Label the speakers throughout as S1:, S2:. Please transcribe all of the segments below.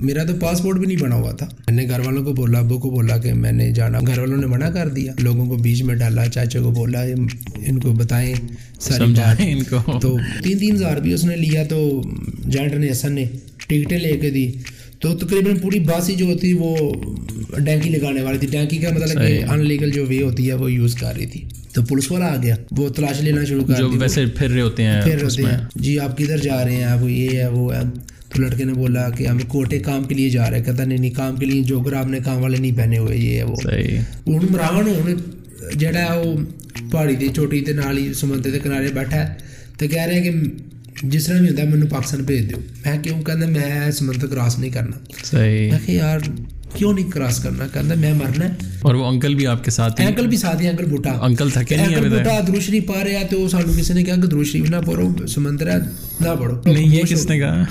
S1: میرا تو پاسپورٹ بھی نہیں بنا ہوا تھا۔ میں نے گھر والوں کو بولا ابو کو بولا کہ میں نے جانا۔ گھر والوں نے منع کر دیا۔ لوگوں کو بیچ میں ڈالا چاچا کو بولا ان کو بتائیں ساری بات۔
S2: ان کو۔
S1: تو تین تین ہزار بھی اس نے لیا تو جائنٹ نے حسن نے ٹکٹیں لے کے دی۔ تو تقریباً پوری باسی جو ہوتی وہ ڈینکی لگانے والی تھی۔ ڈینکی کا مطلب کہ ان لیگل جو وے ہوتی ہے وہ یوز کر رہی تھی۔ تو پولیس والا آ گیا۔ وہ تلاش لینا شروع کر
S2: جو ویسے پھر رہے ہوتے ہیں
S1: پھر ہوتے ہیں۔ جی آپ کدھر جا رہے ہیں؟ وہ یہ ہے وہ ہے۔ تو لڑکے نے بولا کہ ہم کوٹے کام کے لیے جا رہے ہیں کہتا نہیں نہیں کام کے لیے جوگر آپ نے کام والے نہیں پہنے ہوئے یہ ہے وہ۔ ہوں مراون ہوں ہے وہ پہاڑی کی چوٹی کے نال ہی سمندر کے کنارے بیٹھا ہے تو کہہ رہے ہیں کہ جس طرح بھی ہوتا ہے مجھے پاکستان بھیج دو میں کیوں کہنا میں سمندر کراس نہیں کرنا۔ میں کہ یار کیوں نہیں کراس کرنا؟ کہنا میں مرنا ہے۔
S2: اور وہ انکل بھی آپ کے ساتھ
S1: انکل بھی ساتھ ہی انکل بوٹا۔
S2: انکل تھکے نہیں
S1: انکل بوٹا دروشری پا رہے ہیں تو سانو کسی نے کہا کہ دروشری نہ پڑھو سمندر ہے نہ پڑھو۔
S2: نہیں یہ کس نے کہا؟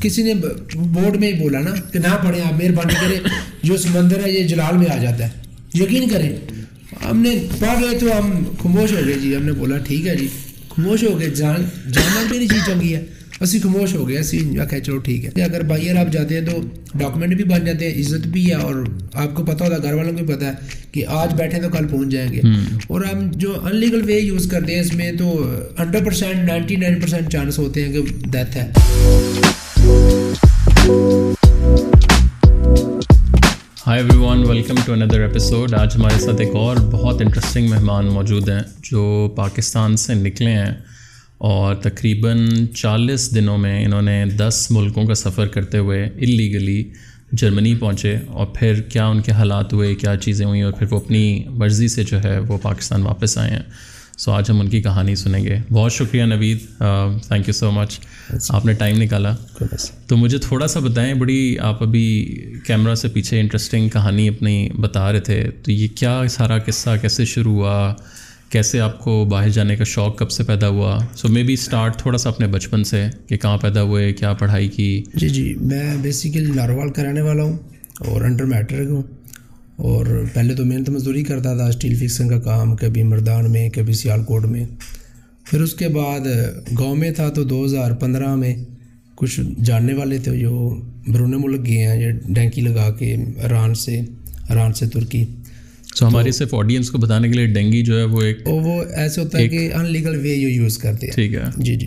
S1: کسی نے بورڈ میں ہی بولا نا کہ نہ پڑھیں آپ مہربانی کریں جو سمندر ہے یہ جلال میں آ جاتا ہے۔ یقین کریں ہم نے پڑھ رہے تو ہم خاموش ہو گئے۔ جی ہم نے بولا ٹھیک ہے جی خاموش ہو گئے۔ جان جانا میری چیز چنگی ہے۔ اسی خاموش ہو گئے اسی آخیا چلو ٹھیک ہے۔ اگر بائیر آپ جاتے ہیں تو ڈاکومنٹ بھی بن جاتے ہیں عزت بھی ہے۔ اور آپ کو پتہ ہوتا ہے گھر والوں کو بھی پتہ ہے کہ آج بیٹھے تو کل پہنچ جائیں گے۔ اور ہم جو ان لیگل وے یوز کرتے ہیں اس میں تو hundred percent ninety nine percent chance ہوتے ہیں کہ ڈیتھ ہے۔
S2: Hi everyone welcome to another episode آج ہمارے ساتھ ایک اور بہت انٹرسٹنگ مہمان موجود ہیں جو پاکستان سے نکلے ہیں اور تقریباً چالیس دنوں میں انہوں نے دس ملکوں کا سفر کرتے ہوئے اللیگلی جرمنی پہنچے اور پھر کیا ان کے حالات ہوئے، کیا چیزیں ہوئیں اور پھر وہ اپنی مرضی سے جو ہے وہ پاکستان واپس آئے ہیں۔ سو آج ہم ان کی کہانی سنیں گے. بہت شکریہ نوید. تھینک یو سو مچ آپ نے ٹائم نکالا. تو مجھے تھوڑا سا بتائیں، بڑی آپ ابھی کیمرہ سے پیچھے انٹرسٹنگ کہانی اپنی بتا رہے تھے. تو یہ کیا سارا قصہ، کیسے شروع ہوا؟ کیسے آپ کو باہر جانے کا شوق کب سے پیدا ہوا؟ سو مے بی اسٹارٹ تھوڑا سا اپنے بچپن سے، کہ کہاں پیدا ہوئے، کیا پڑھائی کی؟
S1: جی جی. میں بیسیکلی لاروال کرانے والا ہوں اور انڈر میٹرک ہوں. اور پہلے تو محنت مزدوری کرتا تھا اسٹیل فکسنگ کا کام کبھی مردان میں کبھی سیال کوٹ میں۔ پھر اس کے بعد گاؤں میں تھا تو دو ہزار پندرہ میں کچھ جاننے والے تھے جو برون ملک گئے ہیں یہ ڈینکی لگا کے ایران سے ایران سے ترکی۔
S2: سو ہماری صرف آڈینس کو بتانے کے لیے ڈینگی جو ہے وہ ایک
S1: وہ ایسے ہوتا ہے کہ ان لیگل وے جو یوز کرتے ہیں۔
S2: ٹھیک ہے۔
S1: جی جی۔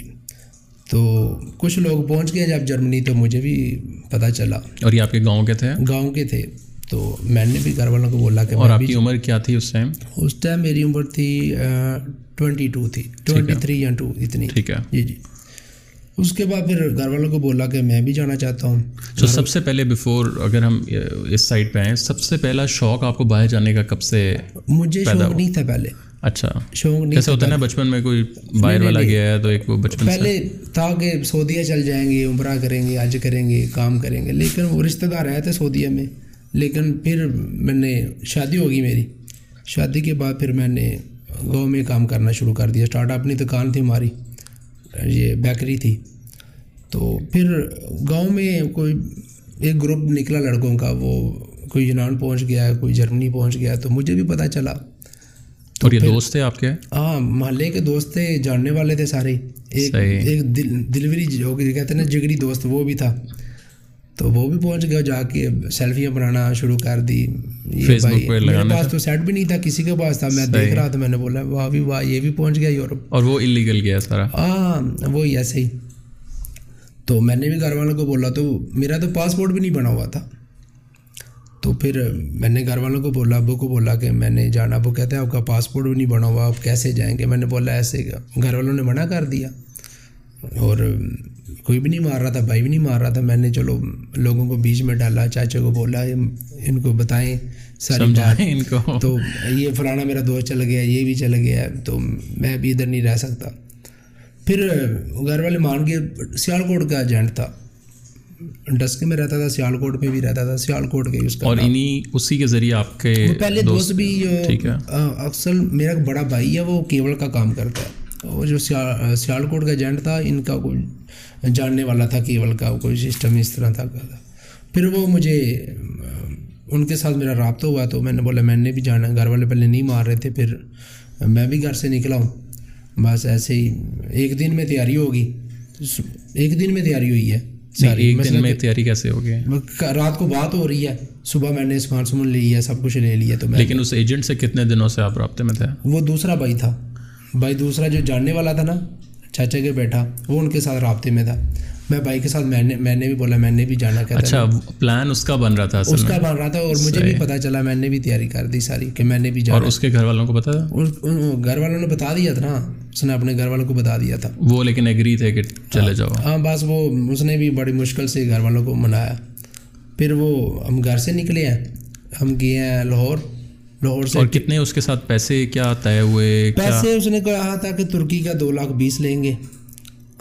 S1: تو کچھ لوگ پہنچ گئے جب جرمنی تو مجھے بھی پتہ چلا۔
S2: اور یہ آپ کے گاؤں کے تھے؟
S1: گاؤں کے تھے۔ تو میں نے بھی گھر والوں کو بولا کہ
S2: اور آپ کی عمر کیا تھی اس ٹائم
S1: اس ٹائم میری عمر تھی ٹوینٹی ٹو تھی. ٹوینٹی تھری یا ٹو اتنی.
S2: ٹھیک ہے.
S1: جی جی. اس کے بعد پھر گھر والوں کو بولا کہ میں بھی جانا چاہتا ہوں.
S2: تو سب سے پہلے بیفور اگر ہم اس سائڈ پہ آئیں سب سے پہلا شوق آپ کو باہر جانے کا کب سے
S1: مجھے شوق نہیں تھا پہلے.
S2: اچھا.
S1: شوق نہیں
S2: ہوتا ہے نا بچپن میں کوئی باہر والا گیا ہے تو ایک وہ بچپن
S1: پہلے تھا کہ سعودیہ چل جائیں گے عمرہ کریں گے آج کریں گے کام کریں گے لیکن وہ رشتہ دار آئے تھے سعودیہ میں. لیکن پھر میں نے شادی ہوگی میری۔ شادی کے بعد پھر میں نے گاؤں میں کام کرنا شروع کر دیا۔ اسٹارٹ اپنی دکان تھی ہماری۔ یہ بیکری تھی۔ تو پھر گاؤں میں کوئی ایک گروپ نکلا لڑکوں کا وہ کوئی یونان پہنچ گیا کوئی جرمنی پہنچ گیا تو مجھے بھی پتہ چلا۔
S2: اور یہ دوست تھے آپ کے؟
S1: ہاں محلے کے دوست تھے جاننے والے تھے سارے۔ ایک ایک دلوری جو کہتے ہیں نا جگری دوست وہ بھی تھا۔ تو وہ بھی پہنچ گیا جا کے سیلفیاں بنانا شروع کر دی. میرے پاس تو سیٹ بھی نہیں تھا کسی کے پاس تھا۔ میں دیکھ رہا تھا میں نے بولا واہ بھی واہ یہ بھی پہنچ گیا یورپ۔
S2: اور وہ انلیگل گیا سارا۔
S1: ہاں وہی ایسے ہی تو میں نے بھی گھر والوں کو بولا تو میرا تو پاسپورٹ بھی نہیں بنا ہوا تھا۔ تو پھر میں نے گھر والوں کو بولا ابو کو بولا کہ میں نے جانا ابو کہتے ہیں آپ کا پاسپورٹ بھی نہیں بنا ہوا آپ کیسے جائیں گے؟ میں نے بولا ایسے گھر والوں نے منع کر دیا۔ اور کوئی بھی نہیں مار رہا تھا بھائی بھی نہیں مار رہا تھا۔ میں نے چلو لوگوں کو بیچ میں ڈالا چاچا کو بولا ان کو بتائیں ساری بات۔
S2: ان کو۔
S1: تو یہ فلانا میرا دوست چل گیا یہ بھی چل گیا۔ تو میں بھی ادھر نہیں رہ سکتا۔ پھر گھر والے مان کے سیال کوٹ کا ایجنٹ تھا۔ ڈسک میں رہتا تھا سیال کوٹ میں بھی رہتا تھا سیال کوٹ کے یوز
S2: اور انہیں اسی کے ذریعے آپ کے
S1: پہلے دوست بھی اکثر میرا بڑا بھائی ہے وہ کیبل کا کام کرتا ہے۔ وہ جو سیال کوٹ کا ایجنٹ تھا ان کا کوئی جاننے والا تھا کیبل کا کوئی سسٹم اس طرح تھا۔ پھر وہ مجھے ان کے ساتھ میرا رابطہ ہوا تو میں نے بولا میں نے بھی جانا گھر والے پہلے نہیں مار رہے تھے پھر میں بھی گھر سے نکلا ہوں۔ بس ایسے ہی ایک دن میں تیاری ہوگی۔ ایک دن میں تیاری ہوئی ہے۔ ساری
S2: ایک
S1: مسئلہ
S2: دن میں تیاری کیسے ہوگی
S1: وہ رات کو بات ہو رہی ہے۔ صبح میں نے سامان سمن لی ہے سب کچھ لے لیا تو میں
S2: لیکن اس ایجنٹ سے کتنے دنوں سے آپ رابطے میں تھے؟
S1: وہ دوسرا بھائی تھا۔ بھائی دوسرا جو جاننے والا تھا نا چاچا کے بیٹا وہ ان کے ساتھ رابطے میں تھا۔ میں بھائی کے ساتھ میں نے میں نے بھی بولا میں نے بھی جانا کہتا
S2: اچھا پلان اس کا بن رہا تھا
S1: اس کا بن رہا تھا اور مجھے بھی پتا چلا میں نے بھی تیاری کر دی ساری کہ میں نے بھی
S2: اور
S1: جانا
S2: اس کے گھر والوں کو پتا تھا؟
S1: گھر والوں نے بتا دیا تھا نا اس نے اپنے گھر والوں کو بتا دیا تھا۔
S2: وہ لیکن ایگری تھے کہ چلے جاؤ۔
S1: ہاں بس وہ اس نے بھی بڑی مشکل سے گھر والوں کو منایا۔ پھر وہ ہم گھر سے نکلے ہیں۔ ہم گئے ہیں لاہور۔ لاہور سے
S2: اور کتنے اس کے ساتھ پیسے کیا طے ہوئے؟
S1: پیسے اس نے کہا تھا کہ ترکی کا دو لاکھ بیس لیں گے۔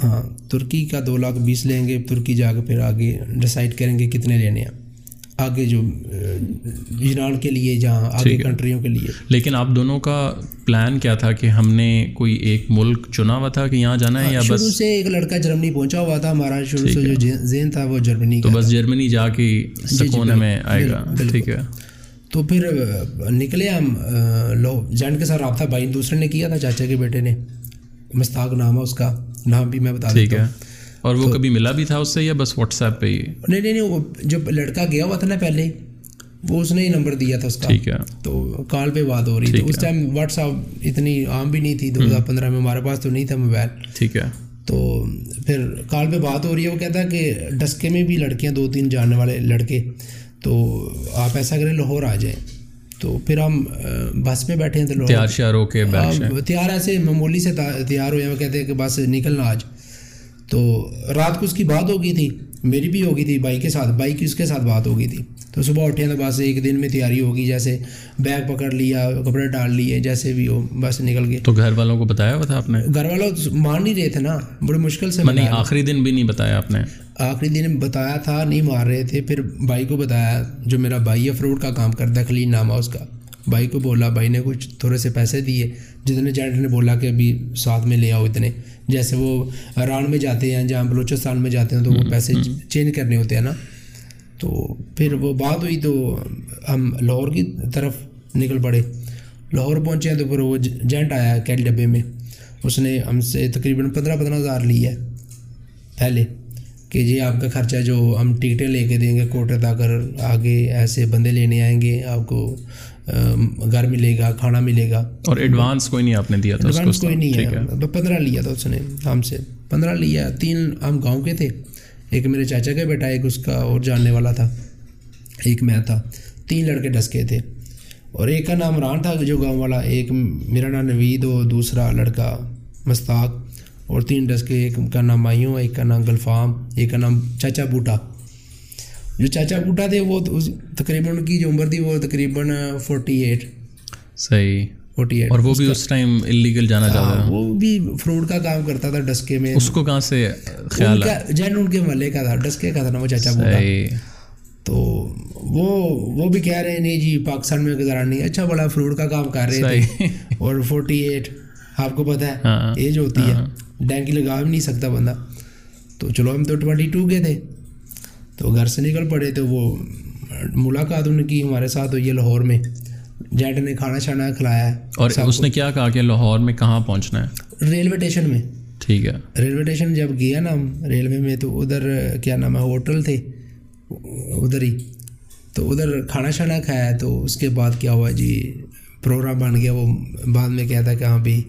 S1: ہاں ترکی کا دو لاکھ بیس لیں گے ترکی جا کے پھر آگے ڈیسائیڈ کریں گے کتنے لینے ہیں۔ آگے جو ایران کے لیے جہاں آگے کنٹریوں کے لیے۔
S2: لیکن آپ دونوں کا پلان کیا تھا کہ ہم نے کوئی ایک ملک چنا ہوا تھا کہ یہاں جانا ہے یا بس
S1: شروع سے ایک لڑکا جرمنی پہنچا ہوا تھا ہمارا شروع سے جو ذہن تھا وہ جرمنی
S2: تو بس جرمنی جا کے سکون میں آئے گا۔ ٹھیک ہے۔
S1: تو پھر نکلے ہم لو جینٹ کے ساتھ رابطہ بھائی دوسرے نے کیا تھا چاچا کے بیٹے نے مستاق نام ہے اس کا نام بھی میں بتا دیتا
S2: ہے۔ اور وہ کبھی ملا بھی تھا اس سے یا بس واٹس ایپ پہ ہی؟
S1: ہوں نہیں نہیں نہیں وہ جب لڑکا گیا ہوا تھا نا پہلے وہ اس نے ہی نمبر دیا تھا اس کا۔
S2: ٹھیک ہے۔
S1: تو کال پہ بات ہو رہی تھی۔ اس ٹائم واٹس ایپ اتنی عام بھی نہیں تھی دو ہزار پندرہ میں ہمارے پاس تو نہیں تھا موبائل۔
S2: ٹھیک ہے۔
S1: تو پھر کال پہ بات ہو رہی ہے وہ کہتا ہے کہ ڈسکے میں بھی لڑکیاں دو تین جاننے والے لڑکے تو آپ ایسا کریں لاہور آ جائیں۔ تو پھر ہم بس میں بیٹھے ہیں تو
S2: تیار شیار ہو کے
S1: ہاں، تیار ایسے معمولی سے تیار ہوئے ہیں وہ کہتے ہیں کہ بس نکلنا آج تو رات کو اس کی بات ہو گئی تھی میری بھی ہو گئی تھی بائی کے ساتھ بائی کی اس کے ساتھ بات ہو گئی تھی۔ تو صبح اٹھے تو بس ایک دن میں تیاری ہوگی جیسے بیگ پکڑ لیا کپڑے ڈال لیے جیسے بھی ہو بس نکل گئے۔
S2: تو گھر والوں کو بتایا ہوا تھا آپ نے؟
S1: گھر والوں مان نہیں رہے تھے نا بڑی مشکل سے
S2: نہیں آخری دن بھی نہیں بتایا آپ نے؟
S1: آخری دن بتایا تھا نہیں مار رہے تھے پھر بھائی کو بتایا جو میرا بھائی ہے فروٹ کا کام کرتا ہے خلیل نامہ اس کا۔ بھائی کو بولا بھائی نے کچھ تھوڑے سے پیسے دیے۔ جتنے جینٹ نے بولا کہ ابھی ساتھ میں لے آؤ اتنے۔ جیسے وہ ایران میں جاتے ہیں جہاں بلوچستان میں جاتے ہیں تو وہ پیسے چینج کرنے ہوتے ہیں نا۔ تو پھر وہ بات ہوئی تو ہم لاہور کی طرف نکل پڑے۔ لاہور پہنچے ہیں تو پھر وہ جینٹ آیا کیل ڈبے میں۔ اس نے ہم سے تقریباً پندرہ پندرہ ہزار لی ہے پہلے۔ کہ یہ آپ کا خرچہ جو ہم ٹکٹیں لے کے دیں گے کوٹے تک آگے ایسے بندے لینے آئیں گے آپ کو گھر ملے گا کھانا ملے گا۔
S2: اور ایڈوانس کوئی نہیں آپ نے دیا تھا
S1: ایڈوانس کوئی نہیں ہے۔ پندرہ لیا تھا اس نے ہم سے۔ پندرہ لیا تین ہم گاؤں کے تھے۔ ایک میرے چاچا کا بیٹا ایک اس کا اور جاننے والا تھا۔ ایک میں تھا۔ تین لڑکے ڈسکے تھے۔ اور ایک کا نام ران تھا جو گاؤں والا ایک میرا نام نوید اور دوسرا لڑکا مستاق۔ اور تین ڈسکے ایک کا نام مایوں ایک کا نام گلفام ایک کا نام چاچا بوٹا۔ جو چاچا بوٹا تھے وہ تقریباً ان کی جو عمر تھی وہ تقریباً فورٹی ایٹ
S2: صحیح۔
S1: فورٹی ایٹ
S2: اور وہ بھی اس ٹائم انلیگل جانا چاہتا
S1: وہ بھی فروٹ کا کام کرتا تھا ڈسکے میں۔
S2: اس کو کہاں سے خیال ہے
S1: جین ان کے محلے کا تھا ڈسکے کا تھا نا وہ چاچا بوٹا۔ تو وہ وہ بھی کہہ رہے ہیں نہیں جی پاکستان میں گزارا نہیں۔ اچھا بڑا فروٹ کا کام کر رہے تھے۔ اور فورٹی ایٹ آپ کو پتہ ہے ایج ہوتی ہے۔ ڈینکی لگا بھی نہیں سکتا بندہ۔ تو چلو ہم تو ٹوینٹی ٹو کے تھے۔ تو گھر سے نکل پڑے تو وہ ملاقات ان کی ہمارے ساتھ ہوئی ہے لاہور میں۔ جیٹ نے کھانا شانا کھلایا ہے۔
S2: اور اس نے کیا کہا کہ لاہور میں کہاں پہنچنا ہے؟
S1: ریلوے اسٹیشن میں۔
S2: ٹھیک ہے۔
S1: ریلوے اسٹیشن جب گیا نا ہم ریلوے میں تو ادھر کیا نام ہے ہوٹل تھے۔ ادھر ہی۔ تو ادھر کھانا شانا کھایا تو اس کے بعد کیا ہوا جی پروگرام بن گیا۔ وہ بعد میں کیا تھا کہ ہاں بھی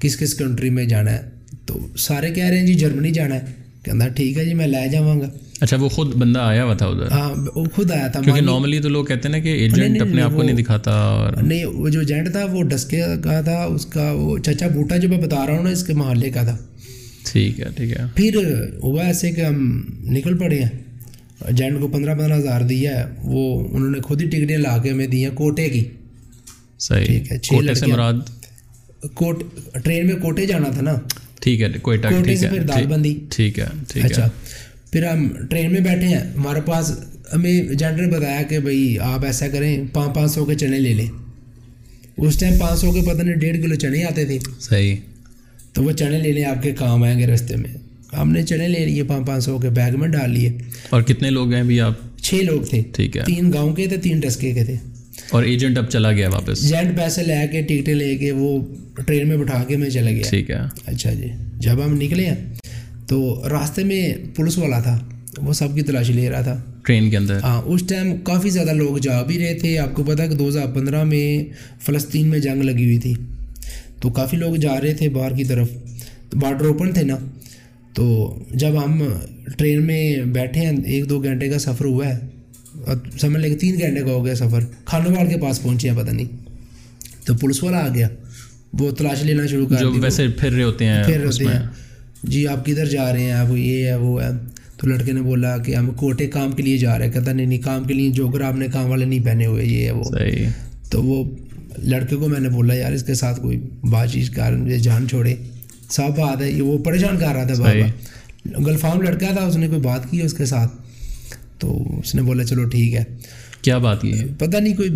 S1: کس کس کنٹری میں جانا ہے؟ تو سارے کہہ رہے ہیں جی جرمنی جانا ہے کہنا ٹھیک ہے جی میں لے جاؤں گا
S2: اچھا وہ خود بندہ آیا ہوا تھا ادھر
S1: ہاں وہ خود آیا تھا
S2: کیونکہ نارملی تو لوگ کہتے ہیں نا کہ ایجنٹ اپنے آپ کو نہیں دکھاتا اور
S1: نہیں وہ جو ایجنٹ تھا وہ ڈسکے کا تھا اس کا وہ چچا بوٹا جو میں بتا رہا ہوں نا اس کے محلے کا تھا
S2: ٹھیک ہے ٹھیک ہے
S1: پھر ہوا ایسے کہ ہم نکل پڑے ہیں ایجنٹ کو پندرہ پندرہ ہزار دیا ہے وہ انہوں نے خود ہی ٹکٹیں لا کے ہمیں دی ہیں کوٹے کی
S2: صحیح
S1: ٹھیک ہے چھ
S2: کوٹے سے مراد
S1: کوٹ ٹرین میں کوٹے جانا تھا نا
S2: ٹھیک ہے کوئٹہ ٹھیک ہے
S1: پھر دال بندی
S2: ٹھیک ہے ٹھیک ہے۔
S1: اچھا پھر ہم ٹرین میں بیٹھے ہیں ہمارے پاس ہمیں نے بتایا کہ بھائی آپ ایسا کریں پانچ پانچ سو کے چنے لے لیں۔ اس ٹائم پانچ سو کے پتہ نہیں ڈیڑھ کلو چنے آتے تھے۔
S2: صحیح۔
S1: تو وہ چنے لینے آپ کے کام آئیں گے رستے میں۔ ہم نے چنے لے لیے پانچ پانچ سو کے بیگ میں ڈال لیے۔
S2: اور کتنے لوگ ہیں بھی آپ؟
S1: چھ لوگ تھے۔
S2: ٹھیک ہے۔
S1: تین گاؤں کے تھے تین ڈسکے کے تھے۔
S2: اور ایجنٹ اب چلا گیا واپس؟
S1: ایجنٹ پیسے لے کے ٹکٹیں لے کے وہ ٹرین میں بٹھا کے میں چلا گیا۔
S2: ٹھیک ہے۔
S1: اچھا جی۔ جب ہم نکلے ہیں تو راستے میں پولیس والا تھا وہ سب کی تلاشی لے رہا تھا۔
S2: ٹرین کے اندر۔
S1: ہاں اس ٹائم کافی زیادہ لوگ جا بھی رہے تھے۔ آپ کو پتا کہ دو ہزار پندرہ میں فلسطین میں جنگ لگی ہوئی تھی۔ تو کافی لوگ جا رہے تھے باہر کی طرف۔ بارڈر اوپن تھے نا۔ تو جب ہم ٹرین میں بیٹھے ہیں ایک دو گھنٹے کا سفر ہوا ہے۔ سمجھ لیں کہ تین گھنٹے کا ہو گیا سفر۔ کھانے وال کے پاس پہنچے ہیں پتہ نہیں۔ تو پولیس والا آ گیا۔ وہ تلاش لینا شروع کر
S2: جو ویسے پھر رہے ہوتے ہیں
S1: پھر ہوتے ہیں۔ جی آپ کدھر جا رہے ہیں؟ آپ یہ ہے وہ ہے۔ تو لڑکے نے بولا کہ ہم کوٹے کام کے لیے جا رہے ہیں۔ کہتا نہیں نہیں کام کے لیے جوگر آپ نے کام والے نہیں پہنے ہوئے یہ ہے وہ۔ تو وہ لڑکے کو میں نے بولا یار اس کے ساتھ کوئی بات چیز کر مجھے جان چھوڑے۔ صاف بات ہے یہ وہ پریشان کر رہا تھا بابا۔ گلفام لڑکا تھا اس نے کوئی بات کی اس کے ساتھ؟ تو اس نے بولا چلو ٹھیک ہے۔
S2: کیا بات یہ ہے؟
S1: پتہ نہیں کوئی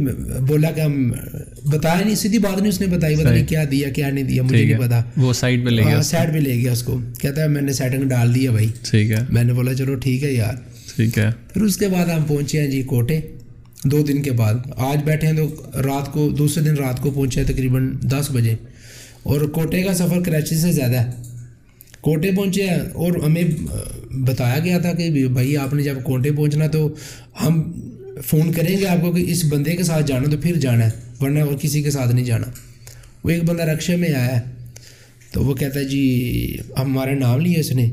S1: بولا کہ ہم بتایا نہیں سیدھی بات نہیں اس نے بتائی پتہ نہیں کیا دیا کیا نہیں دیا مجھے نہیں پتا
S2: وہ سائڈ پہ لے گیا
S1: سائڈ پہ لے گیا اس کو۔ کہتا ہے میں نے سیٹنگ ڈال دیا بھائی۔
S2: ٹھیک ہے۔
S1: میں نے بولا چلو ٹھیک ہے یار۔
S2: ٹھیک ہے۔
S1: پھر اس کے بعد ہم پہنچے ہیں جی کوٹے۔ دو دن کے بعد۔ آج بیٹھے ہیں تو رات کو دوسرے دن رات کو پہنچے ہیں تقریباً دس بجے۔ اور کوٹے کا سفر کراچی سے زیادہ ہے۔ کوٹے پہنچے ہیں اور ہمیں بتایا گیا تھا کہ بھائی آپ نے جب کوٹے پہنچنا تو ہم فون کریں گے آپ کو کہ اس بندے کے ساتھ جانا تو پھر جانا ہے ورنہ اور کسی کے ساتھ نہیں جانا۔ وہ ایک بندہ رکشے میں آیا ہے تو وہ کہتا ہے جی ہمارا نام لیا اس نے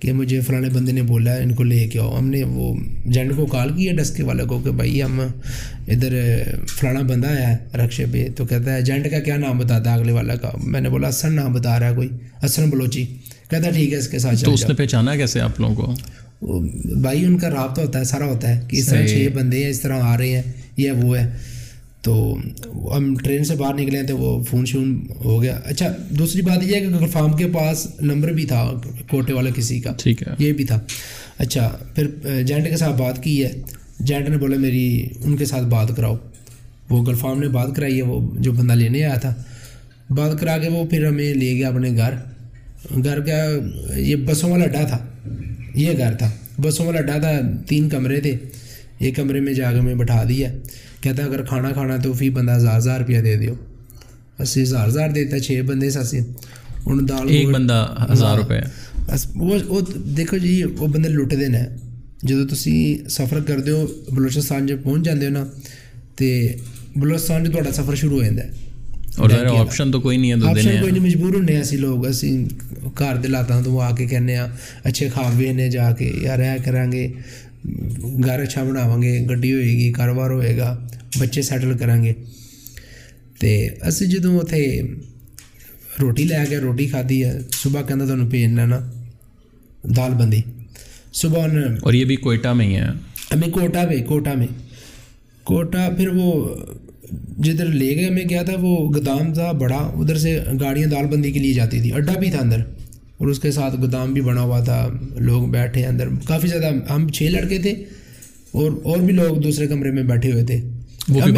S1: کہ مجھے فلانے بندے نے بولا ہے ان کو لے کے آؤ۔ ہم نے وہ جینٹ کو کال کیا ڈسکے والے کو کہ بھائی ہم ادھر فلانا بندہ آیا ہے رکشے پہ۔ تو کہتا ہے جینٹ کا کیا نام بتاتا ہے اگلے والا کا؟ میں نے بولا حسن نام بتا رہا ہے کوئی حسن بلوچی۔ کہتا ہے ٹھیک ہے اس کے ساتھ
S2: تو اس نے پہچانا کیسے آپ لوگوں کو؟
S1: بھائی ان کا رابطہ ہوتا ہے سارا ہوتا ہے کہ اس طرح چھ بندے ہیں اس طرح آ رہے ہیں یہ وہ ہے۔ تو ہم ٹرین سے باہر نکلے ہیں تو وہ فون شون ہو گیا۔ اچھا دوسری بات یہ ہے کہ فارم کے پاس نمبر بھی تھا کوٹے والا کسی کا
S2: ٹھیک ہے۔
S1: یہ بھی تھا۔ اچھا پھر جینٹ کے ساتھ بات کی ہے۔ جینٹ نے بولا میری ان کے ساتھ بات کراؤ۔ وہ گلفام نے بات کرائی ہے وہ جو بندہ لینے آیا تھا۔ بات کرا کے وہ پھر ہمیں لے گیا اپنے گھر۔ گھر کا یہ بسوں والا اڈا تھا۔ یہ گھر تھا بسوں والا اڈا تھا تین کمرے تھے ایک کمرے میں جا کے میں بٹھا دیا کہتا اگر کھانا کھانا تو فی بندہ ہزار ہزار روپیہ دے دیو اسی ہزار ہزار دیتا چھ بندے ساسی ان دال
S2: ایک بندہ ہزار روپے
S1: بس وہ وہ دیکھو جی وہ بندے لٹتے نے ਜਦੋਂ ਤੁਸੀਂ ਸਫ਼ਰ ਕਰਦੇ ਹੋ ਬਲੋਚਿਸਤਾਨ 'ਚ ਪਹੁੰਚ ਜਾਂਦੇ ਹੋ ਨਾ ਤੇ ਬਲੋਚਿਸਤਾਨ 'ਚ ਤੁਹਾਡਾ ਸਫ਼ਰ ਸ਼ੁਰੂ ਹੋ ਜਾਂਦਾ ਹੈ
S2: اور ذرا آپشن تو کوئی نہیں ہے تو
S1: آپشن
S2: کوئی
S1: نہیں مجبور ہونے اسی لوگ اسی گھر دے لاتا تو آ کے کہنے ہاں اچھے خواب نے جا کے یار اے کریں گے گھر اچھا بناواں گے گڈی ہوئے گی کاروبار ہوئے گا بچے سیٹل کریں گے تو اسی جدو اوتھے روٹی لے کے روٹی کھادی ہے صبح کہندا تانوں بھیجنا نا دال بندی صبح انہیں
S2: اور یہ بھی کوئٹہ میں ہی ہے
S1: ابھی کوٹا میں کوٹا میں کوٹا پھر وہ جدھر لے گئے ہمیں کیا تھا وہ گودام تھا بڑا ادھر سے گاڑیاں دال بندی کے لیے جاتی تھی اڈا بھی تھا اندر اور اس کے ساتھ گودام بھی بنا ہوا تھا لوگ بیٹھے اندر کافی زیادہ ہم چھ لڑکے تھے اور اور بھی لوگ دوسرے کمرے میں بیٹھے ہوئے تھے۔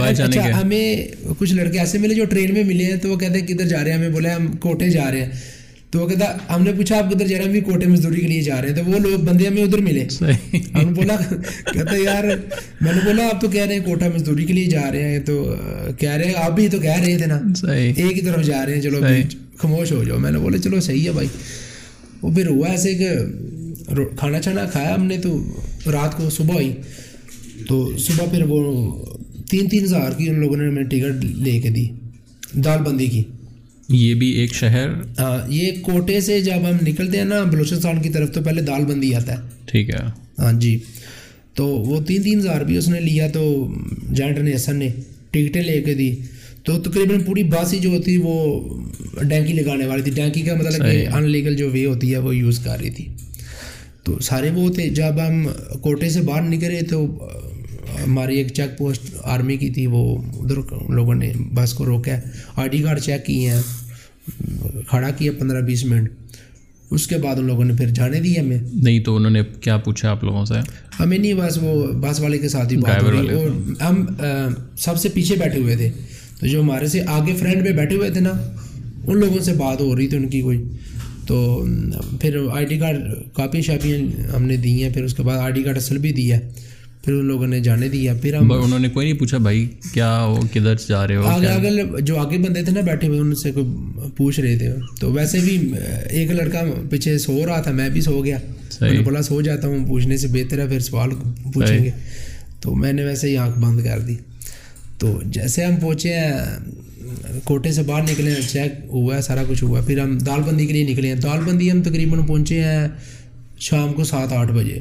S1: اچھا، ہمیں کچھ لڑکے ایسے ملے جو ٹرین میں ملے ہیں تو وہ کہتے ہیں کدھر جا رہے ہیں ہمیں بولا ہم کوٹے جا رہے ہیں۔ تو وہ کہتا ہم نے پوچھا آپ کدھر جا رہے ہیں ہم بھی کوٹے مزدوری کے لیے جا رہے ہیں تو وہ لوگ بندے ہمیں ادھر ملے۔ ہم نے بولا کہتے یار میں نے بولا آپ تو کہہ رہے ہیں کوٹا مزدوری کے لیے جا رہے ہیں تو کہہ رہے ہیں آپ بھی تو کہہ رہے تھے نا۔ ایک ہی طرف جا رہے ہیں چلو۔ خاموش ہو جاؤ۔ میں نے بولا چلو صحیح ہے بھائی۔ وہ پھر ہوا ایسے کہ کھانا چھانا کھایا ہم نے تو رات کو صبح ہوئی تو صبح پھر وہ تین تین ہزار کی ان لوگوں نے ہمیں ٹکٹ لے کے دی دال بندی کی۔
S2: یہ بھی ایک شہر۔
S1: یہ کوٹے سے جب ہم نکلتے ہیں نا بلوچستان کی طرف تو پہلے دال بندی آتا ہے۔
S2: ٹھیک ہے۔
S1: ہاں جی۔ تو وہ تین تین ہزار بھی اس نے لیا تو جائنٹ نے حسن نے ٹکٹیں لے کے دی۔ تو تقریباً پوری بس ہی جو ہوتی وہ ڈینکی لگانے والی تھی۔ ڈینکی کا مطلب کہ ان لیگل جو وے ہوتی ہے وہ یوز کر رہی تھی۔ تو سارے وہ تھے۔ جب ہم کوٹے سے باہر نکلے تو ہماری ایک چیک پوسٹ آرمی کی تھی وہ ادھر لوگوں نے بس کو روکا ہے۔ آئی ڈی کارڈ چیک کیے ہیں کھڑا کیا پندرہ بیس منٹ۔ اس کے بعد ان لوگوں نے پھر جانے دی ہمیں۔
S2: نہیں تو انہوں نے کیا پوچھا آپ لوگوں سے؟
S1: ہمیں نہیں بس وہ بس والے کے ساتھ ہی بات ہو رہی اور ہم سب سے پیچھے بیٹھے ہوئے تھے۔ تو جو ہمارے سے آگے فرنٹ پہ بیٹھے ہوئے تھے نا ان لوگوں سے بات ہو رہی تھی ان کی کوئی۔ تو پھر آئی ڈی کارڈ کاپی شاپیاں ہم نے دی ہیں پھر اس کے بعد آئی ڈی کارڈ اصل بھی دیا پھر ان لوگوں نے جانے دیا پھر ہم
S2: انہوں نے کوئی نہیں پوچھا بھائی کیا وہ کدھر جا رہے ہو
S1: آگے آگے جو آگے بندے تھے نا بیٹھے ہوئے ان سے کوئی پوچھ رہے تھے۔ تو ویسے بھی ایک لڑکا پیچھے سو رہا تھا میں بھی سو گیا۔ میں نے بولا سو جاتا ہوں پوچھنے سے بہتر ہے پھر سوال پوچھیں گے۔ تو میں نے ویسے ہی آنکھ بند کر دی۔ تو جیسے ہم پہنچے ہیں کوٹے سے باہر نکلے ہیں چیک ہوا ہے سارا کچھ ہوا ہے۔ پھر ہم دال بندی کے لیے نکلے ہیں۔ دال بندی ہم تقریباً پہنچے ہیں شام کو سات آٹھ بجے۔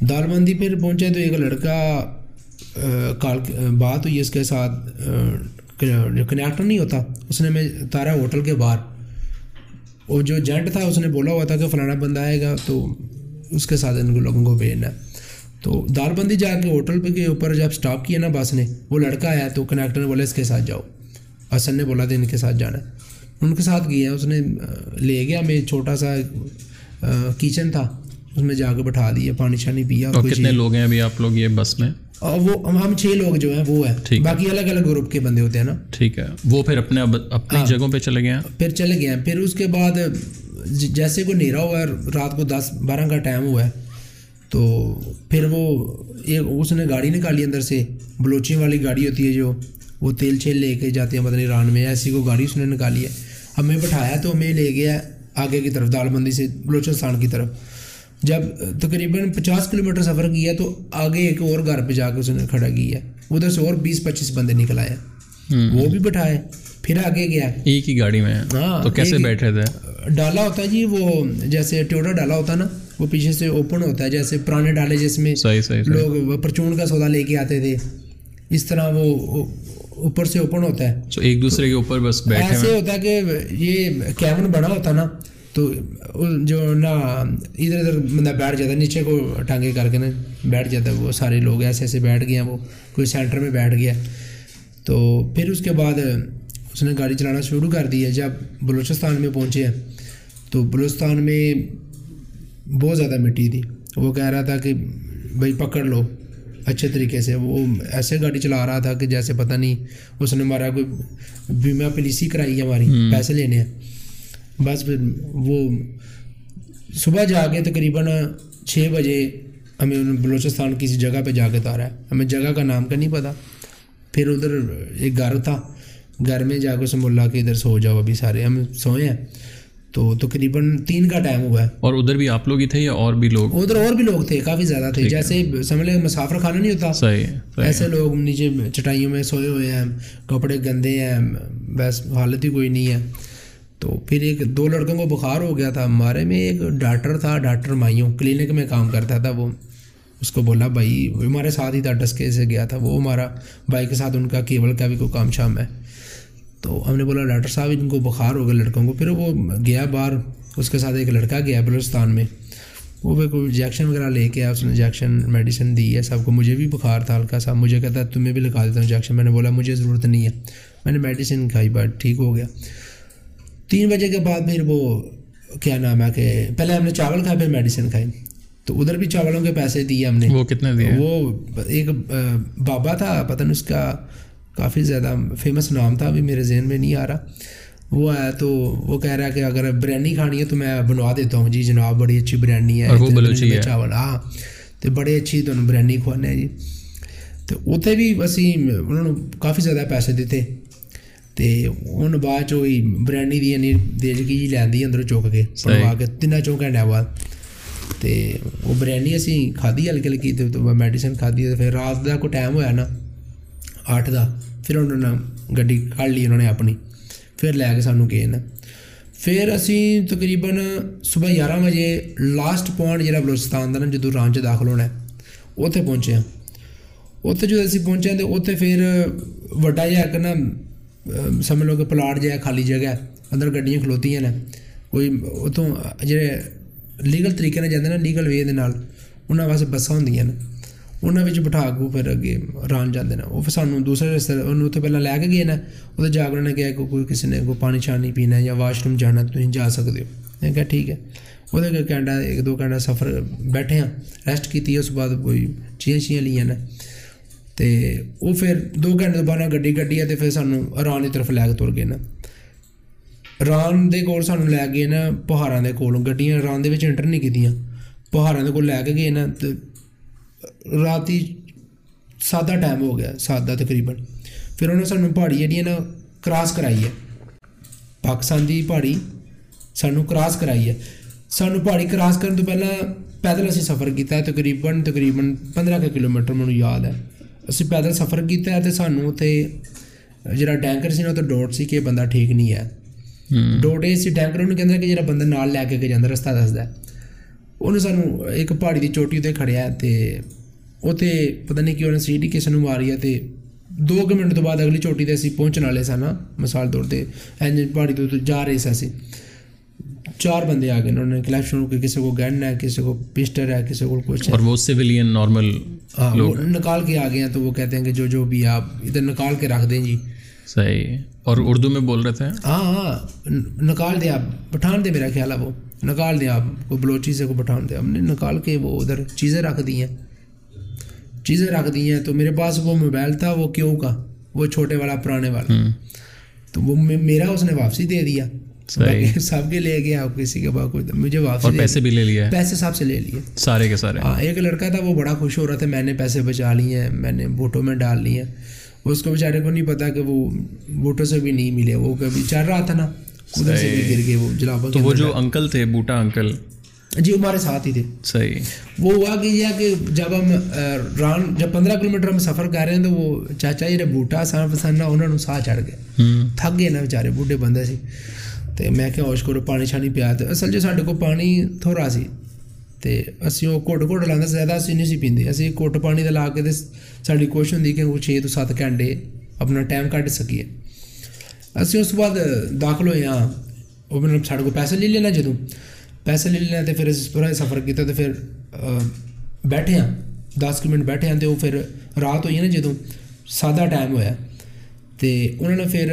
S1: دال بندی پھر پہنچے تو ایک لڑکا کال، بات ہوئی اس کے ساتھ کنیکٹر نہیں ہوتا۔ اس نے میں اتارا ہوٹل کے باہر، وہ جو جنٹ تھا اس نے بولا ہوا تھا کہ فلانا بندہ آئے گا، تو اس کے ساتھ ان کو لوگوں کو بھیجنا۔ ہے تو دال بندی جا کے ہوٹل پہ کے اوپر جب سٹاپ کیا نا بس نے، وہ لڑکا آیا تو کنیکٹر نے بولا اس کے ساتھ جاؤ۔ حسن نے بولا تھا ان کے ساتھ جانا۔ ہے ان کے ساتھ گیا، اس نے لے گیا، میں چھوٹا سا کچن تھا۔ اس میں جا کے بٹھا دیا پانی شانی پیا
S2: کتنے لوگ ہیں ابھی آپ لوگ یہ بس میں؟
S1: اور وہ ہم چھ لوگ جو ہیں وہ ہیں۔ باقی الگ الگ گروپ کے بندے ہوتے ہیں نا۔
S2: ٹھیک ہے۔ وہ پھر اپنے اپنی
S1: ہاں۔
S2: جگہوں پہ چلے گئے ہیں؟
S1: پھر چلے گئے ہیں۔ پھر اس کے بعد ج- جیسے کوئی نیرا ہوا ہے رات کو دس بارہ کا ٹائم ہوا ہے تو پھر وہ ایک اس نے گاڑی نکالی اندر سے۔ بلوچی والی گاڑی ہوتی ہے جو وہ تیل چھیل لے کے جاتے ہیں مدنی ران میں ایسی کو گاڑی اس نے نکالی ہے۔ ہمیں بٹھایا تو ہمیں لے گیا آگے کی طرف دال بندی سے بلوچستان کی طرف۔ جب تقریباً پچاس کلو میٹر سفر کیا تو آگے ایک اور گھر پہ جا کے اس نے کھڑا کیا۔ ادھر سے اور بیس پچیس بندے نکل آئے۔ وہ بھی بٹھائے۔ پھر آگے گیا۔
S2: ایک ہی گاڑی میں۔
S1: ہاں
S2: تو کیسے بیٹھے تھے؟
S1: ڈالا ہوتا ہے جی وہ جیسے ٹیوڈا ڈالا ہوتا نا وہ پیچھے سے اوپن ہوتا ہے جیسے پرانے ڈالے جس میں
S2: صحیح صحیح
S1: لوگ پرچون کا سودا لے کے آتے تھے۔ اس طرح وہ او- اوپر سے اوپن ہوتا ہے۔
S2: ایک دوسرے کے اوپر بس بیٹھے
S1: ایسے ہوتا ہے کہ یہ کیبن بنا ہوتا نا تو جو نا ادھر ادھر بندہ بیٹھ جاتا ہے نیچے کو ٹانگے کر کے نا بیٹھ جاتا ہے وہ سارے لوگ ایسے ایسے بیٹھ گئے ہیں وہ کوئی سینٹر میں بیٹھ گیا۔ تو پھر اس کے بعد اس نے گاڑی چلانا شروع کر دی ہے جب بلوچستان میں پہنچے ہیں۔ تو بلوچستان میں بہت زیادہ مٹی تھی۔ وہ کہہ رہا تھا کہ بھائی پکڑ لو اچھے طریقے سے۔ وہ ایسے گاڑی چلا رہا تھا کہ جیسے پتہ نہیں اس نے ہمارا کوئی بیمہ پالیسی کرائی ہے ہماری۔ پیسے لینے ہیں۔ بس پھر وہ صبح جا کے تقریباً چھ بجے ہمیں بلوچستان کسی جگہ پہ جا کے اتارا ہے۔ ہمیں جگہ کا نام کا نہیں پتہ پھر ادھر ایک گھر تھا۔ گھر میں جا کے اسے بولا کہ ادھر سو جاؤ ابھی سارے۔ ہم سوئے ہیں۔ تو تقریباً تین کا ٹائم ہوا ہے۔
S2: اور ادھر بھی آپ لوگ ہی تھے یا اور بھی لوگ؟
S1: ادھر اور بھی لوگ تھے کافی زیادہ تھے۔ جیسے سمجھ لیں مسافر خانہ نہیں ہوتا۔
S2: صحیح
S1: ایسے لوگ نیچے چٹائیوں میں سوئے ہوئے ہیں کپڑے گندے ہیں بس حالت ہی کوئی نہیں ہے۔ تو پھر ایک دو لڑکوں کو بخار ہو گیا تھا ہمارے میں، ایک ڈاکٹر تھا، ڈاکٹر مائیوں، کلینک میں کام کرتا تھا وہ۔ اس کو بولا، بھائی، وہ ہمارے ساتھ ہی تھا ڈسکے سے گیا تھا وہ ہمارا۔ بھائی کے ساتھ ان کا کیبل کا بھی کوئی کام شام ہے۔ تو ہم نے بولا، ڈاکٹر صاحب، ان کو بخار ہو گیا لڑکوں کو۔ پھر وہ گیا باہر، اس کے ساتھ ایک لڑکا گیا بلوچستان میں۔ وہ بھی کوئی انجیکشن وغیرہ لے کے آیا، اس نے انجیکشن میڈیسن دی ہے سب کو۔ مجھے بھی بخار تھا، ہلکا سا۔ مجھے کہتا ہے، تمہیں بھی لگا دیتا ہوں انجیکشن میں نے بولا، مجھے ضرورت نہیں ہے۔ میں نے میڈیسن کھائی بٹ ٹھیک ہو گیا۔ تین بجے کے بعد پھر وہ کیا نام ہے کہ پہلے ہم نے چاول کھائے پھر میڈیسن کھائی۔ تو ادھر بھی چاولوں کے پیسے دیے ہم نے۔
S2: وہ کتنے دیے؟
S1: وہ ایک بابا تھا پتہ نہیں اس کا کافی زیادہ فیمس نام تھا ابھی میرے ذہن میں نہیں آ رہا۔ وہ آیا تو وہ کہہ رہا ہے کہ اگر بریانی کھانی ہے تو میں بنوا دیتا ہوں۔ جی جناب بڑی اچھی بریانی ہے چاول ہاں۔ تو بڑی اچھی تمہیں بریانی کھوانے جی۔ تو اتنے بھی اسی انہوں نے کافی زیادہ پیسے دیتے۔ تو ہوں بعد چھ بریانی بھی انج کی جی لینی اندر چک کے سوا کے تین چو گھنٹے بعد تو وہ بریانی اُسی کھادی ہلکی ہلکی بعد میڈیسن کھدی تو پھر رات کا کوئی ٹائم ہوا نا اٹھ کا پھر انہوں نے گی لی انہوں نے اپنی پھر لے کے سامنے کے پھر اِسی تقریباً صبح یار بجے لاسٹ پوائنٹ جا بلوچستان کا نا جدو رامچ داخل ہونا ہے اتنے پہنچے ہیں اتنے جی اُسی پہنچے تو اتنے پھر واڈا جا کر ਸਮਝ ਲਓ ਕਿ ਪਲਾਟ ਜਿਹਾ ਖਾਲੀ ਜਗ੍ਹਾ ਹੈ, ਅੰਦਰ ਗੱਡੀਆਂ ਖਲੋਤੀਆਂ ਨੇ ਕੋਈ ਉਤੋਂ ਜਿਹੜੇ ਲੀਗਲ ਤਰੀਕੇ ਨਾਲ ਜਾਂਦੇ ਨੇ ਲੀਗਲ ਵੇ ਦੇ ਨਾਲ ਉਹਨਾਂ ਵਾਸਤੇ ਬੱਸਾਂ ਹੁੰਦੀਆਂ ਨੇ ਉਹਨਾਂ ਵਿੱਚ ਬਿਠਾ ਕੇ ਉਹ ਫਿਰ ਅੱਗੇ ਰਾਂ ਜਾਂਦੇ ਨੇ ਉਹ ਫਿਰ ਸਾਨੂੰ ਦੂਸਰੇ ਰਸਤੇ ਉਹਨੂੰ ਉੱਥੇ ਪਹਿਲਾਂ ਲੈ ਕੇ ਗਏ ਨੇ ਉਹਦੇ ਜਾ ਕੇ ਉਹਨਾਂ ਨੇ ਕਿਹਾ ਕਿ ਕੋਈ ਕਿਸੇ ਨੇ ਕੋਈ ਪਾਣੀ ਛਾਣੀ ਪੀਣਾ ਹੈ ਜਾਂ ਵਾਸ਼ਰੂਮ ਜਾਣਾ ਤੁਸੀਂ ਜਾ ਸਕਦੇ ਹੋ ਮੈਂ ਕਿਹਾ ਠੀਕ ਹੈ ਉਹਦੇ ਕੇ ਘੰਟਾ ਇੱਕ ਦੋ ਘੰਟਾ ਸਫ਼ਰ ਬੈਠੇ ਹਾਂ ਰੈਸਟ ਕੀਤੀ ਉਸ ਤੋਂ ਬਾਅਦ ਕੋਈ ਚੀਆਂ ਚੀਆਂ ਲਈਆਂ ਨੇ تو وہ پھر دو گھنٹے کے بعد نہ گڈی کران کی طرف لے کے تر گئے نا آرام دور سو لے گئے نا پہارا کو گڈیاں آرام دن اینٹر نہیں کیتیاں پہارا کو لے کے گئے نا رات سات کا ٹائم ہو گیا سات کا تقریباً پھر انہوں نے سنوں پہاڑی جہی ہے نا کراس کرائی ہے پاکستان کی پہاڑی سنوں کراس کرائی ہے سنوں پہاڑی کراس
S2: کرنے
S1: پہ پیدل اِسے سفر کیا تقریباً تقریباً پندرہ کلو میٹر منہ یاد ہے اُس سے پیدل سفر کیا تو سانوں اتنے جا ڈر سات ڈوٹ سی کہ بندہ ٹھیک نہیں ہے ڈوٹ یہ سی ٹینکر کہنا کہ جا بند لے کے جان رستا دستا انہوں نے سانوں ایک پہاڑی کی چوٹی اتنے کھڑا ہے وہ پتا نہیں کہ انہیں سیٹ ہی کسی نے ماری ہے تو دو منٹ تو بعد اگلی چوٹی تھی پہنچنے والے سر مسال طور پہ ای
S2: پہ تو جا رہے
S1: سی چار بندے آ گئے انہوں نے کلپشن روکے کسی کو گین ہے کسی کو پسٹر ہے کسی کو وہ نکال کے آ
S2: گئے ہیں تو وہ کہتے ہیں کہ
S1: جو جو بھی آپ ادھر نکال کے رکھ دیں جی۔ صحیح۔ اور اردو میں بول رہے تھے؟ ہاں ہاں نکال دیں آپ پٹھان دیں میرا خیال ہے وہ۔ نکال دیں آپ کو بلوچی سے کو پٹھان دیں۔ ہم نے نکال کے وہ ادھر چیزیں رکھ دی ہیں۔ چیزیں
S2: رکھ
S1: دی ہیں تو میرے پاس وہ موبائل تھا
S2: وہ
S1: کیوں کا؟ وہ چھوٹے والا پرانے والا۔ تو وہ میرا اس
S2: نے
S1: واپسی
S2: دے دیا۔ صاحب کے
S1: لے گیا آپ کسی کے باپ
S2: مجھے واپس اور
S1: پیسے بھی لے لیے۔ پیسے صاحب سے لے لیے۔ سارے کے سارے۔ ہاں ایک لڑکا تھا وہ بڑا خوش ہو رہا تھا میں نے پیسے بچا لیے ہیں میں نے بوٹوں میں ڈال لیے ہیں۔ اس کو بیچارے کو نہیں پتا کہ وہ بوٹوں سے بھی
S2: نہیں ملے وہ کبھی چڑھ رہا تھا
S1: نا ادھر سے بھی گر
S2: گئے
S1: وہ جلابا تو وہ جو انکل تھے بوٹا انکل۔ جی ہمارے ساتھ ہی تھے۔ صحیح۔ وہ ہوا کہ یہ کہ جب ہم ران جب پندرہ کلو میٹر ہم سفر
S2: کر
S1: رہے ہیں تو وہ چاچا جی بوٹا سانا پسانا انہوں نے ساہ چڑھ گئے تھک گئے نا بیچارے بوٹے بندے سے تو میں کہوش کرو پانی شانی پیا تو اصل جی ساڈے کو پانی تھوڑا رہا سی تو اصیں وہ گڈ گوڈ لا زیادہ اصل نہیں سی پی اِسی گھٹ پانی دے لا کے ساڑی کوشش ہوتی کہ وہ چھ ٹو سات گھنٹے اپنا ٹائم کٹ سکے اِس بعد دخل ہوئے ہاں وہ سارے کو پیسے لے لیں جتوں پیسے لے لیاں تو پہرا سفر کیا تو پھر بیٹھے ہاں دس منٹ بیٹھے ہاں تو رات ہوئی نا جد سادہ ٹائم ہوا تو انہوں نے پھر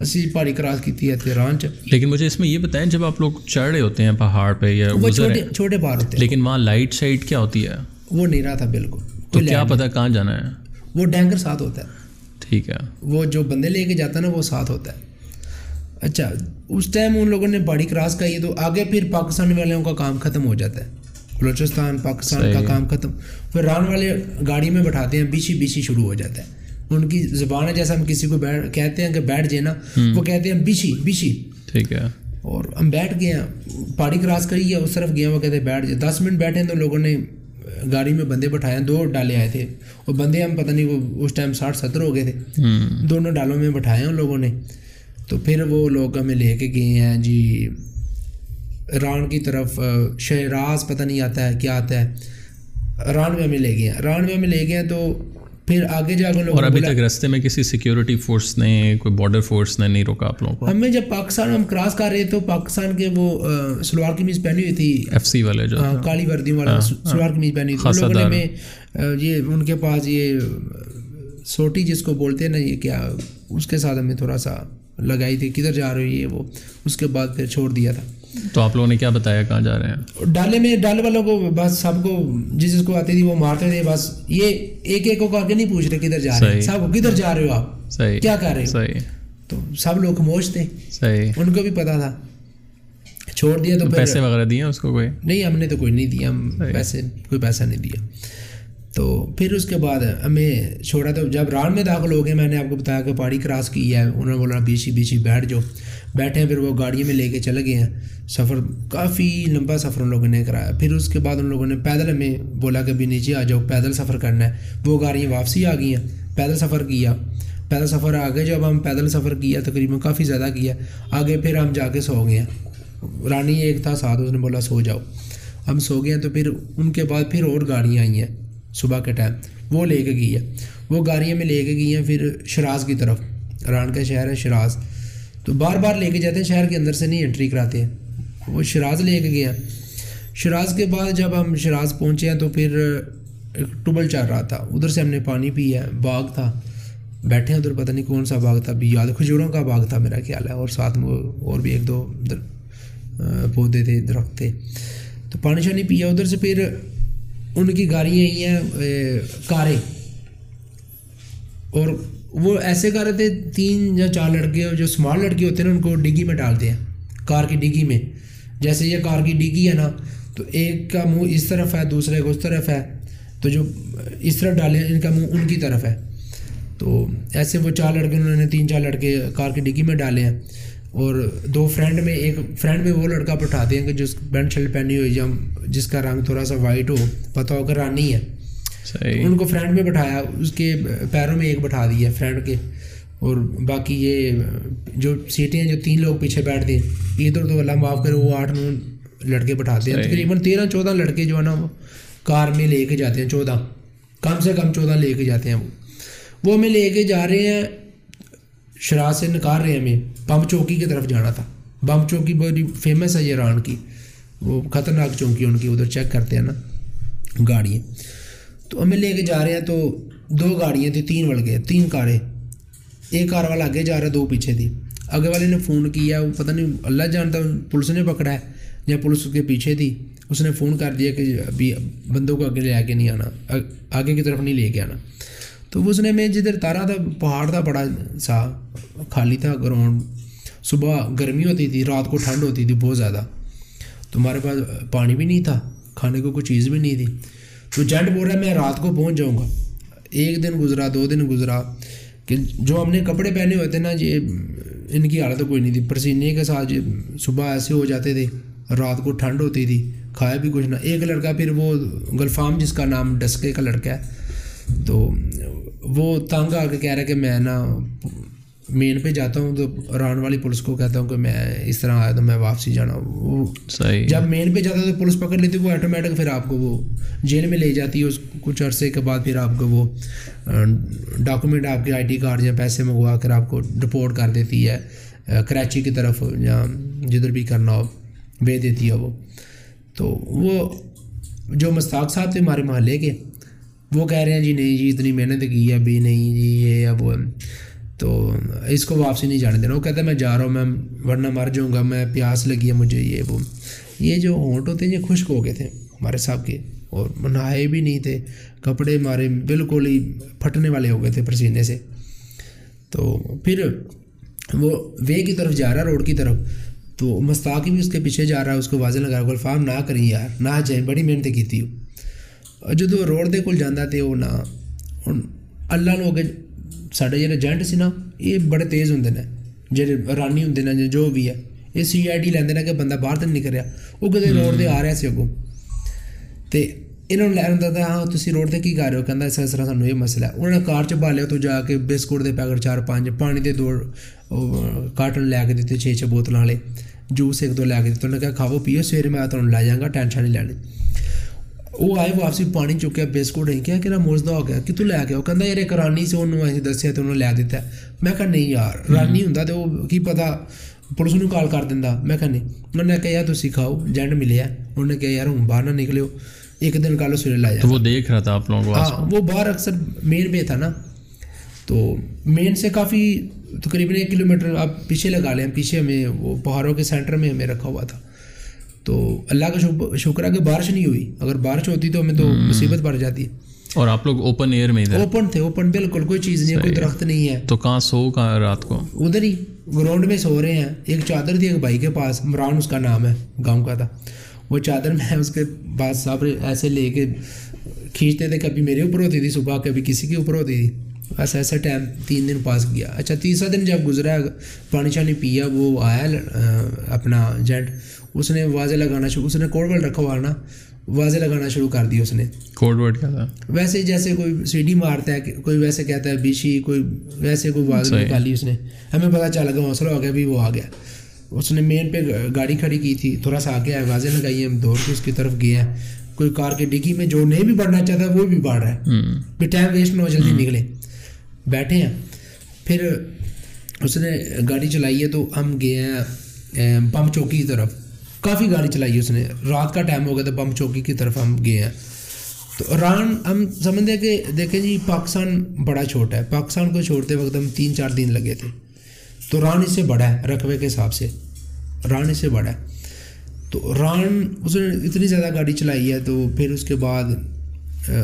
S1: اسی پہاڑی کراس کی ہے تہران لیکن مجھے
S2: اس میں یہ بتائیں جب آپ لوگ چڑھے ہوتے ہیں پہاڑ پہ یا وہ چھوٹے
S1: چھوٹے
S2: پہاڑ
S1: ہوتے
S2: ہیں
S1: لیکن وہاں لائٹ شائٹ
S2: کیا ہوتی ہے وہ نہیں رہا تھا
S1: بالکل کہاں جانا ہے وہ
S2: ڈینگر
S1: ساتھ
S2: ہوتا
S1: ہے
S2: ٹھیک ہے وہ جو
S1: بندے لے کے جاتا ہے نا
S2: وہ ساتھ
S1: ہوتا ہے اچھا اس ٹائم ان لوگوں نے باڈی کراس کا یہ تو آگے پھر پاکستانی والوں کا کام ختم ہو جاتا ہے۔ بلوچستان پاکستان کا کام ختم۔ پھر ران والے گاڑی میں بٹھاتے
S2: ہیں
S1: بیچی
S2: بیچی
S1: شروع ہو جاتا ہے۔ ان کی زبان ہے جیسا ہم کسی کو بیٹھ کہتے ہیں کہ بیٹھ جائے نا وہ کہتے ہیں بیچی بیچی۔ ٹھیک ہے۔ اور ہم بیٹھ
S2: گئے
S1: ہیں پہاڑی کراس کری ہے
S2: اس طرف
S1: گئے ہیں وہ کہتے ہیں بیٹھ جائے دس منٹ بیٹھے ہیں تو لوگوں نے گاڑی میں بندے بٹھائے ہیں دو ڈالے آئے تھے۔ اور بندے ہم پتہ نہیں وہ اس ٹائم ساٹھ ستر ہو گئے تھے۔ دونوں ڈالوں میں بٹھائے ہیں ان لوگوں نے۔ تو پھر
S2: وہ
S1: لوگ ہمیں لے کے گئے ہیں۔ جی ران کی طرف شہراز پتہ نہیں آتا ہے کیا آتا ہے۔ ران میں ہمیں لے گئے ہیں۔ ران میں ہمیں لے گئے ہیں تو پھر آگے جا کے اور ابھی تک رستے میں کسی سیکیورٹی فورس نے کوئی
S2: بارڈر فورس نے نہیں روکا آپ لوگوں کو؟ ہمیں جب پاکستان ہم کراس کر رہے تو پاکستان کے
S1: وہ سلوار قمیض پہنی ہوئی تھی۔ ایف سی والے جو کالی وردی والا ہاں، سلوار ہاں۔ قمیض پہنی
S2: ہوئی تھی۔ ہمیں
S1: یہ ان کے پاس یہ سوٹی جس کو بولتے ہیں نا یہ
S2: کیا
S1: اس کے ساتھ ہمیں تھوڑا سا لگائی تھی کدھر جا رہی ہے وہ؟ اس کے بعد پھر چھوڑ دیا تھا۔ تو آپ لوگوں نے کیا بتایا کہاں جا رہے ہیں؟ ڈالے میں ڈالے
S2: والوں کو بس سب کو جس جس کو آتی تھی
S1: وہ مارتے تھے بس یہ ایک ایک کو کر کے نہیں پوچھ رہے کدھر جا رہے ہیں۔ سب کدھر جا رہے ہو آپ؟ صحیح۔ کیا کر رہے
S2: ہیں
S1: صحیح۔ تو سب لوگ خموش تھے۔
S2: صحیح۔
S1: ان کو بھی پتا
S2: تھا۔
S1: چھوڑ دیا تو پیسے وغیرہ
S2: دیے
S1: اس کو کوئی؟ نہیں ہم نے تو
S2: کوئی
S1: نہیں
S2: دیا ہم پیسے کوئی پیسہ
S1: نہیں دیا۔ تو پھر اس کے بعد
S2: ہمیں
S1: چھوڑا تو جب ران میں داخل ہو گئے، میں نے آپ کو بتایا کہ پہاڑی کراس کی ہے، انہوں نے بولا بیچی بیچی بیٹھ جاؤ۔ بیٹھے ہیں، پھر وہ گاڑی میں لے کے چلے گئے ہیں۔ سفر کافی لمبا سفر ان لوگوں نے کرایا۔ پھر اس کے بعد ان لوگوں نے پیدل ہمیں بولا کہ بھی نیچے آ جاؤ، پیدل سفر کرنا ہے۔ وہ گاڑیاں واپسی آ گئی ہیں، پیدل سفر کیا۔ پیدل سفر آگے جب ہم پیدل سفر کیا، تقریباً کافی زیادہ کیا۔ آگے پھر ہم جا کے سو گئے ہیں۔ رانی ایک تھا ساتھ اس نے بولا سو جاؤ۔ ہم سو گئے ہیں تو پھر ان کے بعد پھر اور گاڑیاں آئی ہیں۔ صبح کے ٹائم۔ وہ لے کے گئی ہے۔ وہ گاڑیاں میں لے کے گئی ہیں پھر شراز کی طرف۔ ایران کا شہر ہے شراز تو بار بار لے کے جاتے ہیں، شہر کے اندر سے نہیں انٹری کراتے ہیں۔ وہ شراز لے کے گیا شراز کے بعد جب ہم شراز پہنچے ہیں تو پھر ایک ٹبل چل رہا تھا۔ ادھر سے ہم نے پانی پیا باغ تھا۔ بیٹھے ہیں ادھر، پتہ نہیں کون سا باغ تھا۔ بھی یاد، کھجوروں کا باغ تھا میرا خیال ہے۔ اور ساتھ میں اور بھی ایک دو پودے تھے، درخت تھے۔ تو پانی شانی پیا ادھر سے۔ پھر ان کی گاڑیاں ہی ہیں کاریں۔ اور وہ ایسے کر رہے تھے، تین یا چار لڑکے جو اسمال لڑکے ہوتے ہیں نا، ان کو ڈگی میں ڈالتے ہیں، کار کی ڈگی میں۔ جیسے یہ کار کی ڈگی ہے نا، تو ایک کا منہ اس طرف ہے، دوسرے کا اس طرف ہے۔ تو جو اس طرف ڈالے ان کا منہ ان کی طرف ہے۔ تو ایسے وہ چار لڑکے، انہوں نے تین چار لڑکے کار کی ڈگی میں ڈالے ہیں۔ اور دو فرینڈ میں ایک فرینڈ میں وہ لڑکا بٹھاتے ہیں کہ جس پینٹ شرٹ پہنی ہوئی جس کا رنگ تھوڑا سا وائٹ ہو پتہ ہو کر رانی ہے۔
S2: صحیح۔
S1: ان کو فرینڈ میں بٹھایا اس کے پیروں میں ایک بٹھا دیا فرینڈ کے۔ اور باقی یہ جو سیٹیں ہیں جو تین لوگ پیچھے بیٹھتے ہیں ادھر تو اللہ معاف کرے وہ آٹھ نو لڑکے بٹھاتے ہیں۔ تقریباً تیرہ چودہ لڑکے جو ہے نا وہ کار میں لے کے جاتے ہیں چودہ۔ کم سے کم چودہ لے کے جاتے ہیں وہ۔ وہ ہمیں لے کے جا رہے ہیں شراز سے نکال رہے ہمیں۔ پمپ چوکی کی طرف جانا تھا۔ پمپ چوکی بڑی فیمس ہے یہ ران کی۔ وہ خطرناک چوکی ان کی، ادھر چیک کرتے ہیں نا گاڑیاں۔ تو ہمیں لے کے جا رہے ہیں تو دو گاڑیاں تھیں، تین بڑھ گئے، تین کاریں۔ ایک کار والا آگے جا رہا ہے دو پیچھے تھی۔ آگے والے نے فون کیا، وہ پتہ نہیں، اللہ جانتا، پولیس نے پکڑا ہے یا پولیس اس کے پیچھے تھی۔ اس نے فون کر دیا کہ ابھی بندوں کو آگے لے کے نہیں آنا، آگے کی طرف نہیں لے کے آنا۔ تو اس نے میں جدھر تارا تھا پہاڑ تھا بڑا سا خالی تھا گراؤنڈ صبح گرمی ہوتی تھی، رات کو ٹھنڈ ہوتی تھی بہت زیادہ۔ تو ہمارے پاس پانی بھی نہیں تھا، کھانے کو کوئی چیز بھی نہیں تھی۔ تو جنٹ بول رہا ہے، میں رات کو پہنچ جاؤں گا۔ ایک دن گزرا، دو دن گزرا کہ جو ہم نے کپڑے پہنے ہوئے تھے نا، یہ ان کی حالت کوئی نہیں تھی۔ پسینے کے ساتھ صبح ایسے ہو جاتے تھے، رات کو ٹھنڈ ہوتی تھی، کھایا بھی کچھ نہ۔ ایک لڑکا پھر وہ گلفام جس کا نام ڈسکے کا لڑکا ہے تو وہ تنگ آ کے کہہ رہا ہے کہ میں نا مین پہ جاتا ہوں تو ران والی پولیس کو کہتا ہوں کہ میں اس طرح آیا تو میں واپسی جانا۔ وہ
S2: صحیح۔
S1: جب مین پہ جاتا ہے تو پولیس پکڑ لیتی ہے وہ آٹومیٹک پھر آپ کو وہ جیل میں لے جاتی ہے۔ اس کچھ عرصے کے بعد پھر آپ کو وہ ڈاکومنٹ آپ کے آئی ڈی کارڈ یا پیسے منگوا کر آپ کو رپورٹ کر دیتی ہے۔ کراچی کی طرف یا جدھر بھی کرنا ہو بھیج دیتی ہے وہ۔ تو وہ جو مستاق صاحب تھے ہمارے محلے کے وہ کہہ رہے ہیں جی نہیں جی اتنی محنت کی ہے، ابھی نہیں جی یہ اب وہ۔ تو اس کو واپسی نہیں جانے دینا۔ وہ کہتا ہے میں جا رہا ہوں، میں ورنہ مر جاؤں گا، میں پیاس لگی ہے مجھے، یہ وہ۔ یہ جو ہونٹ ہوتے ہیں، یہ خشک ہو گئے تھے ہمارے صاحب کے، اور نہائے بھی نہیں تھے، کپڑے ہمارے بالکل ہی پھٹنے والے ہو گئے تھے پسینے سے۔ تو پھر وہ وے کی طرف جا رہا ہے، روڈ کی طرف۔ تو مستاق بھی اس کے پیچھے جا رہا ہے، اس کو واضح لگا گلفام نہ کریں یار، نہ جائیں، بڑی محنت کی اور جدو روڈ کے کول جانا تو وہ نہوے سارے جینٹ سے نا یہ بڑے تج ہوں نے جانی ہوں جو بھی ہے یہ سی آئی ڈی لینا کہ بندہ باہر تو نہیں نکل رہا وہ کتنے روڈ سے آ رہا سی اگوں تو انہوں نے لے لیا ہاں ترڈ سے کی کر رہے ہو کہ اس طرح سانو یہ مسئلہ ہے انہوں نے کار چبالی اتوں جا کے بسکٹ کے پیکٹ چار پانچ پانی کے دو کارٹن لے کے دیتے چھ چھ بوتلوں والے جوس ایک دو لے کے انہوں نے کہا کھاو پیو سویر میں تھوڑا لے جاگا ٹینشن نہیں لینی ਉਹ ਆਏ ਵਾਪਸੀ ਪਾਣੀ ਚੁੱਕਿਆ ਬਿਸਕੁਟ ਅਸੀਂ ਕਿਹਾ ਕਿਹੜਾ ਮੁਰਜ਼ਦਾ ਹੋ ਗਿਆ? ਕਿਤੋਂ ਲੈ ਕੇ ਉਹ ਕਹਿੰਦਾ ਯਾਰ ਇੱਕ ਰਾਨੀ ਸੀ ਉਹਨੂੰ ਅਸੀਂ ਦੱਸਿਆ ਤੇ ਉਹਨੂੰ ਲੈ ਦਿੱਤਾ। ਮੈਂ ਕਿਹਾ ਨਹੀਂ ਯਾਰ ਰਾਨੀ ਹੁੰਦਾ ਤੇ ਉਹ ਕੀ ਪਤਾ ਪੁਲਿਸ ਨੂੰ ਕਾਲ ਕਰ ਦਿੰਦਾ। ਮੈਂ ਕਿਹਾ ਨਹੀਂ। ਉਹਨੇ ਕਿਹਾ ਯਾਰ ਤੁਸੀਂ ਖਾਓ ਜੈਂਟ ਮਿਲਿਆ। ਉਹਨੇ ਕਿਹਾ ਯਾਰ ਹੁਣ ਬਾਹਰ ਨਾ ਨਿਕਲਿਓ ایک دن کا لو سورے تو
S2: وہ دیکھ رہا تھا آپ لوگوں کو ہاں
S1: وہ باہر اکثر مین پہ تھا نا تو مین سے کافی تقریباً ایک کلو میٹر آپ پیچھے لگا لیں پیچھے ہمیں وہ پہاڑوں کے سینٹر میں ہمیں رکھا ہوا تھا تو اللہ کا شکر ہے کہ بارش نہیں ہوئی۔ اگر بارش ہوتی تو ہمیں تو مصیبت بڑھ جاتی ہے۔
S2: اور آپ لوگ اوپن ایئر میں اوپن
S1: تھے اوپن بالکل کوئی چیز نہیں ہے کوئی درخت نہیں ہے۔ تو
S2: کہاں سو کہاں رات کو؟ ادھر
S1: ہی گراؤنڈ میں سو رہے ہیں۔ ایک چادر تھی ایک بھائی کے پاس عمران اس کا نام ہے گاؤں کا تھا۔ وہ چادر میں اس کے بعد صاحب ایسے لے کے کھینچتے تھے کبھی میرے اوپر ہوتی تھی صبح کبھی کسی کے اوپر ہوتی تھی۔ بس ایسا ٹائم تین دن پاس کیا اچھا تیسرا دن جب گزرا پانی شانی پیا وہ آیا اپنا جینٹ۔ اس نے واضح لگانا شروع اس نے کوڈ ورڈ رکھا ہوا نا واضح لگانا شروع
S2: کر دی اس نے۔
S1: کوڈ ورڈ کیا تھا؟ ویسے جیسے کوئی سی ڈی مارتا ہے کوئی ویسے کہتا ہے بیشی
S2: کوئی
S1: ویسے کوئی واضح نکالی اس نے۔ ہمیں پتا چل گیا حوصلہ ہو گیا بھی وہ آ گیا۔ اس نے مین پہ گاڑی کھڑی کی تھی تھوڑا سا آگے ہے واضح لگائی ہم دوڑ کے اس کی طرف گئے ہیں۔ کوئی کار کے ڈگی میں جو نہیں بھی بڑھنا
S2: چاہتا
S1: وہ بھی بڑھ رہا ہے۔ پھر ٹائم ویسٹ نہ ہو جلدی نکلے۔ بیٹھے ہیں۔ پھر اس نے گاڑی چلائی ہے تو ہم گئے ہیں پمپ چوکی کی طرف۔ کافی گاڑی چلائی اس نے۔ رات کا ٹائم ہو گیا تھا بم چوکی کی طرف ہم گئے ہیں۔ تو ران، ہم سمجھتے ہیں کہ دیکھیں جی پاکستان بڑا چھوٹا ہے۔ پاکستان کو چھوڑتے وقت ہم تین چار دن لگے تھے۔ تو ران اس سے بڑا ہے، رقبے کے حساب سے۔ ران اس سے بڑا ہے۔ تو ران، اس نے اتنی زیادہ گاڑی چلائی ہے تو پھر اس کے بعد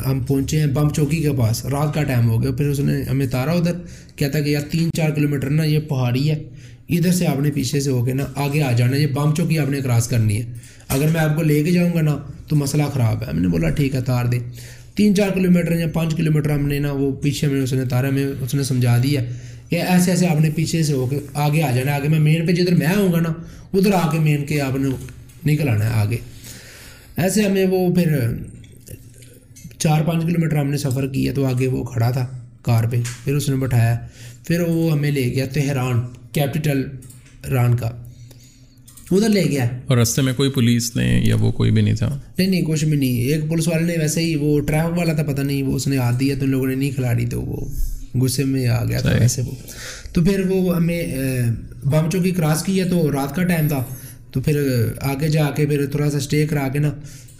S1: ہم پہنچے ہیں بم چوکی کے پاس، رات کا ٹائم ہو گیا، پھر اس نے ہمیں تارا ادھر، کہتا کہ یار تین چار کلو میٹر نا یہ پہاڑی ہے، ادھر سے آپ نے پیچھے سے ہو کے نا آگے آ جانا، یہ بم چوکی آپ نے کراس کرنی ہے۔ اگر میں آپ کو لے کے جاؤں گا نا تو مسئلہ خراب ہے۔ ہم نے بولا ٹھیک ہے تار دے تین چار کلو میٹر یا پانچ کلو میٹر ہم نے نا وہ پیچھے میں اس نے تارا میں اس نے سمجھا دیا۔ کہ ایسے ایسے آپ نے پیچھے سے ہو کے آگے آ جانا ہے، آگے میں مین پہ جدھر میں ہوں گا نا، ادھر آ کے مین کے آپ نے نکل آنا ہے آگے۔ ایسے ہمیں وہ پھر چار پانچ کلو میٹر ہم نے سفر کیا تو آگے وہ کھڑا تھا کار پہ پھر اس نے بٹھایا۔ پھر وہ ہمیں لے گیا تہران کیپٹل ران کا۔ ادھر لے گیا۔
S2: اور رستے میں کوئی پولیس نے یا وہ کوئی بھی نہیں تھا؟
S1: نہیں نہیں کچھ بھی نہیں۔ ایک پولیس والے نے ویسے ہی وہ ٹریفک والا تھا پتہ نہیں وہ اس نے ہاتھ دیا تو ان لوگوں نے نہیں کھلاڑی تو وہ غصے میں آ گیا تھا ویسے وہ۔ تو پھر وہ ہمیں بم چوکی کراس کیا تو رات کا ٹائم تھا۔ تو پھر آگے جا کے پھر تھوڑا سا اسٹے کرا کے نا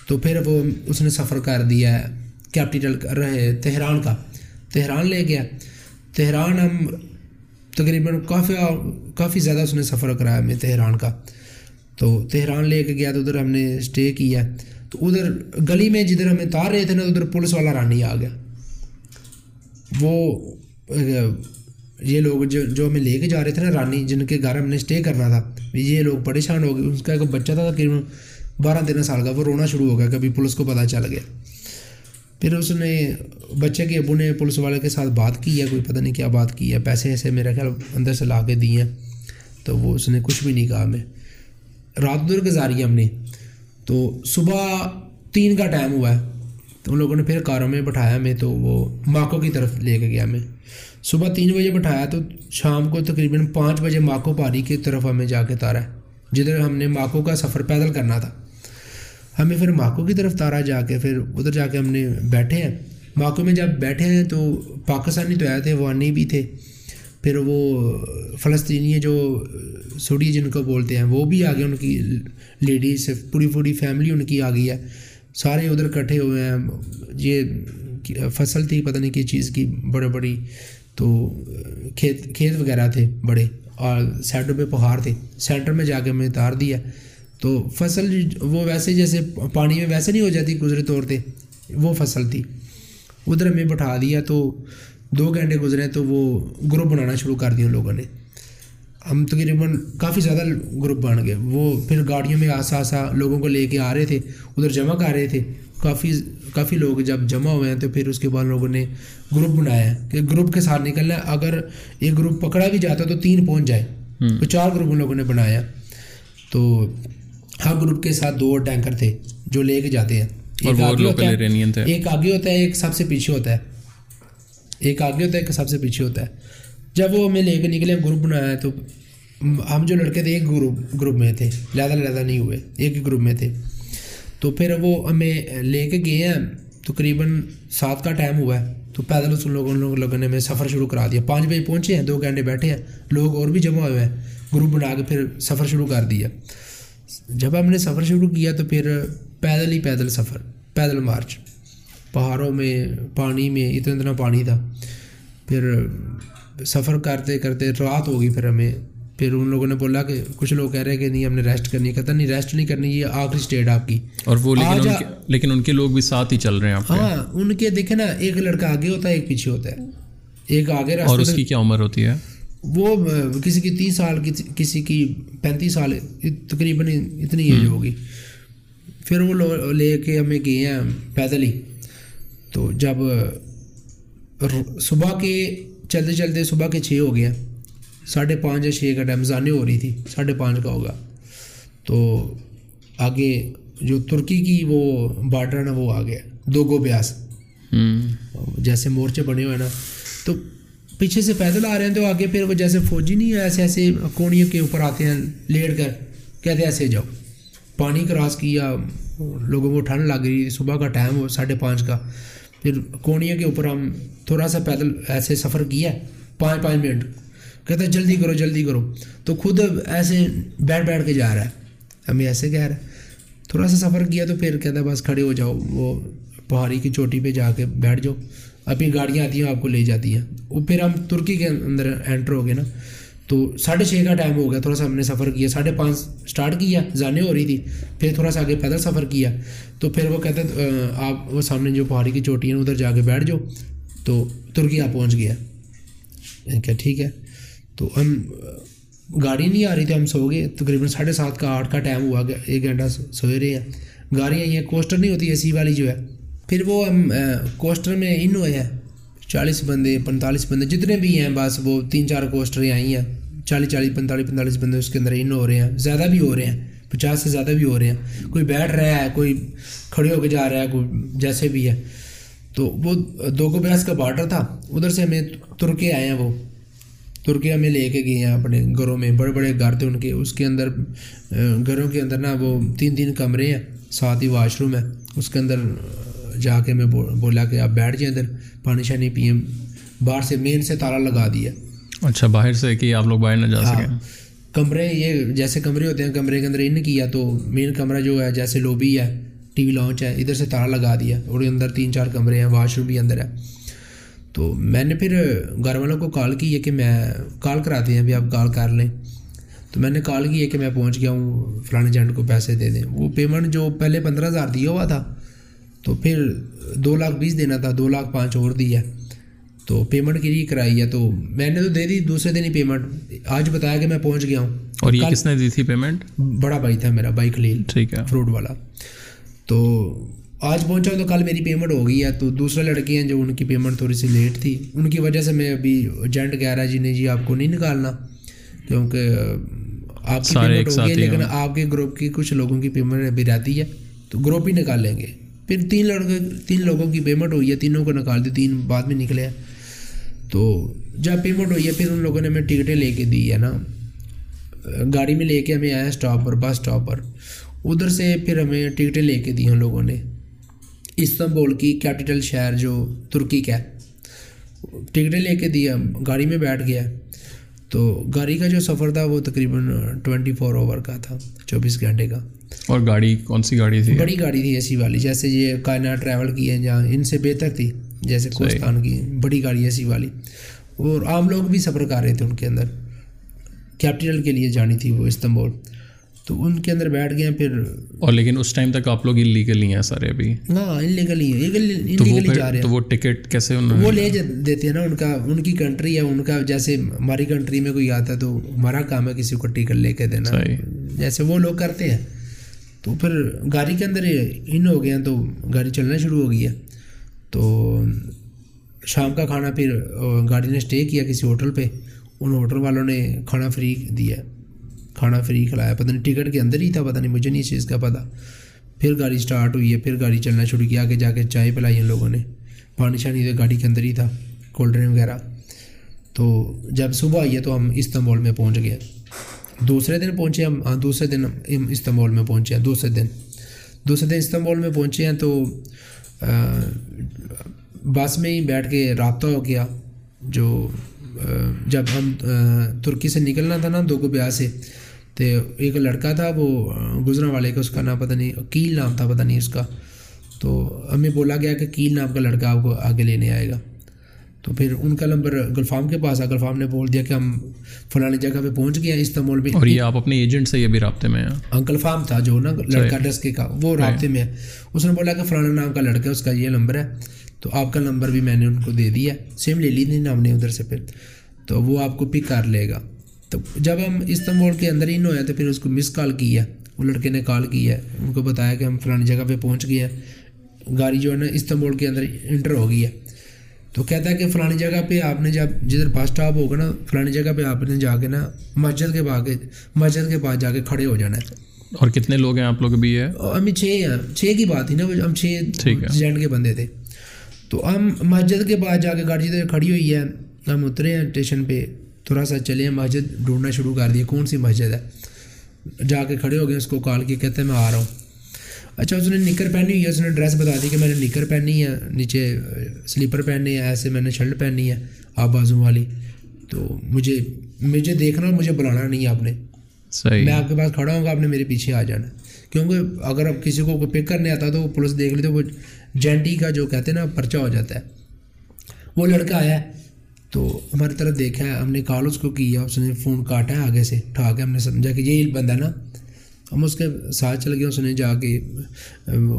S1: تو پھر وہ اس نے سفر کر دیا۔ ہے کیپٹل رہے تہران کا تہران لے گیا تہران ہم تقریباً کافی کافی زیادہ اس نے سفر کرایا ہمیں تہران کا تو تہران لے کے گیا تو ادھر ہم نے اسٹے کیا. تو ادھر گلی میں جدھر ہمیں تار رہے تھے نا ادھر پولیس والا رانی آ گیا. وہ، یہ لوگ جو جو ہمیں لے کے جا رہے تھے نا رانی جن کے گھر ہم نے اسٹے کرنا تھا. یہ لوگ پریشان ہو گئے. اس کا ایک بچہ تھا تقریباً بارہ تیرہ سال کا. وہ رونا شروع ہو گیا. کبھی پولیس کو پتہ چل گیا. پھر اس نے بچے کے ابو نے پولیس والے کے ساتھ بات کی ہے کوئی پتہ نہیں کیا بات کی ہے پیسے ایسے میرا خیال اندر سے لا کے دیے ہیں، تو وہ اس نے کچھ بھی نہیں کہا۔ ہمیں رات ادھر گزاری ہم نے۔ تو صبح تین کا ٹائم ہوا ہے۔ تو ان لوگوں نے پھر کاروں میں بٹھایا ہمیں تو وہ ماکو کی طرف لے کے گیا۔ ہمیں صبح تین بجے بٹھایا تو شام کو تقریباً پانچ بجے ماکو پاری کی طرف ہمیں جا کے تارا ہے جدھر ہم نے ماکو کا سفر پیدل کرنا تھا۔ ہمیں پھر ماکو کی طرف تارا جا کے، پھر ادھر جا کے ہم نے بیٹھے ہیں۔ ماکو میں جب بیٹھے ہیں تو پاکستانی تو آئے تھے وانی بھی تھے۔ پھر وہ فلسطینی جو سوڑی جن کو بولتے ہیں، وہ بھی آگے ان کی لیڈیز پوری پوری فیملی ان کی آ گئی ہے۔ سارے ادھر کٹھے ہوئے ہیں۔ یہ فصل تھی، پتہ نہیں کس چیز کی، بڑے بڑی۔ تو کھیت کھیت وغیرہ تھے بڑے اور سائڈوں پہ پہاڑ تھے۔ سینٹر میں جا کے ہمیں تار دیا۔ تو فصل وہ ویسے جیسے پانی میں ویسے نہیں ہو جاتی گزرے طور پہ وہ فصل تھی۔ ادھر ہمیں بٹھا دیا تو دو گھنٹے گزرے تو وہ گروپ بنانا شروع کر دیا لوگوں نے۔ ہم تقریباً کافی زیادہ گروپ بن گئے۔ وہ پھر گاڑیوں میں آسا آسا لوگوں کو لے کے آ رہے تھے ادھر جمع کر رہے تھے۔ کافی کافی لوگ جب جمع ہوئے ہیں تو پھر اس کے بعد لوگوں نے گروپ بنایا ہے کہ گروپ کے ساتھ نکلنا ہے۔ اگر ایک گروپ پکڑا بھی جاتا تو تین پہنچ جائے۔ تو چار گروپ ان لوگوں نے بنایا۔ تو ہر گروپ کے ساتھ دو ٹینکر تھے جو لے کے جاتے ہیں۔ ایک آگے ہوتا ہے ایک آگے ہوتا ہے ایک سب سے پیچھے ہوتا ہے۔ ایک آگے ہوتا ہے ایک سب سے پیچھے ہوتا ہے۔ جب وہ ہمیں لے کے نکلے گروپ بنایا تو ہم جو لڑکے تھے ایک گروپ گروپ میں تھے۔ لہٰذا لہٰذا نہیں ہوئے ایک ہی گروپ میں تھے۔ تو پھر وہ ہمیں لے کے گئے ہیں۔ تقریباً سات کا ٹائم ہوا ہے۔ تو پیدل اس لوگوں لوگوں نے ہمیں سفر شروع کرا دیا۔ پانچ بجے پہنچے ہیں دو گھنٹے بیٹھے ہیں۔ لوگ اور بھی جمع ہوئے ہیں۔ گروپ بنا کے پھر سفر شروع کر دیا۔ جب ہم نے سفر شروع کیا تو پھر پیدل ہی پیدل سفر پیدل مارچ۔ پہاڑوں میں پانی میں اتنا اتنا پانی تھا۔ پھر سفر کرتے کرتے رات ہوگی پھر ہمیں۔ پھر ان لوگوں نے بولا کہ کچھ لوگ کہہ رہے ہیں کہ نہیں ہم نے ریسٹ کرنی کہتا نہیں ریسٹ نہیں کرنی یہ آخری اسٹیٹ آپ کی۔
S2: اور وہ لیکن ان کے لیکن ان کے لوگ بھی ساتھ ہی چل رہے ہیں
S1: ہاں ان کے دیکھیں نا ایک لڑکا آگے ہوتا ہے ایک پیچھے ہوتا ہے۔ ایک آگے
S2: اور اس کی کیا عمر ہوتی ہے؟
S1: وہ کسی کی تیس سال کی کسی کی پینتیس سال تقریباً اتنی ایج ہوگی۔ پھر وہ لے کے ہمیں گئے ہیں پیدل ہی۔ تو جب صبح کے چلتے چلتے صبح کے چھ ہو گیا ساڑھے پانچ یا چھ کا ٹائم زانے ہو رہی تھی ساڑھے پانچ کا ہوگا۔ تو آگے جو ترکی کی وہ بارڈر ہے نا وہ آ گیا دو گو بیاس جیسے مورچے بنے ہوئے نا۔ تو پیچھے سے پیدل آ رہے ہیں تو آگے پھر وہ جیسے فوجی نہیں ایسے ایسے کونیوں کے اوپر آتے ہیں، لیٹ کر۔ کہتے ہیں ایسے جاؤ۔ پانی کراس کیا، لوگوں کو ٹھنڈ لگ رہی صبح کا ٹائم ہو، ساڑھے پانچ کا۔ پھر کونیا کے اوپر ہم تھوڑا سا پیدل ایسے سفر کیا، پانچ پانچ منٹ۔ کہتا ہے جلدی کرو جلدی کرو۔ تو خود ایسے بیٹھ بیٹھ کے جا رہا ہے۔ ہمیں ایسے کہہ رہا ہے تھوڑا سا سفر کیا تو پھر کہتا ہے بس کھڑے ہو جاؤ، وہ پہاڑی کی چوٹی پہ جا کے بیٹھ جاؤ۔ ابھی گاڑیاں آتی ہیں، آپ کو لے جاتی ہیں۔ وہ پھر ہم ترکی کے اندر انٹر ہو گئے نا۔ تو ساڑھے چھ کا ٹائم ہو گیا، تھوڑا سا ہم نے سفر کیا۔ ساڑھے پانچ اسٹارٹ کیا، جانے ہو رہی تھی۔ پھر تھوڑا سا آگے پیدل سفر کیا۔ تو پھر وہ کہتے آپ وہ سامنے جو پہاڑی کی چوٹی ہیں، ادھر جا کے بیٹھ جاؤ۔ تو ترکی آپ پہنچ گیا۔ کیا ٹھیک ہے۔ تو ہم، گاڑی نہیں آ رہی تھی، ہم سو گئے۔ تقریباً ساڑھے سات کا، آٹھ کا ٹائم ہوا ایک گھنٹہ سوئے رہے ہیں۔ گاڑیاں یہ کوسٹر نہیں ہوتی، اے سی والی جو ہے۔ پھر وہ ہم کوسٹر میں ان ہوئے ہیں چالیس بندے، پینتالیس بندے جتنے بھی ہیں، بس وہ تین چار کوسٹر آئی ہیں۔ چالیس چالیس، پینتالیس پینتالیس بندے اس کے اندر ان ہو رہے ہیں۔ زیادہ بھی ہو رہے ہیں، پچاس سے زیادہ بھی ہو رہے ہیں۔ کوئی بیٹھ رہا ہے، کوئی کھڑے ہو کے جا رہا ہے، کوئی جیسے بھی ہے۔ تو وہ دو کو بیاس کا بارڈر تھا، ادھر سے ہمیں ترکے آئے ہیں وہ۔ ترکے ہمیں لے کے گئے ہیں اپنے گھروں میں، بڑے بڑے گھر تھے ان کے۔ اس کے اندر گھروں کے اندر نا وہ تین تین کمرے ہیں، ساتھ ہی واش روم ہے۔ اس کے اندر جا کے میں بولا کہ آپ بیٹھ جائیں ادھر پانی شانی پئیں۔ باہر سے مین سے تالا لگا دیا۔
S2: اچھا باہر سے کہ آپ لوگ باہر نہ جا
S1: ہاں۔
S2: سکیں۔
S1: کمرے یہ جیسے کمرے ہوتے ہیں کمرے کے اندر ان کیا تو مین کمرہ جو ہے جیسے لوبی ہے ٹی وی لانچ ہے ادھر سے تالا لگا دیا۔ اور اندر تین چار کمرے ہیں واش روم بھی اندر ہے۔ تو میں نے پھر گھر والوں کو کال کی ہے کہ میں کال کراتے ہیں ابھی آپ کال کر لیں۔ تو میں نے کال کی ہے کہ میں پہنچ گیا ہوں فلانے ایجنٹ کو پیسے دے دیں۔ وہ پیمنٹ جو پہلے پندرہ ہزار دیا ہوا تھا۔ تو پھر دو لاکھ بیس دینا تھا دو لاکھ پانچ اور دیا تو پیمنٹ کی ری کرائی ہے۔ تو میں نے تو دے دی دوسرے دن ہی پیمنٹ آج بتایا کہ میں پہنچ گیا ہوں۔
S2: اور یہ کس نے دی تھی پیمنٹ
S1: بڑا بھائی تھا میرا بھائی خلیل
S2: ٹھیک ہے۔
S1: فروٹ والا۔ تو آج پہنچا تو کل میری پیمنٹ ہو گئی ہے۔ تو دوسرے لڑکے ہیں جو ان کی پیمنٹ تھوڑی سی لیٹ تھی۔ ان کی وجہ سے میں ابھی ایجنٹ کہہ رہا جی نہیں جی آپ کو نہیں نکالنا۔ کیونکہ آپ کی پیمنٹ ہو گئی لیکن آپ کے گروپ کی کچھ لوگوں کی پیمنٹ ابھی رہتی ہے۔ تو گروپ ہی نکال لیں گے۔ پھر تین لڑکے تین لوگوں کی پیمنٹ ہوئی ہے، تینوں کو نکال دی، تین بعد میں نکلے۔ تو جب پیمنٹ ہوئی ہے، پھر ان لوگوں نے ہمیں ٹکٹیں لے کے دی ہے نا۔ گاڑی میں لے کے ہمیں آیا اسٹاپ پر بس اسٹاپ پر۔ ادھر سے پھر ہمیں ٹکٹیں لے کے دی ان لوگوں نے۔ استنبول کی کیپٹل شہر جو ترکی کا ہے۔ ٹکٹیں لے کے دیا گاڑی میں بیٹھ گیا۔ تو گاڑی کا جو سفر تھا وہ تقریباً ٹوینٹی فور اوور کا تھا چوبیس گھنٹے کا۔
S2: اور گاڑی کون سی گاڑی تھی؟
S1: بڑی گاڑی تھی اے سی والی جیسے یہ کائنات ٹریول کی ہے جہاں ان سے بہتر تھی جیسے کوستان کی بڑی گاڑی اے سی والی۔ اور عام لوگ بھی سفر کر رہے تھے ان کے اندر۔ کیپٹل کے لیے جانی تھی وہ استنبول۔ تو ان کے اندر بیٹھ گئے پھر
S2: اور لیکن اس ٹائم تک آپ لوگ انلیگل ہی ہیں سارے ابھی؟
S1: ہاں انلیگل ہی انلیگلی جا رہے
S2: تو وہ ٹکٹ کیسے
S1: وہ لے دیتے ہیں نا ان کا ان کی کنٹری ہے ان کا جیسے ہماری کنٹری میں کوئی آتا ہے تو ہمارا کام ہے کسی کو ٹکٹ لے کے دینا۔ جیسے وہ لوگ کرتے ہیں۔ تو پھر گاڑی کے اندر ان ہو گئے ہیں تو گاڑی چلنا شروع ہو گئی ہے۔ تو شام کا کھانا پھر گاڑی نے اسٹے کیا کسی ہوٹل پہ۔ ان ہوٹل والوں نے کھانا فری دیا۔ کھانا فری کھلایا، پتہ نہیں ٹکٹ کے اندر ہی تھا، پتہ نہیں مجھے نہیں اس چیز کا پتہ۔ پھر گاڑی اسٹارٹ ہوئی ہے، پھر گاڑی چلنا شروع کیا، آگے جا کے چائے پلائی ان لوگوں نے۔ پانی شانی تو گاڑی کے اندر ہی تھا کولڈ ڈرنک وغیرہ۔ تو جب صبح آئی ہے تو ہم استنبول میں پہنچ گئے۔ دوسرے دن پہنچے ہم ہاں دوسرے دن استنبول میں پہنچے ہیں، دوسرے دن۔ دوسرے دن استنبول میں پہنچے ہیں تو بس میں ہی بیٹھ کے رابطہ ہو گیا۔ جو جب ہم ترکی سے نکلنا تھا نا، دو کو بیاہ سے تو ایک لڑکا تھا وہ گزرا والے کا اس کا نام پتہ نہیں کیل نام تھا پتہ نہیں اس کا۔ تو ہمیں بولا گیا کہ کیل نام کا لڑکا آپ کو آگے لینے آئے گا۔ تو پھر ان کا نمبر گلفام کے پاس آ گلفام نے بول دیا کہ ہم فلانی جگہ پہ پہنچ گئے ہیں استعمال میں۔
S2: اور یہ آپ اپنے ایجنٹ سے یہ بھی رابطے میں ہیں۔
S1: گلفام تھا جو نا لڑکا ڈسکے کا وہ رابطے میں ہے۔ اس نے بولا کہ فلانا نام کا لڑکا ہے اس کا یہ نمبر ہے۔ تو آپ کا نمبر بھی میں نے ان کو دے دیا سیم لے لی تھی نا ہم نے ادھر سے پھر۔ تو وہ آپ کو پک کر لے گا۔ تو جب ہم استنبول کے اندر ہی نہ ہوئے تو پھر اس کو مس کال کی ہے وہ لڑکے نے کال کی ہے ان کو بتایا کہ ہم فلانی جگہ پہ پہنچ گئے ہیں۔ گاڑی جو ہے نا استنبول کے اندر انٹر ہو گئی ہے۔ تو کہتا ہے کہ فلانی جگہ پہ آپ نے جب جدھر بس اسٹاپ ہوگا نا فلانی جگہ پہ آپ نے جا کے نا مسجد کے پاس مسجد کے پاس جا کے کھڑے ہو جانا ہے۔
S2: اور کتنے لوگ ہیں آپ لوگ بھی ہے
S1: ہمیں چھ ہیں۔ چھ کی بات تھی نا ہم چھ جینٹ کے بندے تھے۔ تو ہم مسجد کے پاس جا کے گاڑی جدھر کھڑی ہوئی ہے ہم اترے ہیں اسٹیشن پہ۔ تھوڑا سا چلے مسجد ڈھونڈنا شروع کر دیا کون سی مسجد ہے؟ جا کے کھڑے ہو گئے اس کو کال کیا کہتے ہیں میں آ رہا ہوں۔ اچھا اس نے نکر پہنی ہوئی ہے اس نے ڈریس بتا دی کہ میں نے نکر پہنی ہے نیچے سلیپر پہننے ہیں ایسے میں نے شرٹ پہنی ہے آپ بازو والی۔ تو مجھے مجھے دیکھنا اور مجھے بلانا نہیں ہے آپ نے۔
S2: صحیح۔
S1: میں آپ کے پاس کھڑا ہوں گا آپ نے میرے پیچھے آ جانا۔ کیونکہ اگر اب کسی کو پک کرنے آتا تو وہ پولیس دیکھ لی تو وہ جینٹی کا جو کہتے ہیں نا پرچہ ہو جاتا ہے۔ وہ لڑکا آیا ہے۔ تو ہماری طرف دیکھا ہے ہم نے کال اس کو کیا اس نے فون کاٹا ہے آگے سے اٹھا کے ہم نے سمجھا کہ یہی بندہ نا ہم اس کے ساتھ چل گئے اس نے جا کے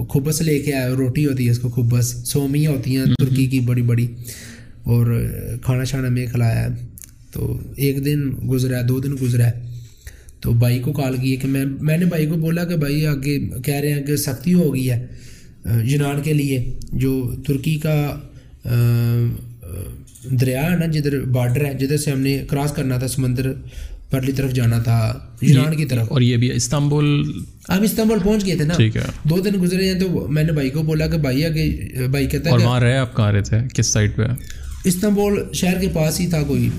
S1: کھبس لے کے آیا روٹی ہوتی ہے اس کو کھبس سومیاں ہوتی ہیں ترکی کی بڑی بڑی اور کھانا شانا میں کھلایا۔ تو ایک دن گزرا ہے دو دن گزرا۔ ہے تو بھائی کو کال کی ہے کہ میں میں نے بھائی کو بولا کہ بھائی آگے کہہ رہے ہیں کہ سختی ہو گئی ہے یونان کے لیے جو ترکی کا دریا ہے نا جدھر بارڈر ہے جدھر سے ہم نے کراس کرنا تھا سمندر پرلی طرف جانا تھا یونان کی طرف۔
S2: اور یہ بھی استنبول۔
S1: ہم استنبول پہنچ گئے تھے نا۔ دو دن گزرے ہیں تو میں نے بھائی کو بولا کہ بھائی آگے بھائی کہتا
S2: اور
S1: ہے
S2: وہاں رہے آپ کہاں رہے تھے؟ کس سائڈ پہ؟
S1: استنبول شہر کے پاس ہی تھا کوئی۔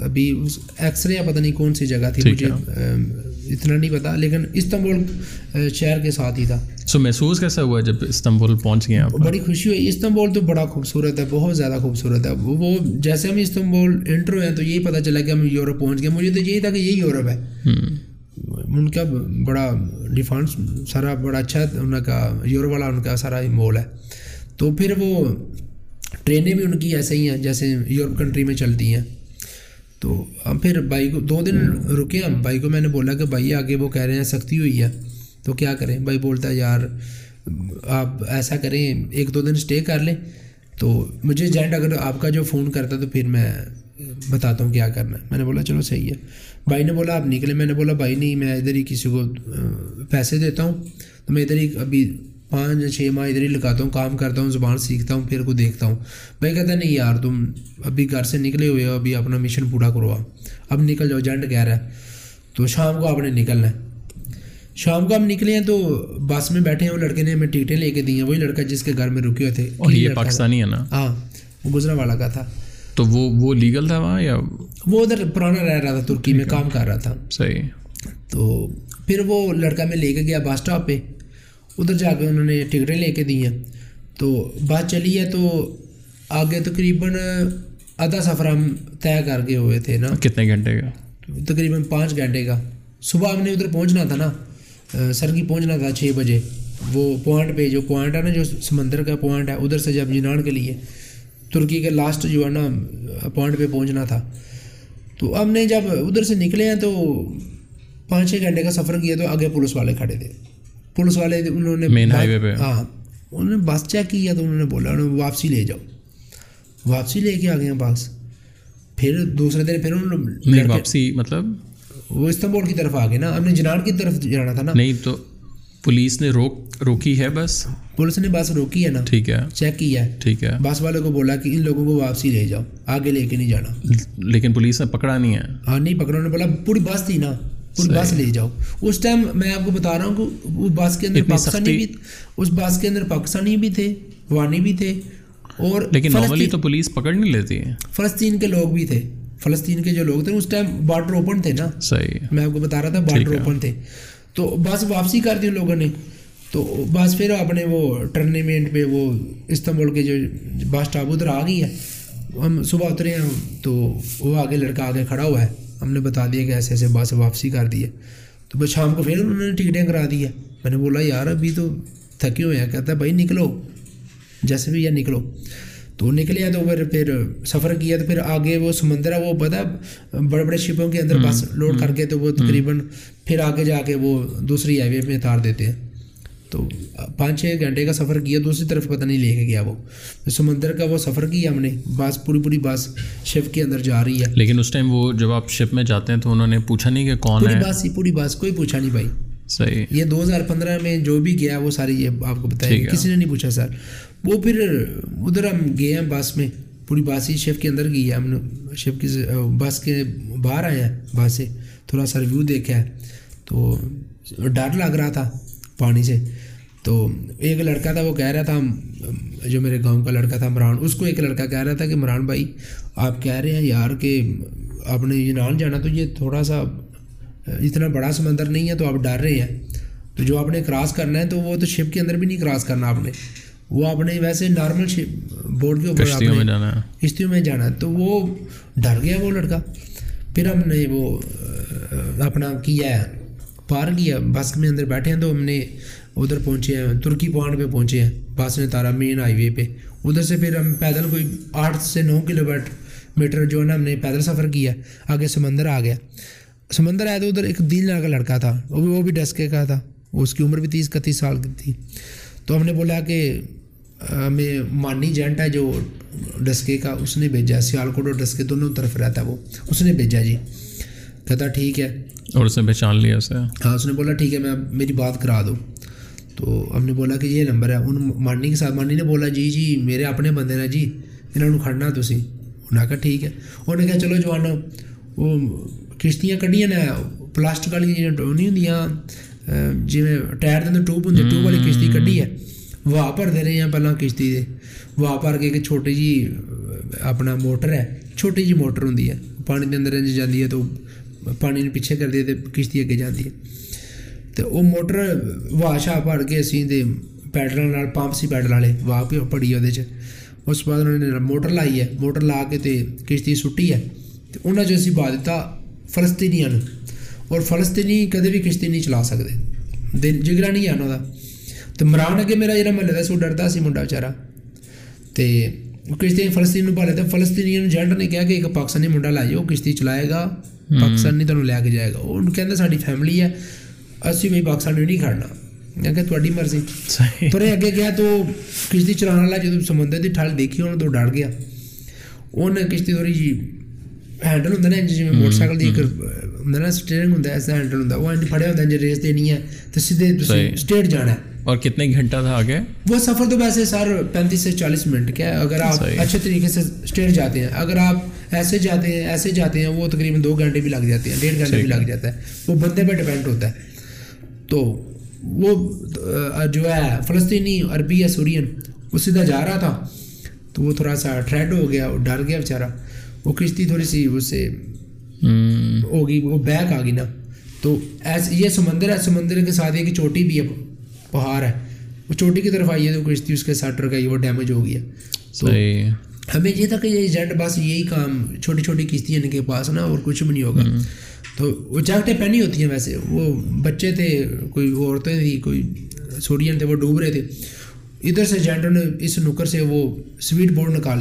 S1: ابھی ایکس رے یا پتہ نہیں کون سی جگہ تھی مجھے اتنا نہیں پتا لیکن استنبول شہر کے ساتھ ہی تھا۔
S2: سو محسوس کیسا ہوا جب استنبول پہنچ گئے آپ؟
S1: بڑی خوشی ہوئی۔ استنبول تو بڑا خوبصورت ہے بہت زیادہ خوبصورت ہے۔ وہ جیسے ہم استنبول انٹر ہوئے ہیں تو یہی پتہ چلا کہ ہم یورپ پہنچ گئے۔ مجھے تو یہی تھا کہ یہی یورپ ہے۔ ان کا بڑا ڈیفانس سارا بڑا اچھا ان کا یورپ والا ان کا سارا مول ہے۔ تو پھر وہ ٹرینیں بھی ان کی ایسے ہی ہیں جیسے یورپ کنٹری میں چلتی ہیں۔ تو ہم پھر بھائی کو دو دن رکے۔ ہم بھائی کو میں نے بولا کہ بھائی آگے وہ کہہ رہے ہیں سختی ہوئی ہے۔ تو کیا کریں؟ بھائی بولتا ہے یار آپ ایسا کریں ایک دو دن اسٹے کر لیں۔ تو مجھے جینٹ اگر آپ کا جو فون کرتا تو پھر میں بتاتا ہوں کیا کرنا ہے۔ میں نے بولا چلو صحیح ہے۔ بھائی نے بولا آپ نکلے میں نے بولا بھائی نہیں میں ادھر ہی کسی کو پیسے دیتا ہوں۔ تو میں ادھر ہی ابھی پانچ یا چھ ماہ ادھر ہی لگاتا ہوں کام کرتا ہوں زبان سیکھتا ہوں پھر کو دیکھتا ہوں۔ بھائی کہتا نہیں یار تم ابھی گھر سے نکلے ہوئے ہو ابھی اپنا مشن پورا کروا۔ اب نکل جاؤ جنٹ کہہ رہا ہے۔ تو شام کو آپ نے نکلنا ہے۔ شام کو ہم نکلے ہیں تو بس میں بیٹھے ہیں وہ لڑکے نے ہمیں ٹکٹیں لے کے دی ہیں۔ وہی لڑکا جس کے گھر میں رکے ہوئے تھے۔
S2: اور یہ۔ پاکستانی ہے نا؟
S1: ہاں وہ گزرا والا کا تھا۔
S2: تو وہ وہ لیگل تھا وہاں یا؟
S1: وہ ادھر پرانا رہ رہا تھا ترکی میں کام کر رہا تھا۔
S2: صحیح۔
S1: تو پھر وہ لڑکا میں لے کے گیا بس اسٹاپ پہ۔ ادھر جا کے انہوں نے ٹکٹیں لے کے دی ہیں تو بس چلی ہے تو آگے تقریباً آدھا سفر ہم طے کر کے ہوئے تھے نا۔
S2: کتنے گھنٹے کا؟
S1: تقریباً پانچ گھنٹے کا۔ صبح ہم نے ادھر پہنچنا تھا نا سرگی پہنچنا تھا چھ بجے۔ وہ پوائنٹ پہ جو پوائنٹ ہے نا جو سمندر کا پوائنٹ ہے ادھر سے جب یونان کے لیے ترکی کے لاسٹ جو ہے نا پوائنٹ پہ پہنچنا تھا۔ تو ہم نے جب ادھر سے نکلے ہیں تو پانچ چھ گھنٹے کا سفر کیا تو آگے پولیس والے کھڑے تھے۔ پولیس والے انہوں نے
S2: Main highway پہ؟
S1: ہاں انہوں نے بس چیک کیا تو انہوں نے بولا انہوں نے واپسی لے جاؤ۔ واپسی لے کے آ گئے ہیں بس پھر دوسرے دن پھر انہوں نے
S2: واپسی مطلب؟
S1: وہ استنبول کی طرف آ گئے نا۔ ہم نے جنان کی طرف جانا تھا نا۔
S2: نہیں تو پولیس نے روک روکی ہے بس؟
S1: پولیس نے بس روکی ہے نا۔
S2: ٹھیک ہے۔
S1: چیک کیا ہے۔
S2: ٹھیک ہے۔
S1: بس والے کو بولا کہ ان لوگوں کو واپسی لے جاؤ۔ آگے لے کے نہیں جانا۔
S2: لیکن پولیس نے پکڑا نہیں ہے۔
S1: ہاں نہیں پکڑا انہوں نے بولا پوری بس تھی نا۔ پوری بس لے جاؤ۔ اس ٹائم میں آپ کو بتا رہا ہوں کہ وہ بس کے اندر پاکستانی بھی اس بس کے اندر پاکستانی بھی تھے وانی بھی تھے اور
S2: لیکن نارملی تو پولیس پکڑ نہیں لیتی ہے۔
S1: فلسطین کے لوگ بھی تھے۔ فلسطین کے جو لوگ تھے اس ٹائم بارڈر اوپن تھے نا۔
S2: صحیح
S1: میں آپ کو بتا رہا تھا بارڈر اوپن تھے۔ تو بس واپسی کر دی ان لوگوں نے۔ تو بس پھر اپنے وہ ٹرنیمنٹ پہ وہ استنبول کے جو بس اسٹاپ ادھر آ گئی ہے۔ ہم صبح اترے ہیں تو وہ آگے لڑکا آگے کھڑا ہوا ہے۔ ہم نے بتا دیا کہ ایسے ایسے بس واپسی کر دی ہے۔ تو بس شام کو پھر انہوں نے ٹکٹیں کرا دی ہے میں نے بولا یار ابھی تو تھکے ہوئے ہیں۔ کہتا ہے بھائی نکلو۔ جیسے بھی یا نکلو۔ تو نکلے ہیں تو پھر پھر سفر کیا تو پھر آگے وہ سمندر ہے وہ پتہ بڑے بڑے شپوں کے اندر بس لوڈ کر کے تو وہ تقریباً پھر آگے جا کے وہ دوسری ہائی وے میں اتار دیتے ہیں۔ تو پانچ چھ گھنٹے کا سفر کیا دوسری طرف پتہ نہیں لے کے گیا وہ۔ سمندر کا وہ سفر کیا ہم نے؟ بس پوری پوری بس شپ کے اندر جا رہی ہے۔
S2: لیکن اس ٹائم وہ جب آپ شپ میں جاتے ہیں تو انہوں نے پوچھا نہیں کہ کون
S1: پوری
S2: ہے؟
S1: بس پوری بس کوئی پوچھا نہیں بھائی۔
S2: صحیح۔
S1: یہ دو ہزار پندرہ میں جو بھی گیا وہ ساری یہ آپ کو بتائیں کسی نے نہیں پوچھا سر۔ وہ پھر ادھر ہم گئے ہیں بس میں۔ پوری بس ہی شیف کے اندر گئی ہے۔ ہم نے شیف کی بس کے باہر آئے ہیں۔ بس سے تھوڑا سا ریویو دیکھا ہے۔ تو ڈر لگ رہا تھا۔ پانی سے۔ تو ایک لڑکا تھا وہ کہہ رہا تھا جو میرے گاؤں کا لڑکا تھا عمران اس کو ایک لڑکا کہہ رہا تھا کہ عمران بھائی آپ کہہ رہے ہیں یار کہ آپ نے یونان جانا تو یہ تھوڑا سا اتنا بڑا سمندر نہیں ہے تو آپ ڈر رہے ہیں۔ تو جو آپ نے کراس کرنا ہے تو وہ تو شپ کے اندر بھی نہیں کراس کرنا آپ نے۔ وہ آپ نے ویسے نارمل شپ بورڈ کے اوپر
S2: کشتیوں میں جانا ہے۔
S1: کشتیوں میں جانا ہے۔ تو وہ ڈر گیا وہ لڑکا۔ پھر ہم نے وہ اپنا کیا ہے؟ پار گیا بس میں اندر بیٹھے ہیں تو ہم نے ادھر پہنچے ہیں، ترکی پوائنٹ پہ پہنچے ہیں۔ بس نے تارا مین ہائی وے پہ۔ ادھر سے پھر ہم پیدل کوئی آٹھ سے نو کلو میٹر جو ہے نا، ہم نے پیدل سفر کیا۔ آگے سمندر آ گیا۔ سمندر آیا تو ادھر ایک دین کا لڑکا تھا۔ وہ بھی ڈسکے کا تھا۔ اس کی عمر بھی تیس اکتیس سال کی تھی۔ تو ہم نے بولا کہ، ہمیں مانی جینٹ ہے جو ڈسکے کا، اس نے بھیجا۔ سیالکوٹ اور ڈسکے دونوں طرف رہتا ہے وہ۔ اس نے بھیجا جی۔
S2: کہتا
S1: ٹھیک ہے۔ اور
S2: اسے پہچان لیا اسے۔ ہاں
S1: اس نے بولا ٹھیک ہے میں میری بات کرا دو تو ہم نے
S2: بولا
S1: کہ یہ نمبر ہے۔ ان مانی نے بولا جی جی میرے اپنے بندے نے جی ہوں کھڑنا تھی آخیا ٹھیک ہے۔ چلو جمع وہ کشتیاں
S2: کھڑی
S1: پلاسٹک ہو جیسے ٹائر کے ٹوب ہوی کشتی کھی وشتی واہ بھر کے چھوٹی جی اپنا موٹر ہے چھوٹی جی موٹر ہوتی ہے۔ پانی کے اندر جاتی ہے تو پانی نے پیچھے کر دیا تو کشتی اگے جاتی ہے
S2: تو
S1: وہ موٹر وا شا بھر کے اسی اِسی پیڈل پمپ سی پیڈل والے وا کے پڑی وہ اس بعد انہوں نے موٹر لائی ہے موٹر لا کے تو کشتی سٹی ہے تو انہوں اسی با دیتا فلسطینی
S2: اور
S1: فلسطینی کدے بھی کشتی نہیں چلا سکتے دل جگرا نہیں ہے انہوں کا تو مرحم اب کہ میرا جا مرتا منڈا بچارا تو کشتی فلسطین نے تو فلسطینی جینٹ نے کہا کہ ایک پاکستانی منڈا لے جاؤ کشتی چلائے گا چالیس منٹ کیا اچھے سے ایسے جاتے ہیں ایسے جاتے ہیں وہ تقریباً دو گھنٹے بھی لگ جاتے ہیں ڈیڑھ گھنٹے بھی لگ جاتا ہے۔ وہ بندے پہ ڈپینڈ ہوتا ہے۔
S2: تو
S1: وہ جو ہے فلسطینی عربی یا سورین وہ سیدھا جا رہا تھا۔ تو وہ تھوڑا سا ٹریڈ ہو گیا ڈر گیا بیچارا وہ کشتی تھوڑی سی اس سے ہوگی وہ بیک آ گئی نا۔ تو ایسے یہ سمندر ہے سمندر کے ساتھ ایک چوٹی بھی ہے پہاڑ
S2: ہے۔
S1: وہ چوٹی کی طرف آئی ہے تو کشتی اس کے ساتھ ٹر گئی وہ ڈیمیج ہو گیا تو ہمیں یہ تھا کہ یہ جٹ بس یہی کام چھوٹی چھوٹی کشتی ان کے پاس نا اور کچھ بھی نہیں ہوگا۔ تو وہ جیکٹیں پہنی ہوتی ہیں ویسے۔ وہ بچے تھے کوئی وہ عورتیں تھیں کوئی سوڑیاں تھے وہ ڈوب رہے تھے۔ ادھر سے جینٹوں نے اس نکر سے وہ سویٹ بورڈ نکال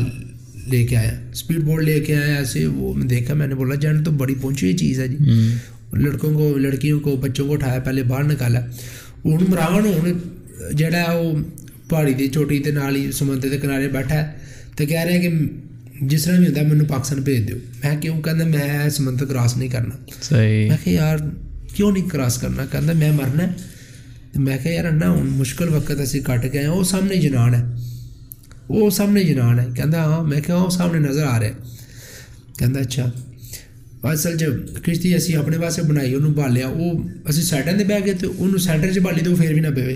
S1: لے کے آیا۔ سویٹ بورڈ لے کے آیا ایسے وہ دیکھا میں نے بولا جینٹ تو بڑی پہنچی ہوئی چیز ہے جی۔ لڑکوں کو لڑکیوں کو بچوں کو اٹھایا پہلے باہر نکالا۔ ہوں مراون ہوں جہا وہ پہاڑی کی چوٹی کے نال ہی سمندر کے کنارے بیٹھا ہے۔ کہہ رہے ہیں کہ جس طرح بھی ہوں
S2: مجھے پاکستان بھیج دو میں سمندر کراس
S1: نہیں کرنا صحیح میں یار کیوں نہیں کراس کرنا کہ
S2: میں مرنا میں یار نہ مشکل
S1: وقت ابھی
S2: کٹ
S1: گئے
S2: وہ
S1: سامنے جنان ہے وہ سامنے جنان ہے کہ میں کہ وہ سامنے نظر آ رہے کہ اچھا
S2: بس جب
S1: کی کشتی اِسی اپنے پاسے بنائی وہ بالیا وہ اصل سائٹر بہ گئے
S2: تو
S1: وہ
S2: سینٹر
S1: سے بالی تو پھر بھی نہ پی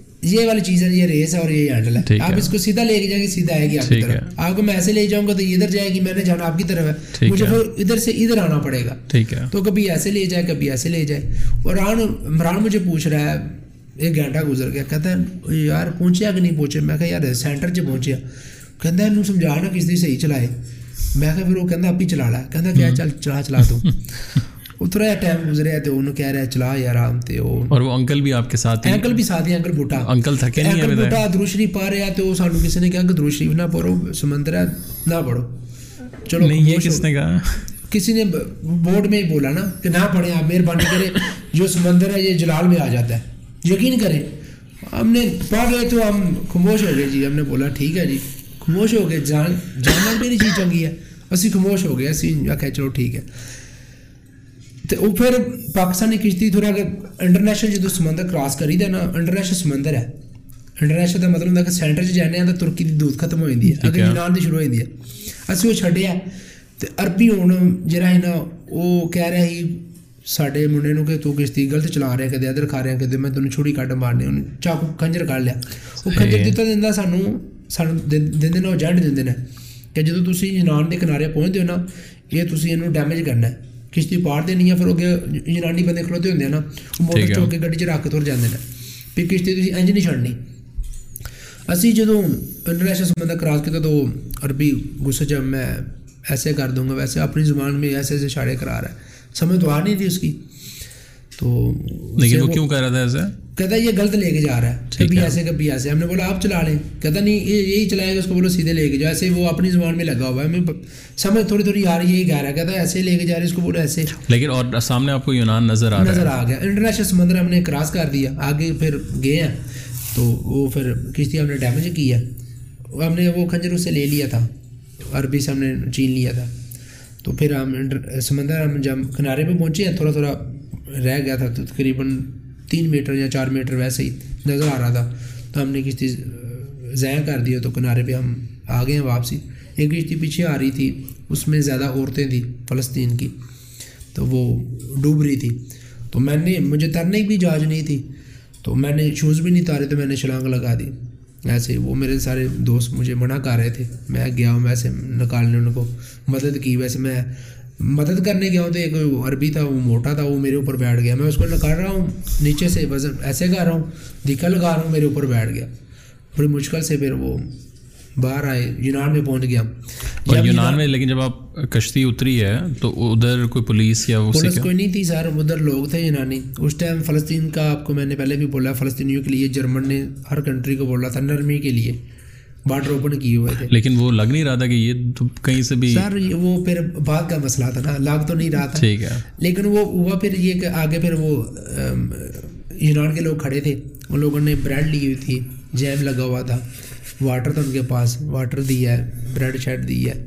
S2: یہ
S1: والی چیز ہے یہ ریس ہے اور یہ ہینڈل ہے آپ اس کو سیدھا لے
S2: کے
S1: جائیں
S2: گے
S1: سیدھا آئے گی آپ کی طرف۔
S2: آپ کو
S1: میں ایسے لے جاؤں گا تو ادھر جائے گی میں نے جانا آپ کی طرف ہے۔ مجھے پھر ادھر سے ادھر آنا پڑے گا۔ ٹھیک ہے۔ تو کبھی ایسے لے جائے کبھی ایسے لے جائے۔ اور ران عمران مجھے پوچھ رہا ہے ایک گھنٹہ گزر گیا کہتا ہے یار پہنچیا کہ نہیں پہنچے؟ میں کہا یار سینٹر سے پہنچیا کہتا ہے انہوں سمجھا نا کسی صحیح چلائے میں کہا
S2: پھر وہ کہتا آپ ہی چلا لا۔
S1: کہتا کیا چل چلا چلا دوں
S2: وہ تھوڑا ٹائم
S1: گزرے
S2: تو انہوں
S1: کہہ رہا ہے چلا یار ہم تے اور وہ انکل بھی آپ کے ساتھ ہیں۔ انکل بھی ساتھ ہیں
S2: انکل بوٹا
S1: انکل تھکے
S2: نہیں ہیں
S1: انکل بوٹا دروشری پا رہا ہے تو سانو کسی نے کہا کہ دروشری نہ پڑھو سمندر ہے نہ پڑھو۔ چلو نہیں یہ کس نے کہا؟ کسی نے بورڈ میں ہی بولا نا کہ نہ پڑھیں آپ مہربانی کریں جو سمندر ہے یہ جلال میں آ جاتا ہے۔ یقین کریں ہم نے پڑھ گئے تو ہم خاموش ہو گئے جی۔ ہم نے بولا ٹھیک ہے جی۔ خاموش ہو گئے جان جاننا میری چیز چنگی ہے۔ اسی خاموش ہو گئے اسی آخیا چلو ٹھیک ہے۔ تو وہ پھر پاکستانی کشتی تھوڑا کہ
S2: انٹرنیشنل
S1: جدھر
S2: سمندر
S1: کراس کری دیا نا انٹرنیشنل سمندر ہے انٹرنیشنل کا مطلب ہوں کہ سینٹر سے جانے تو ترکی کی دودھ ختم ہو جاتی ہے اگر جنان کی شروع ہوئی ہے اصل وہ چڑھیا تو اربی ہون جا وہ کہہ رہے ہی سارے منڈے کہ توں کشتی
S2: گلت
S1: چلا رہے ہیں کدے ادر کھا رہے ہیں کدھر میں تینوں چھوڑی کٹ مار چک کنجر کھ لیا وہ کنجر دینا سانوں سو دینڈ دین کہ جب تھی ننان کے کنارے پہنچتے ہونا یہ تھی یہ ڈیمج کرنا کشتی پار دینی
S2: ہے پھر
S1: اگے جنانی بندے کھڑوتے ہوئے موبائل ہو کے گی جاتے ہیں پھر کشتی اجنج نہیں چڑھنی اسی جدو انٹرنشنل سبند کراس کے تو عربی غصے جب میں ایسے کر دوں گا ویسے اپنی زبان میں ایسے ایسے کرا رہا ہے سمجھ تو آ نہیں اس کی تو
S2: لیکن وہ کیوں کہہ رہا تھا ایسے
S1: کہتا ہے یہ غلط لے کے جا رہا ہے کبھی ایسے کبھی ایسے۔ ہم نے بولا آپ چلا لیں۔ کہتا نہیں یہ یہی چلائے گا اس کو بولو سیدھے لے کے جاؤ۔ ایسے وہ اپنی زبان میں لگا ہوا ہے۔ ہمیں سمجھ تھوڑی تھوڑی آ رہی یہی کہہ رہا ہے۔ کہتا ہے ایسے لے کے جا رہے اس کو بولو ایسے۔
S2: لیکن اور سامنے آپ کو یونان نظر آ رہا
S1: نظر آ گیا۔ انٹرنیشنل سمندر ہم نے کراس کر دیا۔ آگے پھر گئے ہیں۔ تو وہ پھر کشتی ہم نے ڈیمیج کی ہے۔ ہم نے وہ کھنجر اس سے لے لیا تھا۔ عربی سے ہم نے چین لیا تھا۔ تو پھر ہم سمندر ہم جب کنارے پہ پہنچے ہیں تھوڑا تھوڑا رہ گیا تھا تو تقریباً تین میٹر یا چار میٹر ویسے ہی نظر آ رہا تھا۔ تو ہم نے کشتی ضائع کر دیا تو کنارے پہ ہم آ گئے ہیں واپسی۔ ایک کشتی پیچھے آ رہی تھی، اس میں زیادہ عورتیں تھیں فلسطین کی۔ تو وہ ڈوب رہی تھی۔ تو میں نے، مجھے تیرنے کی بھی جانچ نہیں تھی۔ تو میں نے شوز بھی نہیں تارے تو میں نے چھلانگ لگا دی۔ ایسے وہ میرے سارے دوست مجھے منع کر رہے تھے۔ میں گیا ہوں ویسے، نکالنے ان کو مدد کی۔ ویسے میں مدد کرنے گیا ہوں تو ایک عربی تھا وہ موٹا تھا وہ میرے اوپر بیٹھ گیا۔ میں اس کو نکال رہا ہوں نیچے سے وزن ایسے کر رہا ہوں دکھا لگا رہا ہوں میرے اوپر بیٹھ گیا۔ بڑی مشکل سے پھر وہ باہر آئے یونان میں پہنچ گیا۔
S2: اور یونان میں لیکن جب آپ کشتی اتری ہے تو ادھر کوئی پولیس یا
S1: پولیس کوئی نہیں تھی سر ادھر لوگ تھے یونانی۔ اس ٹائم فلسطین کا آپ کو میں نے پہلے بھی بولا فلسطینیوں کے لیے جرمن نے ہر کنٹری کو بولا تھا نرمی کے لیے۔ بارڈر اوپن کیے ہوئے تھے۔
S2: لیکن وہ لگ نہیں رہا تھا کہ یہ تو کہیں سے بھی
S1: سر وہ پھر بعد کا مسئلہ تھا نا۔ لگ تو نہیں رہا تھا۔
S2: ٹھیک ہے۔
S1: لیکن وہ ہوا پھر یہ کہ آگے پھر وہ یونان کے لوگ کھڑے تھے۔ ان لوگوں نے بریڈ لی ہوئی تھی۔ جیم لگا ہوا تھا۔ واٹر تھا ان کے پاس۔ واٹر دیا ہے۔ بریڈ شیڈ دی ہے۔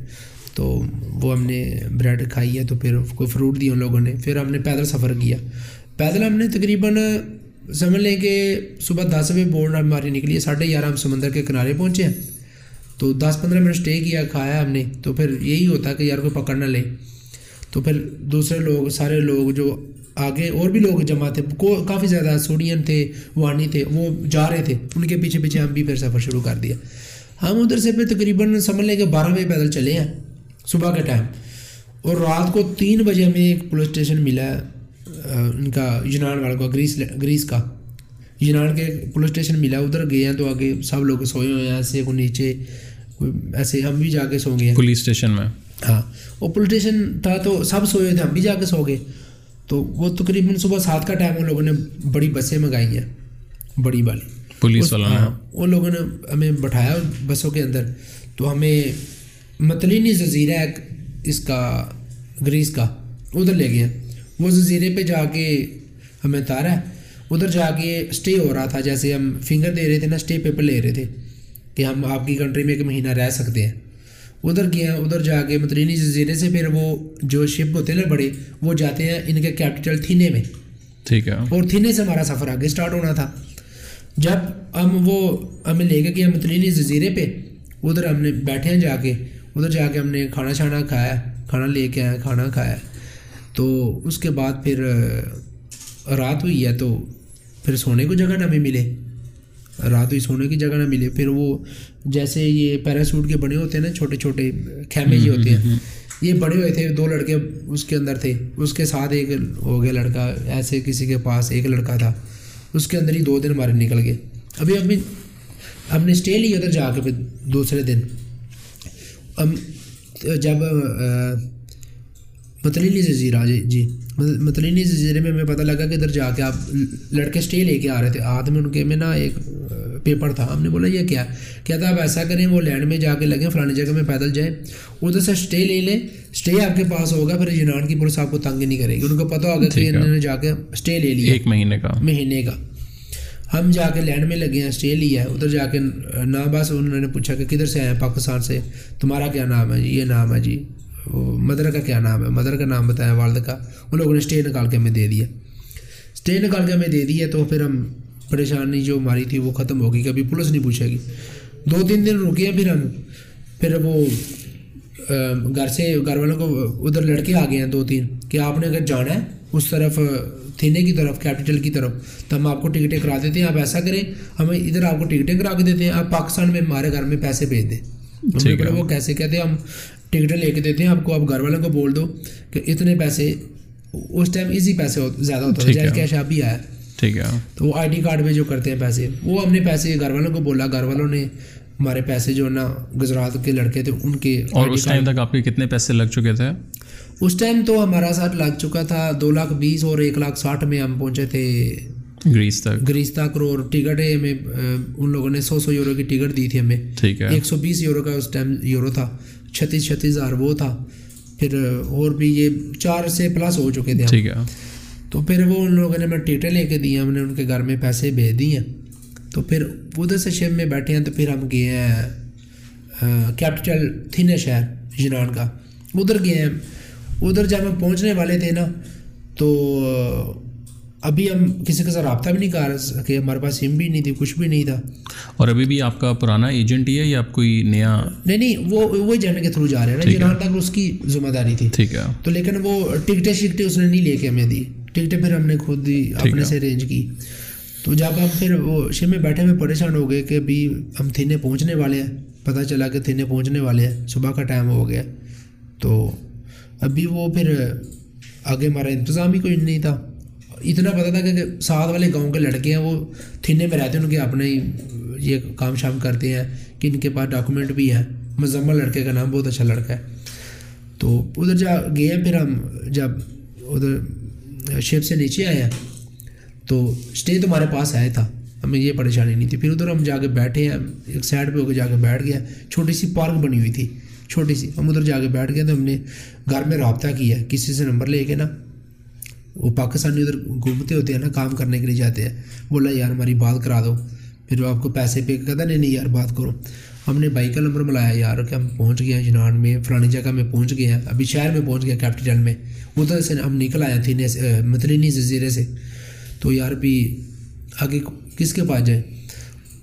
S1: تو وہ ہم نے بریڈ کھائی ہے۔ تو پھر کوئی فروٹ دی ان لوگوں نے۔ پھر ہم نے پیدل سفر کیا۔ پیدل ہم نے تقریباً سمجھ لیں کہ صبح دس بجے بورڈ ہماری نکلی ہے، ساڑھے گیارہ ہم سمندر کے کنارے پہنچے ہیں۔ تو دس پندرہ منٹ اسٹے کیا، کھایا ہم نے۔ تو پھر یہی ہوتا کہ یار کوئی پکڑ نہ لے۔ تو پھر دوسرے لوگ، سارے لوگ جو آگے، اور بھی لوگ جمع تھے کافی زیادہ سوڈین تھے، وانی تھے، وہ جا رہے تھے۔ ان کے پیچھے پیچھے ہم بھی پھر سفر شروع کر دیا۔ ہم ادھر سے پھر تقریباً سمجھ لیں کہ بارہ بجے پیدل چلے ہیں، صبح کے ٹائم۔ اور رات کو تین بجے ہمیں ایک پولیس اسٹیشن ملا۔ ہے ان کا یونان والوں کا گریس گریس کا یونان کے پولیس اسٹیشن ملا ادھر گئے ہیں تو آگے سب لوگ سوئے ہوئے ہیں ایسے کوئی نیچے ایسے ہم بھی جا کے سو گئے
S2: پولیس اسٹیشن میں۔
S1: ہاں وہ پولیس اسٹیشن تھا تو سب سوئے ہوئے تھے ہم بھی جا کے سو گئے۔ تو وہ تقریباً صبح سات کا ٹائم ان لوگوں نے بڑی بسیں منگائی ہیں بڑی والی۔
S2: پولیس نے۔
S1: ہاں ان لوگوں نے ہمیں بٹھایا بسوں کے اندر۔ تو ہمیں متلینی جزیرہ ہے اس کا گریس کا ادھر لے گئے وہ جزیرے پہ جا کے ہمیں تارا ہے۔ ادھر جا کے اسٹے ہو رہا تھا جیسے ہم فنگر دے رہے تھے نا اسٹے پیپر لے رہے تھے کہ ہم آپ کی کنٹری میں ایک مہینہ رہ سکتے ہیں۔ ادھر ہیں ادھر جا کے مترینی جزیرے سے پھر وہ جو شپ ہوتے ہیں نا بڑے وہ جاتے ہیں ان کے کیپٹل تھینے میں۔
S2: ٹھیک ہے۔
S1: اور تھینے سے ہمارا سفر آگے اسٹارٹ ہونا تھا۔ جب ہم وہ ہمیں لے کے گئے مترینی جزیرے پہ ادھر ہم نے بیٹھے ہیں جا کے۔ ادھر جا کے ہم نے کھانا چھانا کھایا کھانا لے کے آیا کھانا کھایا۔ تو اس کے بعد پھر رات ہوئی ہے تو پھر سونے کو جگہ نہ ہمیں ملے۔ رات ہوئی سونے کی جگہ نہ ملے۔ پھر وہ جیسے یہ پیراسوٹ کے بنے ہوتے ہیں نا چھوٹے چھوٹے خیمے جی ہوتے ہیں۔ یہ بڑے ہوئے تھے دو لڑکے اس کے اندر تھے۔ اس کے ساتھ ایک ہو گیا لڑکا ایسے کسی کے پاس ایک لڑکا تھا۔ اس کے اندر ہی دو دن ہمارے نکل گئے۔ ابھی ابھی ہم نے اسٹے لی ادھر جا کے پھر دوسرے دن۔ ہم جب متلینی جزیرہ جی جی۔ متلینی جزیرے میں ہمیں پتہ لگا کہ ادھر جا کے آپ لڑکے اسٹے لے کے آ رہے تھے۔ ہاتھ میں ان کے میں نا ایک پیپر تھا۔ ہم نے بولا یہ کیا تھا آپ ایسا کریں وہ لینڈ میں جا کے لگیں فلانی جگہ میں پیدل جائیں۔ ادھر سے اسٹے لے لیں۔ اسٹے آپ کے پاس ہوگا پھر یونان کی پولیس آپ کو تنگ نہیں کرے گی۔ ان کو پتہ ہوگا کہ انہوں نے جا کے اسٹے لے لیا۔
S2: ایک مہینے کا۔
S1: مہینے کا۔ ہم جا کے لینڈ میں لگے ہیں اسٹے لیا ہے۔ ادھر جا کے نہ بس انہوں نے پوچھا کہ کدھر سے آئے ہیں؟ پاکستان سے۔ تمہارا کیا نام ہے؟ جی یہ نام ہے جی۔ مدر کا کیا نام ہے؟ مدر کا نام بتایا والد کا۔ ان لوگوں نے اسٹے نکال کے ہمیں دے دیا۔ اسٹے نکال کے ہمیں دے دیا تو پھر ہم پریشانی جو ہماری تھی وہ ختم ہوگی۔ کبھی پولیس نہیں پوچھے گی۔ دو تین دن رکے ہیں پھر ہم۔ پھر وہ گھر سے گھر والوں کو ادھر لڑکے آ گئے ہیں دو تین کہ آپ نے اگر جانا ہے اس طرف تھینے کی طرف کیپٹل کی طرف تو ہم آپ کو ٹکٹیں کرا دیتے ہیں۔ آپ ایسا کریں ہمیں ادھر آپ کو ٹکٹیں کرا کے دیتے ہیں۔ آپ پاکستان میں ہمارے گھر میں پیسے بھیج دیں۔ وہ کیسے کہتے ہیں؟ ہم ٹکٹیں لے کے دیتے ہیں آپ کو آپ گھر والوں کو بول دو کہ اتنے پیسے اس ٹائم ایزی پیسے زیادہ ہوتا ہے۔ جیسے کیش آپ بھی آیا۔
S2: ٹھیک ہے۔
S1: تو وہ آئی ڈی کارڈ میں جو کرتے ہیں پیسے وہ ہم نے پیسے گھر والوں کو بولا۔ گھر والوں نے ہمارے پیسے جو نا گجرات کے لڑکے تھے ان کے
S2: اور اس ٹائم تک آپ کے کتنے پیسے لگ چکے تھے؟
S1: اس ٹائم تو ہمارا ساتھ لگ چکا تھا دو لاکھ بیس اور ایک لاکھ ساٹھ میں ہم پہنچے تھے۔
S2: گریس تک۔
S1: گریس تک اور ٹکٹ ہمیں ان لوگوں نے سو سو یورو کی ٹکٹ دی تھی ہمیں۔
S2: ٹھیک ہے۔
S1: ایک سو بیس یورو کا اس ٹائم یورو تھا۔ چھتیس چھتیس ہزار وہ تھا۔ پھر اور بھی یہ چار سے پلس ہو چکے تھے۔
S2: ٹھیک ہے۔
S1: تو پھر وہ ان لوگوں نے ہمیں ٹکٹیں لے کے دی ہیں ہم نے ان کے گھر میں پیسے بھیج دیے ہیں۔ تو پھر ادھر سے شپ میں بیٹھے ہیں تو پھر ہم گئے ہیں کیپٹل تھینے شہر یونان کا۔ ادھر گئے ہیں۔ ادھر جب ہم پہنچنے والے تھے نا تو ابھی ہم کسی کے ساتھ رابطہ بھی نہیں کر سکے ہمارے پاس سم بھی نہیں تھی کچھ بھی نہیں تھا۔
S2: اور ابھی بھی آپ کا پرانا ایجنٹ ہی ہے یا آپ کوئی نیا؟
S1: نہیں نہیں وہ وہ ایجنٹ کے تھرو جا رہے ہیں نا یونان تک اس کی ذمہ داری تھی۔
S2: ٹھیک ہے۔
S1: تو لیکن وہ ٹکٹیں شکٹیں اس نے نہیں لے کے ہمیں دی۔ ٹکٹیں پھر ہم نے خود ہی اپنے سے ارینج کی۔ تو جب ہم پھر وہ شپ میں بیٹھے ہوئے پریشان ہو گئے کہ ابھی ہم تھینے پہنچنے والے ہیں۔ پتہ چلا کہ تھینے پہنچنے والے ہیں صبح کا ٹائم ہو گیا۔ تو ابھی وہ پھر آگے ہمارا انتظام ہی کوئی نہیں تھا۔ اتنا پتہ تھا کہ ساتھ والے گاؤں کے لڑکے ہیں، وہ تھینے میں رہتے ہیں، ان کے اپنے ہی یہ کام شام کرتے ہیں کہ ان کے پاس ڈاکومنٹ بھی ہیں مزمل لڑکے کا نام، بہت اچھا لڑکا ہے۔ تو ادھر جا گئے ہیں، پھر ہم جب ادھر شپ سے نیچے آئے ہیں، تو اسٹے تو ہمارے پاس آیا تھا۔ ہمیں یہ پریشانی نہیں تھی۔ پھر ادھر ہم جا کے بیٹھے ہیں، ایک سائڈ پہ ہو کے جا کے بیٹھ گیا۔ چھوٹی سی پارک بنی ہوئی تھی، چھوٹی سی۔ ہم ادھر جا کے بیٹھ گئے تو ہم نے گھر میں رابطہ کیا، کسی سے نمبر لے کے نا۔ وہ پاکستانی ادھر گھومتے ہوتے ہیں نا کام کرنے کے لیے جاتے ہیں بولا یار ہماری بات کرا دو پھر وہ آپ کو پیسے پے کہتا نہیں نہیں یار بات کرو۔ ہم نے بائک کا نمبر ملایا یار کہ ہم پہنچ گئے ہیں جنان میں فلانی جگہ میں پہنچ گئے ہیں ابھی شہر میں پہنچ گیا کیپٹل میں۔ ادھر سے ہم نکل آئے تھے مترینی جزیرے سے۔ تو یار بھی آگے کس کے پاس جائیں؟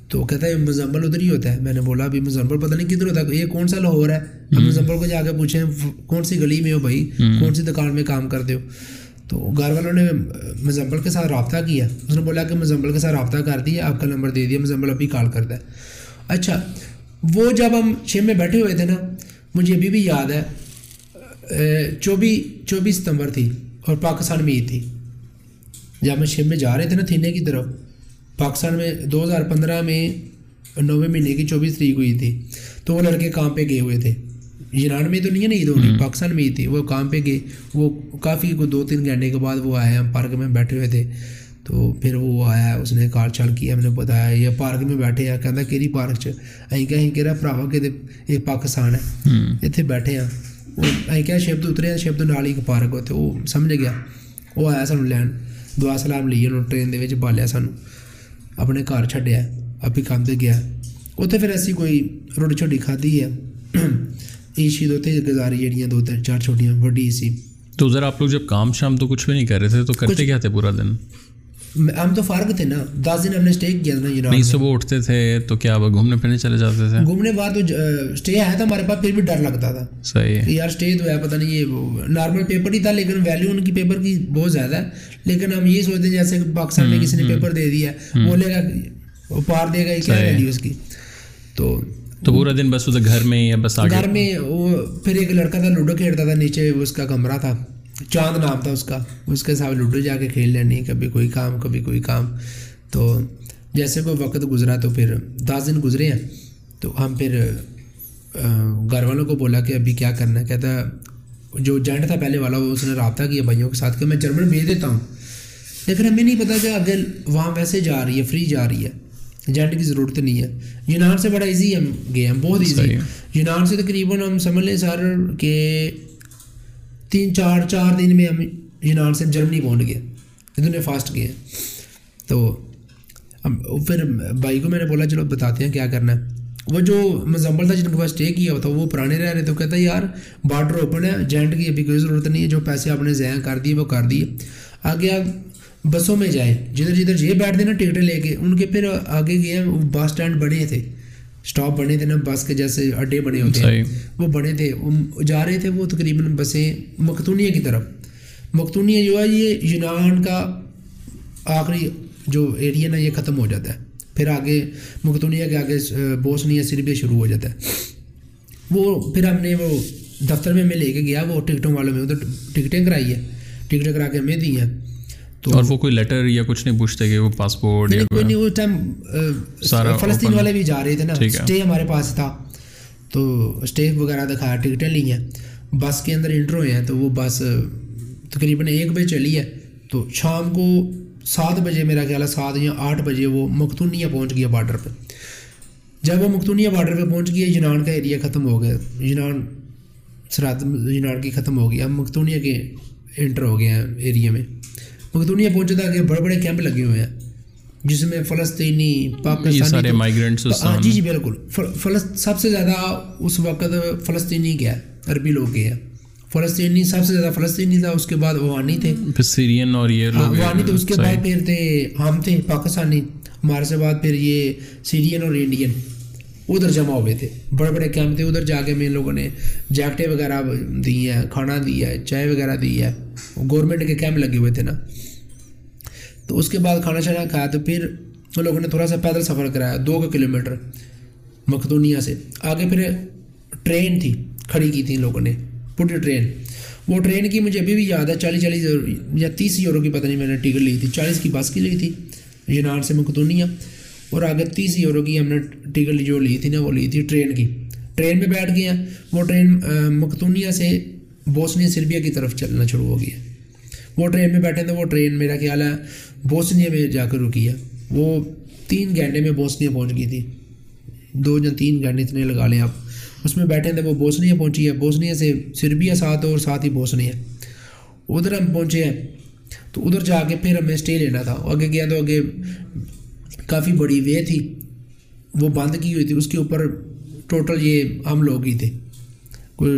S1: تو کہتا ہے مزمبل ادھر ہی ہوتا ہے۔ میں نے بولا ابھی مزمبل پتہ نہیں کدھر ہوتا ہے۔ یہ کون سا لاہور ہے؟ ہم مزمبل کو جا کے پوچھیں کون سی گلی میں ہو بھائی؟ کون سی دکان میں کام کرتے ہو؟ تو گھر والوں نے مزمبل کے ساتھ رابطہ کیا۔ اس نے بولا کہ مزمبل کے ساتھ رابطہ کر دیا آپ کا نمبر دے دیا، مزمبل ابھی کال کرتا ہے۔ اچھا وہ جب ہم شیم میں بیٹھے ہوئے تھے نا، مجھے ابھی بھی یاد ہے چوبیس چوبیس ستمبر تھی اور پاکستان میں عید تھی۔ جب ہم شیم میں جا رہے تھے نا تھینے کی طرف، پاکستان میں دو ہزار پندرہ میں نویں مہینے کی چوبیس تاریخ ہوئی تھی۔ تو وہ لڑکے کام پہ گئے ہوئے تھے۔ ایران میں تو نہیں ہے نا عید ہونی پاکستان میں عید تھی۔ وہ کام پہ گئے۔ وہ کافی کو دو تین گھنٹے کے بعد وہ آئے ہم پارک میں بیٹھے ہوئے تھے۔ تو پھر وہ آیا اس نے کار چال کیا ہم نے بتایا یہ پارک میں بیٹھے ہیں۔ کہنا کہڑی پارک چ؟ ایں کہ کہہ رہا پراوا کہ یہ پاکستان ہے۔ اتنے بیٹھے ہیں۔ وہ ایں کیا شبد اترے ہیں شبد نال ایک پارک ہوتے وہ سمجھ گیا۔ وہ آیا سانو لین۔ دعا سلام لیے انہوں ٹرین دے بالیا سانو۔ اپنے گھر چھڈیا ابھی تے گیا۔ اتنے پھر ایسی کوئی روٹی چھوٹی کھادی ہے۔ عیشی دو تھے گزاری جڑیاں دو تین چار چھوٹیاں بڑی سی۔
S2: تو ادھر آپ لوگ جب کام شام تو کچھ بھی نہیں کر رہے تھے تو کرتے کیا تھے پورا دن؟
S1: ہم تو فارغ تھے نا۔ دس دن ہم نے اسٹے کیا تھا نا یونان
S2: نہیں صبح اٹھتے تھے تو کیا گھومنے پھرنے چلے جاتے تھے؟
S1: گھومنے بعد تو اسٹے آیا تھا ہمارے پاس پھر بھی ڈر لگتا تھا۔
S2: صحیح
S1: کہ یار اسٹے تو ہے پتہ نہیں یہ نارمل پیپر ہی تھا لیکن ویلیو ان کی پیپر کی بہت زیادہ ہے۔ لیکن ہم یہ سوچتے ہیں جیسے پاکستان میں کسی نے پیپر دے دیا بولے گا وہ پار دے گا کیا ویلیو اس کی؟ تو
S2: تو پورا دن بس ادھر گھر میں یا بس
S1: گھر میں وہ پھر ایک لڑکا تھا، لوڈو کھیلتا تھا، نیچے اس کا کمرہ تھا۔ چاند نام تھا اس کا۔ اس کے ساتھ لوڈو جا کے کھیل لینی، کبھی کوئی کام، کبھی کوئی کام۔ تو جیسے کوئی وقت گزرا تو پھر دس دن گزرے ہیں۔ تو ہم پھر گھر والوں کو بولا کہ ابھی کیا کرنا ہے؟ کہتا، جو جینٹ تھا پہلے والا، وہ اس نے رابطہ کیا بھائیوں کے ساتھ کہ میں جرمن بھیج دیتا ہوں۔ لیکن ہمیں نہیں پتا کہ اگر وہاں ویسے جا رہی ہے، فری جا رہی ہے۔ ایجنٹ کی ضرورت نہیں ہے۔ یونان سے بڑا ایزی ہم گئے ہیں بہت ایزی یونان سے تقریباً ہم سمجھ لیں سر کہ تین چار چار دن میں ہم یونان سے جرمنی پہنچ گئے۔ اتنے فاسٹ گئے تو ہم پھر بھائی کو میں نے بولا چلو بتاتے ہیں کیا کرنا ہے۔ وہ جو مزمبل تھا جن کے پاس اسٹے کیا ہوا تھا وہ پرانے رہ رہے تو کہتا ہے یار بارڈر اوپن ہے۔ جینٹ کی ابھی کوئی ضرورت نہیں ہے جو پیسے آپ نے ضائع کر دیے وہ کر دیے۔ آگے آپ بسوں میں جائیں جدھر جدھر یہ بیٹھتے نا ٹکٹیں لے کے ان کے پھر آگے گئے بس اسٹینڈ بنے تھے۔ اسٹاپ بنے تھے نا بس کے جیسے اڈے بنے ہوتے ہیں۔ وہ بنے تھے۔ جا رہے تھے وہ تقریباً بسیں مختونیہ کی طرف۔ مختونیہ جو ہے یہ یونان کا آخری جو ایریا نا یہ ختم ہو جاتا ہے۔ پھر آگے مختونیہ کے آگے بوسنیا سربیا شروع ہو جاتا ہے۔ وہ پھر ہم نے وہ دفتر میں میں لے کے گیا وہ ٹکٹوں والوں میں ادھر ٹکٹیں کرائی ہے ٹکٹیں کرا کے ہمیں دی ہیں۔ تو
S2: اور وہ کوئی لیٹر یا کچھ نہیں پوچھتے کہ وہ پاسپورٹ یا
S1: کوئی نہیں اس ٹائم
S2: سارا
S1: فلسطین والے بھی جا رہے تھے نا۔ اسٹے ہمارے پاس تھا۔ تو اسٹے وغیرہ دکھایا ٹکٹیں لی ہیں بس کے اندر انٹر ہوئے ہیں تو وہ بس تقریباً ایک بجے چلی ہے۔ تو شام کو سات بجے میرا خیال ہے سات یا آٹھ بجے وہ مختونیہ پہنچ گیا بارڈر پہ۔ جب وہ مختونیہ بارڈر پہ پہنچ گیا یونان کا ایریا ختم ہو گیا۔ یونان سرحد یونان کی ختم ہو گئی۔ اب مختونیہ کے انٹر ہو گئے ہیں ایریا میں۔ مختونیہ پہنچے تھا کہ بڑے بڑے کیمپ لگے ہوئے ہیں جس میں فلسطینی
S2: یہ
S1: پاکستانی
S2: سارے اس
S1: ہاں جی جی بالکل۔ سب سے زیادہ اس وقت فلسطینی کیا ہے عربی لوگ کے ہیں۔ فلسطینی سب سے زیادہ فلسطینی تھا اس کے بعد اوانی تھے۔
S2: پھر سیرین اور یہ
S1: ہاں
S2: لوگ
S1: اوانی تھے اس کے۔ بعد پھر تھے ہم تھے پاکستانی۔ ہمارے سے بعد پھر یہ سیرین اور انڈین۔ ادھر جمع ہوئے تھے۔ بڑے بڑے کیمپ تھے۔ ادھر جا کے میں ان لوگوں نے جیکٹیں وغیرہ دی ہیں، کھانا دیا ہے چائے وغیرہ دی ہے گورنمنٹ کے کیمپ لگے ہوئے تھے نا۔ تو اس کے بعد کھانا شانا کھایا تو پھر ان لوگوں نے تھوڑا سا پیدل سفر کرایا، دو کلو میٹر مخدونیہ سے۔ آگے پھر ٹرین تھی، کھڑی کی تھی ان لوگوں نے، پوری ٹرین۔ وہ ٹرین کی مجھے ابھی بھی یاد ہے، چالیس چالیس یا تیس یورو کی پتہ نہیں میں نے ٹکٹ لی تھی، چالیس کی بس کی لی تھی۔ یونان سے مقدونیہ اور آگے تیس یورو کی ہم نے ٹکٹ جو لی تھی نا، وہ لی تھی ٹرین کی۔ ٹرین میں بیٹھ گئے ہیں وہ ٹرین مقدونیہ سے بوسنیا، سربیا کی طرف چلنا شروع ہو گئی ہے وہ ٹرین میں بیٹھے تھے وہ ٹرین، میرا خیال ہے، بوسنیا میں جا کر رکی ہے۔ وہ تین گھنٹے میں بوسنیا پہنچ گئی تھی۔ دو یا تین گھنٹے اتنے لگا لیں آپ۔ اس میں بیٹھے تھے وہ بوسنیا پہنچی ہے۔ بوسنیا سے سربیا ساتھ اور ساتھ ہی بوسنیا۔ ادھر ہم پہنچے ہیں۔ تو ادھر جا کے پھر ہمیں اسٹے لینا تھا۔ آگے گیا تو آگے کافی بڑی وے تھی وہ بند کی ہوئی تھی اس کے اوپر ٹوٹل یہ ہم لوگ ہی تھے کوئی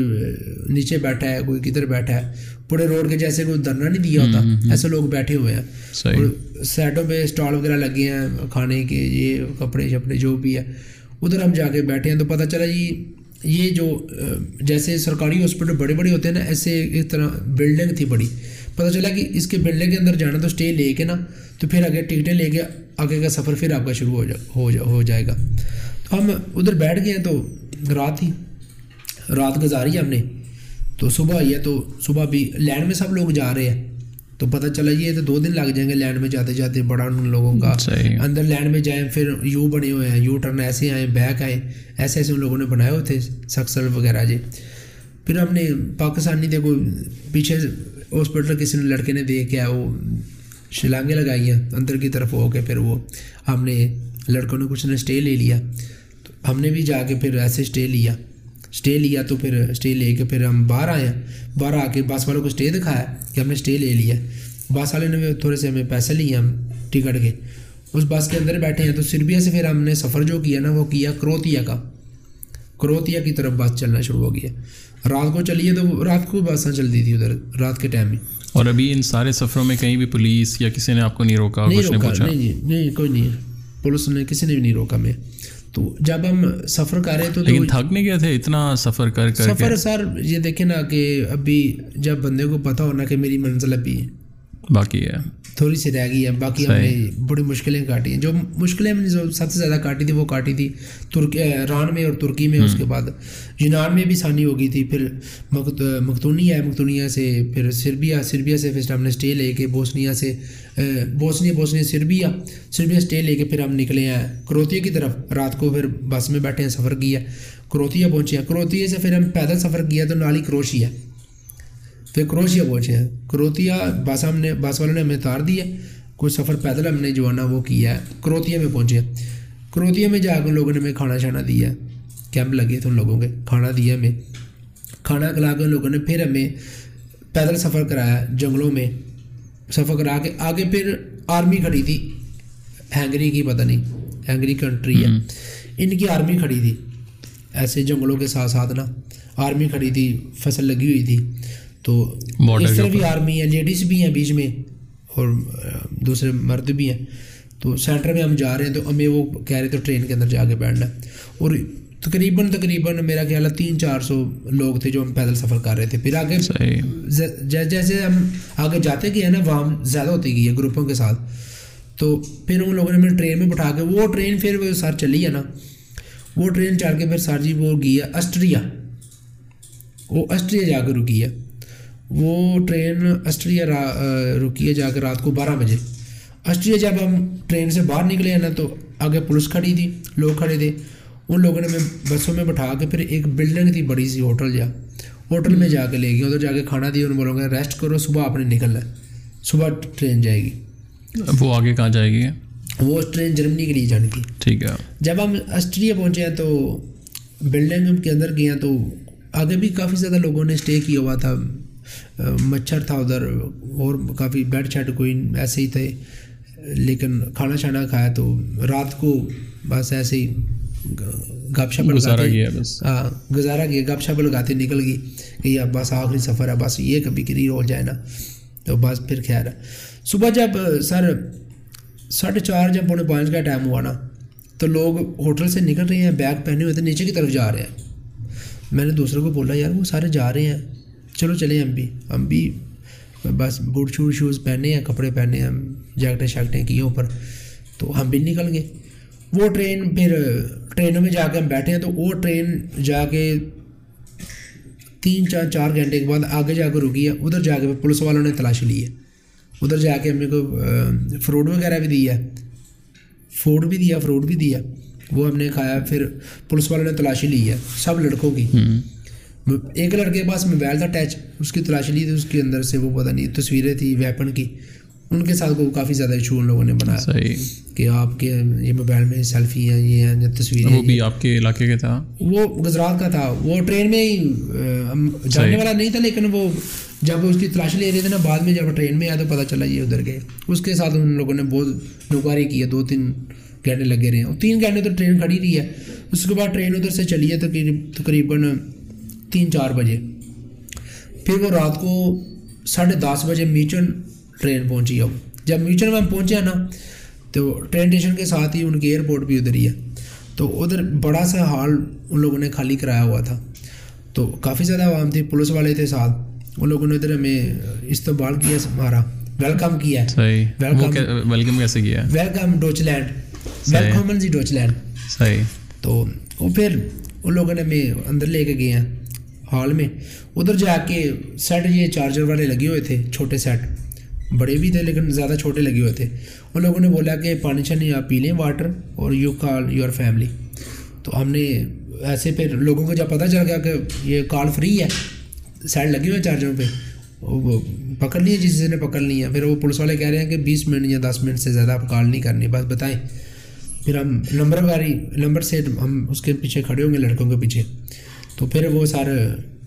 S1: نیچے بیٹھا ہے کوئی کدھر بیٹھا ہے۔ پورے روڈ کے جیسے کوئی دھرنا نہیں دیا ہوتا ایسے لوگ بیٹھے ہوئے ہیں۔ سائڈوں پہ اسٹال وغیرہ لگے ہیں کھانے کے یہ کپڑے شپڑے جو بھی ہے۔ ادھر ہم جا کے بیٹھے ہیں تو پتہ چلا جی یہ جو جیسے سرکاری ہاسپٹل بڑے بڑے ہوتے ہیں نا ایسے ایک طرح بلڈنگ تھی بڑی۔ پتہ چلا کہ اس کے بلڈنگ کے اندر جانا تو اسٹے لے کے نا تو پھر آگے ٹکٹیں لے کے آگے کا سفر پھر آپ کا شروع ہو جا ہو جا ہو جائے گا۔ تو ہم ادھر بیٹھ گئے ہیں تو رات ہی۔ رات گزاری ہم نے۔ تو صبح ہے تو صبح بھی لینڈ میں سب لوگ جا رہے ہیں۔ تو پتہ چلا یہ تو دو دن لگ جائیں گے لینڈ میں جاتے جاتے بڑا ان لوگوں کا۔ اندر لینڈ میں جائیں پھر یو بنے ہوئے ہیں یو ٹرن ایسے آئے بیک آئے ایسے ایسے ان لوگوں نے بنائے ہوئے تھے سکسل وغیرہ جی پھر ہم نے پاکستانی تھے کوئی پیچھے ہاسپٹل کسی نے لڑکے نے دیکھ کیا وہ شلانگیں لگائی ہیں اندر کی طرف ہو کے پھر وہ ہم نے لڑکوں نے کچھ نے اسٹے لے لیا۔ تو ہم نے بھی جا کے پھر ایسے اسٹے لیا۔ اسٹے لیا تو پھر اسٹے لے کے پھر ہم باہر آئے۔ باہر آ کے بس والوں کو اسٹے دکھایا کہ ہم نے اسٹے لے لیا۔ بس والے نے بھی تھوڑے سے ہمیں پیسے لیے، ہم ٹکٹ کے۔ اس بس کے اندر بیٹھے ہیں تو سربیا سے پھر ہم نے سفر جو کیا نا، وہ کیا کروتیا کا۔ کروتیا کی طرف بس چلنا شروع ہو گیا۔ رات کو چلیے تو رات کو بسیں چلتی تھی ادھر، رات کے ٹائم میں۔
S2: اور ابھی ان سارے سفروں میں کہیں بھی پولیس یا کسی نے آپ کو نہیں روکا
S1: نہیں روکا
S2: پوچھا۔
S1: نہیں نہیں کوئی نہیں۔ ہے پولیس نے کسی نے بھی نہیں روکا۔ میں تو جب ہم سفر کر رہے تو
S2: لیکن تھک نہیں گئے تھے اتنا سفر کر کر
S1: سفر سر یہ دیکھیں نا کہ ابھی جب بندے کو پتہ ہونا کہ میری منزل ابھی
S2: باقی ہے۔
S1: تھوڑی سی رہ گئی ہے باقی ہم نے بڑی مشکلیں کاٹی ہیں۔ جو مشکلیں ہم نے سب سے زیادہ کاٹی تھی وہ کاٹی تھی ترکی ایران میں اور ترکی میں۔ اس کے بعد یونان میں بھی آسانی ہو گئی تھی۔ پھر مقتونیہ ہے مقتونیہ سے پھر سربیا سربیا سے پھر ہم نے اسٹے لے کے بوسنیا سے Bosnia Bosnia Serbia Serbia stay لے کے پھر ہم نکلے ہیں۔ کروتیا کی طرف رات کو پھر بس میں بیٹھے ہیں سفر کیا۔ کروتیا پہنچے ہیں۔ کروتیا سے پھر ہم پیدل سفر کیا تو نالی کروشیا۔ پھر کروشیا پہنچے ہیں۔ کروتیا بس ہم نے بس والوں نے ہمیں اتار دیا کوئی سفر پیدل ہم نے جو ہے نا وہ کیا ہے۔ کروتیا میں پہنچے ہیں۔ کروتیا میں جا کے ان لوگوں نے ہمیں کھانا شانا دیا کیمپ لگے تھے ان لوگوں کے۔ کھانا دیا ہمیں۔ کھانا کھلا کے ان لوگوں نے پھر ہمیں پیدل سفر کرایا جنگلوں میں۔ سفر کرا کے آگے پھر آرمی کھڑی تھی۔ ہینگری کی پتہ نہیں۔ ہینگری کنٹری ہے۔ ان کی آرمی کھڑی تھی۔ ایسے جنگلوں کے ساتھ ساتھ نا آرمی کھڑی تھی فصل لگی ہوئی تھی۔ تو اس طرح بھی آرمی ہے لیڈیز بھی ہیں بیچ میں اور دوسرے مرد بھی ہیں۔ تو سینٹر میں ہم جا رہے ہیں تو ہمیں وہ کہہ رہے تھے ٹرین کے اندر جا کے بیٹھنا اور تقریباً تقریباً میرا خیال ہے تین چار سو لوگ تھے جو ہم پیدل سفر کر رہے تھے۔ پھر آگے جیسے جیسے ہم آگے جاتے گئے نا وہاں زیادہ ہوتی گئی ہے گروپوں کے ساتھ۔ تو پھر ان لوگوں نے ہمیں ٹرین میں بٹھا کے وہ ٹرین پھر وہ سر چلی ہے نا۔ وہ ٹرین چڑھ کے پھر سر جی وہ گئی ہے اسٹریا وہ اسٹریا جا کے رکی ہے۔ وہ ٹرین اسٹریا رکی ہے جا کے رات کو بارہ بجے۔ اسٹریا جب ہم ٹرین سے باہر نکلے ہیں نا تو آگے پولیس کھڑی تھی لوگ کھڑے تھے۔ ان لوگوں نے ہمیں بسوں میں بٹھا کے پھر ایک بلڈنگ تھی بڑی سی ہوٹل جا ہوٹل میں جا کے لے گئے ادھر جا کے کھانا دیا انہوں بولوں گے ریسٹ کرو صبح آپ نے نکلنا ہے۔ صبح ٹرین جائے گی۔
S2: وہ آگے کہاں جائے گی؟
S1: وہ ٹرین جرمنی کے لیے جانے کی۔
S2: ٹھیک ہے۔
S1: جب ہم آسٹریلیا پہنچے ہیں تو بلڈنگ کے اندر گئے ہیں تو آگے بھی کافی زیادہ لوگوں نے اسٹے کیا ہوا تھا۔ مچھر تھا ادھر اور کافی بیڈ شیڈ کوئی ایسے ہی تھے لیکن کھانا شانا کھایا تو رات کو بس ایسے ہی گپ شپ لگاتے ہاں گزارا کیا گپ شپ لگاتے نکل گئی کہ یہ بس آخری سفر ہے بس یہ کبھی کبھی ہو جائے نا۔ تو بس پھر خیر۔ ہے صبح جب سر ساڑھے چار جب پونے پانچ کا ٹائم ہوا نا تو لوگ ہوٹل سے نکل رہے ہیں بیگ پہنے ہوئے تھے نیچے کی طرف جا رہے ہیں۔ میں نے دوسروں کو بولا یار وہ سارے جا رہے ہیں۔ چلو چلیں ہم بھی۔ ہم بھی بس بوٹ شوٹ، شوز پہنے ہیں کپڑے پہنے ہیں جیکٹیں، شیکٹیں کی اوپر، تو ہم بھی نکل گئے۔ وہ ٹرین پھر ٹرینوں میں جا کے ہم بیٹھے ہیں، تو وہ ٹرین جا کے تین چار چار گھنٹے کے بعد آگے جا کے رکی ہے۔ ادھر جا کے پولیس والوں نے تلاشی لی ہے۔ ادھر جا کے ہم نے کو فروٹ وغیرہ بھی دیا فوڈ بھی دیا، فروٹ بھی دیا۔ وہ ہم نے کھایا، پھر پولیس والوں نے تلاشی لی ہے، سب لڑکوں کی۔ ایک لڑکے کے پاس موبائل تھا ٹچ اس کی تلاشی لی تھی اس کے اندر سے وہ پتہ نہیں تصویریں تھیں ویپن کی۔ ان کے ساتھ کو کافی زیادہ ایشو ان لوگوں نے بنایا۔ کہ آپ کے یہ موبائل میں سیلفی ہیں یہ ہیں تصویریں
S2: وہ بھی آپ کے علاقے کا تھا؟
S1: وہ گجرات کا تھا۔ وہ ٹرین میں ہی جانے والا نہیں تھا لیکن وہ جب اس کی تلاشی لے رہے تھے نا بعد میں جب ٹرین میں آیا تو پتہ چلا یہ ادھر گئے۔ اس کے ساتھ ان لوگوں نے بہت نکاری کی ہے۔ دو تین گھنٹے لگے رہے ہیں۔ اور تین گھنٹے تو ٹرین کھڑی رہی ہے۔ اس کے بعد ٹرین ادھر سے چلی ہے تقریباً تین چار بجے۔ پھر وہ رات کو ساڑھے دس بجے میچن ٹرین پہنچی۔ اب جب میچن میں ہم پہنچے نا تو ٹرین اسٹیشن کے ساتھ ہی ان کی ایئرپورٹ بھی ادھر ہی ہے۔ تو ادھر بڑا سا ہال ان لوگوں نے خالی کرایا ہوا تھا۔ تو کافی زیادہ عوام تھی پولیس والے تھے ساتھ۔ ان لوگوں نے ادھر ہمیں استقبال کیا ہمارا ویلکم کیا۔
S2: ویلکم۔ کیسے کیا؟
S1: Welcome Deutschland welcome Deutschland
S2: صحیح۔
S1: تو وہ پھر ان لوگوں نے ہمیں اندر لے کے گئے ہیں۔ ہال میں ادھر جا کے سیٹ یہ چارجر والے لگے ہوئے تھے چھوٹے سیٹ بڑے بھی تھے لیکن زیادہ چھوٹے لگے ہوئے تھے ان لوگوں نے بولا کہ پانی شانی آپ پی لیں واٹر اور یو کال یور فیملی تو ہم نے ایسے پھر لوگوں کو جب پتہ چل گیا کہ یہ کال فری ہے سائڈ لگے ہوئے چارجروں پہ وہ پکڑ لیے جس نے پکڑ لی ہے پھر وہ پولیس والے کہہ رہے ہیں کہ بیس منٹ یا دس منٹ سے زیادہ آپ کال نہیں کرنی بس بتائیں پھر ہم نمبر واری نمبر سے ہم اس کے پیچھے کھڑے ہوں گے لڑکوں کے پیچھے تو پھر وہ سارے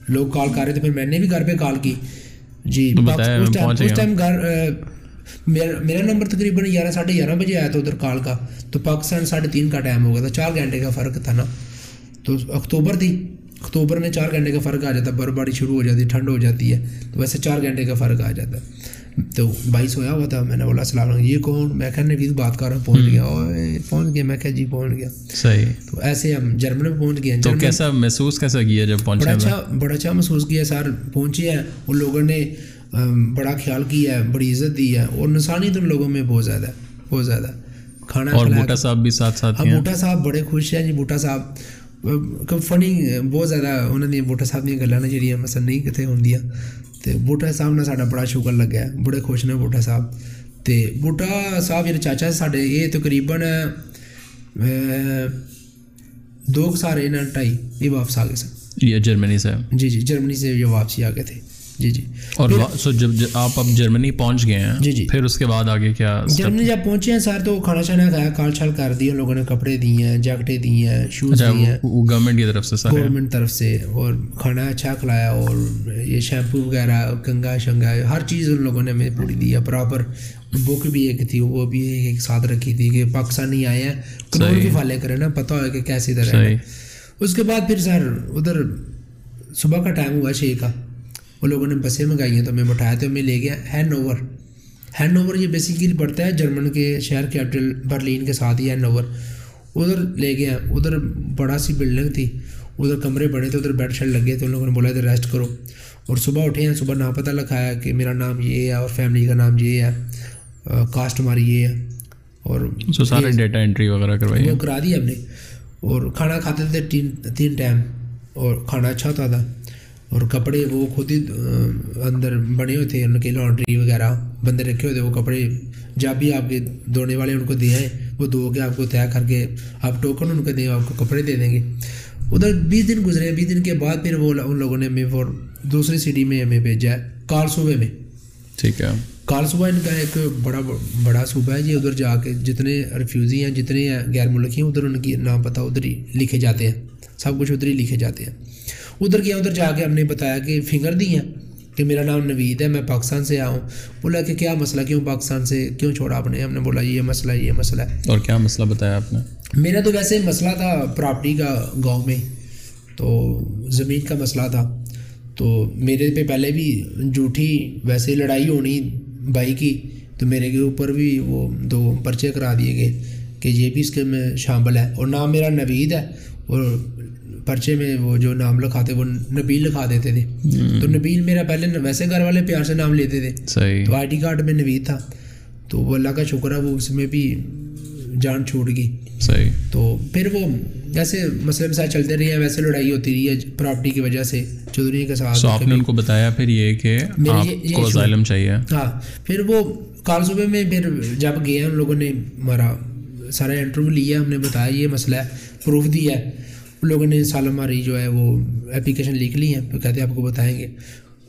S1: لوگ کال کر رہے تھے پھر میں نے بھی گھر پہ کال کی۔ جی اس ٹائم گھر میرا نمبر تقریباً گیارہ ساڑھے گیارہ بجے آیا تھا ادھر کال کا۔ تو پاکستان ساڑھے تین کا ٹائم ہو گیا تھا۔ چار گھنٹے کا فرق تھا نا۔ تو اکتوبر تھی۔ اکتوبر میں چار گھنٹے کا فرق آ جاتا۔ برف باری شروع ہو جاتی ٹھنڈ ہو جاتی ہے۔ تو ویسے چار گھنٹے کا فرق آ جاتا۔ ہے تو بھائی سویا ہوا تھا میں نے بولا السلام علیکم یہ کون؟ میں نے بھی بات کر رہا ہوں پہنچ گیا۔ پہنچ گیا میں کہ جی پہنچ گیا۔
S2: صحیح۔
S1: تو ایسے ہم جرمن میں پہنچ گئے۔
S2: تو کیسا محسوس کیسا کیا جب پہنچے؟
S1: بڑا اچھا بڑا اچھا محسوس کیا سر پہنچے ہیں۔ ان لوگوں نے بڑا خیال کیا ہے بڑی عزت دی ہے۔ اور نسانیت ان لوگوں میں بہت زیادہ ہے بہت زیادہ۔ کھانا
S2: اور بوٹا صاحب بھی ساتھ ساتھ
S1: ہاں بوٹا صاحب بڑے خوش ہیں۔ جی بوٹا صاحب فنی بہت زیادہ انہوں نے بوٹا صاحب دیا گلیں جہاں مسل نہیں کتنے ہوں تو بوٹا صاحب نے ساڈا بڑا شکر لگا ہے بڑے خوش نے بوٹا صاحب تو بوٹا صاحب جی چاچا ساڈے یہ تقریباً دو سارے ڈھائی یہ واپس آ گئے سن
S2: یہ جرمنی سے
S1: جی جی جرمنی سے یہ واپسی آ گئے تھے جی جی۔
S2: اور سو جب آپ اب جرمنی پہنچ گئے ہیں
S1: جی جی۔
S2: پھر اس کے بعد آگے کیا
S1: جرمنی جب پہنچے ہیں سر تو کھانا شانا کھایا کال چھال کر دی لوگوں نے کپڑے دیے ہیں جیکٹیں دی ہیں شوز دیے ہیں۔
S2: گورنمنٹ کی طرف سے سر
S1: گورنمنٹ طرف سے اور کھانا اچھا کھلایا اور یہ شیمپو وغیرہ گنگا شنگا ہر چیز ان لوگوں نے ہمیں پوری دی ہے پراپر بک بھی ایک تھی وہ بھی ایک ساتھ رکھی تھی کہ پاکستانی آئے ہیں۔ قانون بھی فالے کرے نا پتہ ہو کہ کیسے ادھر ہے۔ اس کے بعد پھر سر ادھر صبح کا ٹائم ہوا چھ کا۔ وہ لوگوں نے بسیں منگائی ہیں تو ہمیں بٹھایا تو ہمیں لے گیا ہینڈ اوور ہینڈ اوور یہ بیسیکلی پڑتا ہے جرمن کے شہر کیپٹل برلین کے ساتھ ہی ہینڈ اوور ادھر لے گیا ادھر بڑا سی بلڈنگ تھی ادھر کمرے بڑے تھے ادھر بیڈ شیڈ لگے تھے ان لوگوں نے بولا ادھر ریسٹ کرو۔ اور صبح اٹھے ہیں صبح نام پتہ لکھایا کہ میرا نام یہ ہے اور فیملی کا نام یہ ہے کاسٹ ہماری یہ ہے۔ اور
S2: سارے ڈیٹا انٹری وغیرہ کروائی
S1: وہ کرا دی ہم نے۔ اور کھانا کھاتے تھے تین تین ٹائم اور کھانا اچھا ہوتا تھا۔ اور کپڑے وہ خود ہی اندر بنے ہوئے تھے ان کے لانڈری وغیرہ بندے رکھے ہوئے تھے وہ کپڑے جب بھی آپ کے دوڑنے والے ان کو دے آئیں وہ دو کے آپ کو طے کر کے آپ ٹوکن ان کو دیں آپ کو کپڑے دے دیں گے۔ ادھر بیس دن گزرے بیس دن کے بعد پھر وہ ان لوگوں نے ہمیں فور دوسری سٹی میں ہمیں بھیجا ہے کال صوبے میں۔
S2: ٹھیک ہے۔
S1: کال صوبہ ان کا ایک بڑا بڑا صوبہ ہے جی ادھر جا کے جتنے ریفیوزی ہیں جتنے ہیں غیر ملکی ہیں ادھر ان کی نام پتہ ادھر ہی لکھے جاتے ہیں سب کچھ ادھر ہی لکھے جاتے ہیں۔ ادھر کیا ادھر جا کے ہم نے بتایا کہ فنگر دی ہیں کہ میرا نام نوید ہے میں پاکستان سے آیا ہوں۔ بولا کہ کیا مسئلہ کیوں پاکستان سے کیوں چھوڑا آپ نے؟ ہم نے بولا یہ مسئلہ یہ مسئلہ۔ ہے
S2: اور کیا مسئلہ بتایا آپ نے؟
S1: میرا تو ویسے مسئلہ تھا پراپرٹی کا گاؤں میں تو زمین کا مسئلہ تھا۔ تو میرے پہ پہلے بھی جھوٹھی ویسے لڑائی ہونی بھائی کی تو میرے کے اوپر بھی وہ دو پرچے کرا دیے گئے کہ یہ بھی اس کے میں شامل ہے۔ اور نام میرا نوید ہے اور پرچے میں وہ جو نام لکھاتے وہ نبیل لکھا دیتے تھے۔ تو نبیل میرا پہلے ویسے گھر والے پیار سے نام لیتے تھے۔ تو آئی ڈی کارڈ میں نوید تھا۔ تو وہ اللہ کا شکر ہے وہ اس میں بھی جان چھوٹ گئی۔
S2: صحیح۔
S1: تو پھر وہ جیسے مسئلے مسائل چلتے رہے ہیں ویسے لڑائی ہوتی رہی ہے پراپرٹی کی وجہ سے چودھری کے ساتھ
S2: آپ نے ان کو بتایا پھر یہ کہ آپ کو اسائلم چاہیے۔
S1: ہاں۔ پھر وہ کال صبح میں پھر جب گئے ان لوگوں نے ہمارا سارا انٹرویو لیا ہم نے بتایا یہ مسئلہ ہے پروف دیا ہے۔ لوگوں نے سال ہماری جو ہے وہ اپلیکیشن لکھ لی ہے پھر کہتے ہیں آپ کو بتائیں گے۔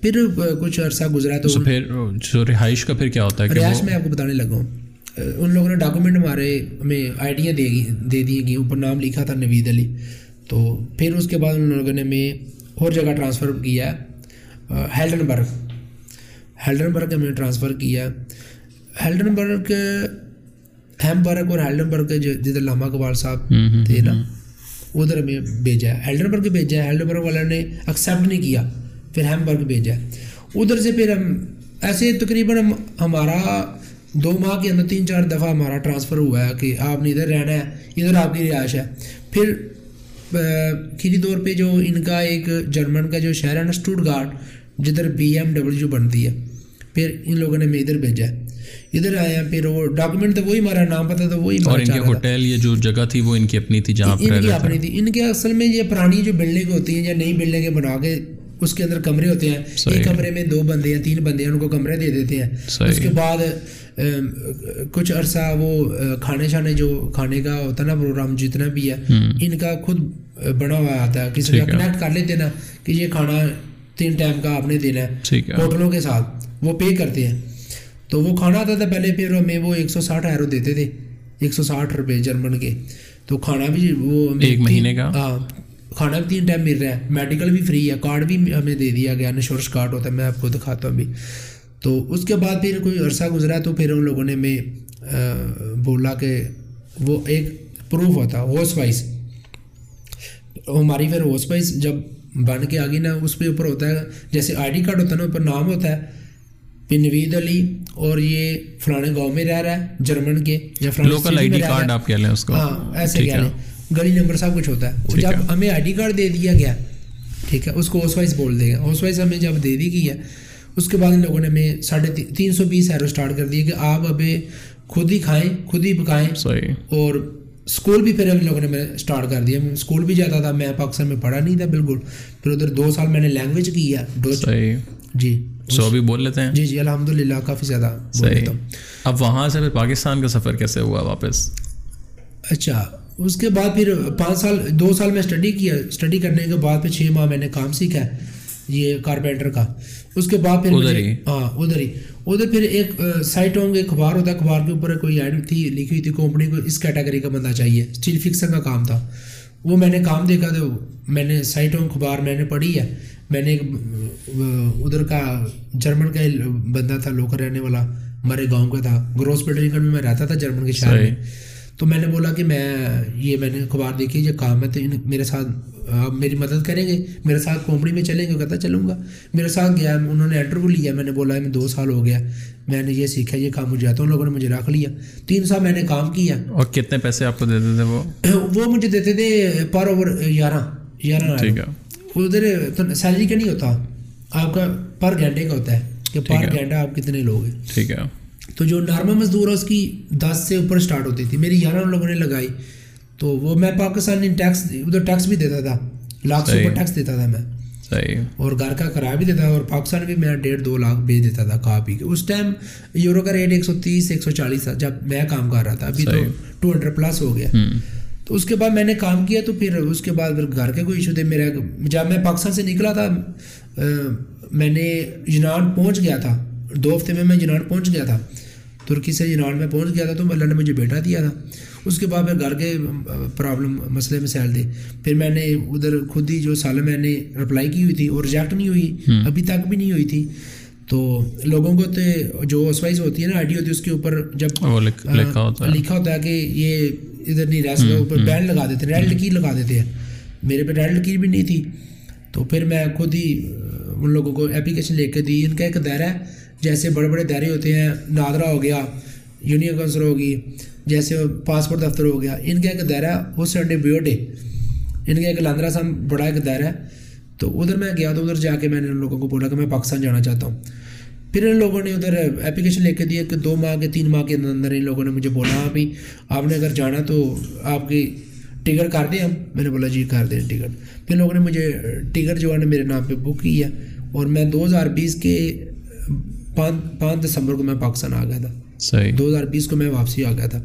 S1: پھر کچھ عرصہ گزرا تو
S2: تو پھر جو رہائش کا پھر کیا ہوتا ہے وہ
S1: میں آپ کو بتانے لگا ہوں۔ ان لوگوں نے ڈاکومنٹ ہمارے ہمیں آئیڈیاں دے گی دے دی گئی اوپر نام لکھا تھا نوید علی۔ تو پھر اس کے بعد ان لوگوں نے ہمیں اور جگہ ٹرانسفر کیا۔ ہیلڈن برگ ہیلڈن برگ ہمیں ٹرانسفر کیا۔ ہیلڈن برگ ہیم برگ اور ہیلڈن برگ جدھر لاما اقبال صاحب تھے نا ادھر ہمیں بھیجا ہے۔ ہیلڈن برگ بھیجا ہے۔ ہیلڈن برگ والوں نے ایکسیپٹ نہیں کیا۔ پھر ہیم برگ بھیجا ہے۔ ادھر سے پھر ہم ایسے تقریباً ہم ہمارا دو ماہ کے اندر تین چار دفعہ ہمارا ٹرانسفر ہوا ہے کہ آپ نے ادھر رہنا ہے، ادھر آپ کی رہائش ہے۔ پھر کھیری طور پہ جو ان کا ایک جرمن کا جو شہر ہے نا اسٹوٹ گارڈ جدھر بی ایم ڈبلیو بنتی ہے۔ پھر ان لوگوں نے ہمیں ادھر بھیجا ہے۔ ادھر ہیں پھر وہ ڈاکومنٹ تو وہی ہمارا نام پتہ تھا وہی
S2: اور ان کے ہوٹل یہ جو جگہ تھی وہ ان کی اپنی تھی جہاں
S1: ان کی اپنی تھی۔ ان کے اصل میں یہ پرانی جو بلڈنگ ہوتی ہیں یا نئی بلڈنگیں بنا کے اس کے اندر کمرے ہوتے ہیں۔ ایک کمرے میں دو بندے ہیں تین بندے ہیں ان کو کمرے دے دیتے ہیں۔ اس کے بعد کچھ عرصہ وہ کھانے شانے جو کھانے کا ہوتا ہے نا پروگرام جتنا بھی ہے ان کا خود بنا ہوا آتا ہے۔ کسی کا۔ کنیکٹ کر لیتے نا کہ یہ کھانا تین ٹائم کا آپ نے دینا ہے۔ ہوٹلوں کے ساتھ وہ پے کرتے ہیں۔ تو وہ کھانا آتا تھا پہلے پھر ہمیں وہ ایک سو ساٹھ ایرو دیتے تھے ایک سو ساٹھ روپے جرمن کے۔ تو کھانا بھی وہ
S2: ایک مہینے کا؟
S1: ہاں کھانا بھی تین ٹائم مل رہا ہے۔ میڈیکل بھی فری ہے کارڈ بھی ہمیں دے دیا گیا انشورنس کارڈ ہوتا ہے میں آپ کو دکھاتا ہوں ابھی۔ تو اس کے بعد پھر کوئی عرصہ گزرا تو پھر ان لوگوں نے ہمیں آ، بولا کہ وہ ایک پروف ہوتا ہوس وائز ہماری پھر ہوس وائز جب بن کے آگے نا اس پہ اوپر ہوتا ہے جیسے آئی ڈی کارڈ ہوتا ہے نا اوپر نام ہوتا ہے پھر نوید علی اور یہ فلانے گاؤں میں رہ رہا ہے جرمن کے یا فلانے
S2: لوکل آئی ڈی۔ کارڈ آپ کہہ لیں اس کو۔
S1: ہاں ایسے کہہ لیں۔ گلی نمبر سب کچھ ہوتا ہے۔ جب ہمیں آئی ڈی کارڈ دے دیا گیا ٹھیک ہے اس کو اوس وائز بول دے گا اوس وائز ہمیں جب دے دی گئی ہے اس کے بعد ان لوگوں نے ہمیں ساڑھے تی- تین سو بیس ایرو اسٹارٹ کر دیے کہ آپ ابھی خود ہی کھائیں خود ہی پکائیں۔ اور اسکول بھی پھر ان لوگوں نے میں اسٹارٹ کر دیا۔ اسکول بھی جاتا تھا میں پاکستان میں پڑھا نہیں تھا بالکل۔ پھر ادھر دو سال میں نے لینگویج کی ہے جی۔
S2: سو ابھی بول لیتے ہیں؟
S1: جی جی الحمد للہ کافی زیادہ بول لیتا ہوں۔
S2: اب وہاں سے پھر پاکستان کا سفر کیسے ہوا واپس؟
S1: اچھا اس کے بعد پھر پانچ سال دو سال میں اسٹڈی کیا اسٹڈی کرنے کے بعد پھر چھ ماہ میں نے کام سیکھا ہے یہ کارپینٹر کا۔ اس کے بعد پھر؟ ہاں ادھر ہی۔ ادھر پھر ایک سائٹ ہوں گے اخبار ہوتا ہے اخبار کے اوپر کوئی ایڈ تھی لکھی ہوئی تھی کمپنی کو اس کیٹیگری کا بندہ چاہیے۔ اسٹیل فکسر کا کام تھا۔ وہ میں نے کام دیکھا تو میں نے سائٹ ہوں اخبار میں نے پڑھی ہے۔ میں نے ایک ادھر کا جرمن کا بندہ تھا لوکل رہنے والا ہمارے گاؤں کا تھا گروس بلڈنگ میں میں رہتا تھا جرمن کے شہر میں۔ تو میں نے بولا کہ میں یہ میں نے اخبار دیکھی یہ کام ہے تو میرے ساتھ آپ میری مدد کریں گے؟ میرے ساتھ کمپنی میں چلیں گے؟ کہتا چلوں گا۔ میرے ساتھ گیا انہوں نے انٹرویو لیا میں نے بولا میں دو سال ہو گیا میں نے یہ سیکھا یہ کام مجھے آتا ان لوگوں نے مجھے رکھ لیا۔ تین سال میں نے کام کیا۔
S2: اور کتنے پیسے آپ کو دیتے تھے وہ؟
S1: وہ مجھے دیتے تھے پر اوور گیارہ گیارہ ادھر تو سیلری کا نہیں ہوتا؟ آپ کا پر گھنٹے کا ہوتا ہے۔ کہ پر گھنٹہ آپ کتنے لوگ ہیں؟
S2: ٹھیک ہے۔
S1: تو جو نارمل مزدور ہے اس کی دس سے اوپر اسٹارٹ ہوتی تھی۔ میری گیارہ لوگوں نے لگائی۔ تو وہ میں پاکستانی ٹیکس ادھر ٹیکس بھی دیتا تھا۔ لاکھ سے اوپر ٹیکس دیتا تھا میں۔
S2: صحیح۔
S1: اور گھر کا کرایہ بھی دیتا تھا۔ اور پاکستان بھی میں ڈیڑھ دو لاکھ بھیج دیتا تھا کھا پی کے۔ اس ٹائم یورو کا ریٹ ایک سو تیس ایک سو چالیس تھا۔ جب میں کام کر رہا تھا ابھی تو۔ ٹو ہنڈریڈ پلس ہو گیا۔ تو اس کے بعد میں نے کام کیا تو پھر اس کے بعد پھر گھر کے کوئی ایشو تھے میرا جب میں پاکستان سے نکلا تھا میں نے یونان پہنچ گیا تھا۔ دو ہفتے میں میں یونان پہنچ گیا تھا۔ ترکی سے یونان میں پہنچ گیا تھا تو اللہ نے مجھے بیٹا دیا تھا۔ اس کے بعد پھر گھر کے پرابلم مسئلے مسائل تھے۔ پھر میں نے ادھر خود ہی جو سال میں نے اپلائی کی ہوئی تھی اور ریجیکٹ نہیں ہوئی۔ ابھی تک بھی نہیں ہوئی تھی۔ تو لوگوں کو تو جو ہاؤس وائز ہوتی ہے نا آئی ڈی ہوتی ہے اس کے اوپر جب
S2: لکھا ہوتا ہے
S1: کہ یہ ادھر نہیں رہ سکتا اوپر بینڈ لگا دیتے ہیں ریڈ لکیر لگا دیتے ہیں۔ میرے پہ ریڈ لکیر بھی نہیں تھی۔ تو پھر میں خود ہی ان لوگوں کو اپلیکیشن لے کے دی۔ ان کا ایک دائرہ ہے جیسے بڑے بڑے دائرے ہوتے ہیں نادرا ہو گیا یونین کونسل ہوگی جیسے پاسپورٹ دفتر ہو گیا۔ ان کا ایک دائرہ وہ سنڈے بیوڈے ان کا ایک لاندرا سان بڑا ایک دائرہ ہے۔ تو ادھر میں گیا تو ادھر جا کے میں نے ان لوگوں کو بولا کہ میں پاکستان جانا چاہتا ہوں۔ پھر ان لوگوں نے ادھر اپلیکیشن لے کے دی کہ دو ماہ کے تین ماہ کے اندر ان لوگوں نے مجھے بولا ہاں بھائی آپ نے اگر جانا تو آپ کی ٹکٹ کر دیں ہم۔ میں نے بولا جی کر دیں ٹکٹ۔ پھر لوگوں نے مجھے ٹکٹ جو ہے نا میرے نام پہ بک کی ہے اور میں دو ہزار بیس کے پانچ پانچ دسمبر کو میں پاکستان آ گیا تھا۔
S2: صحیح۔
S1: دو ہزار بیس کو میں واپسی آ گیا تھا۔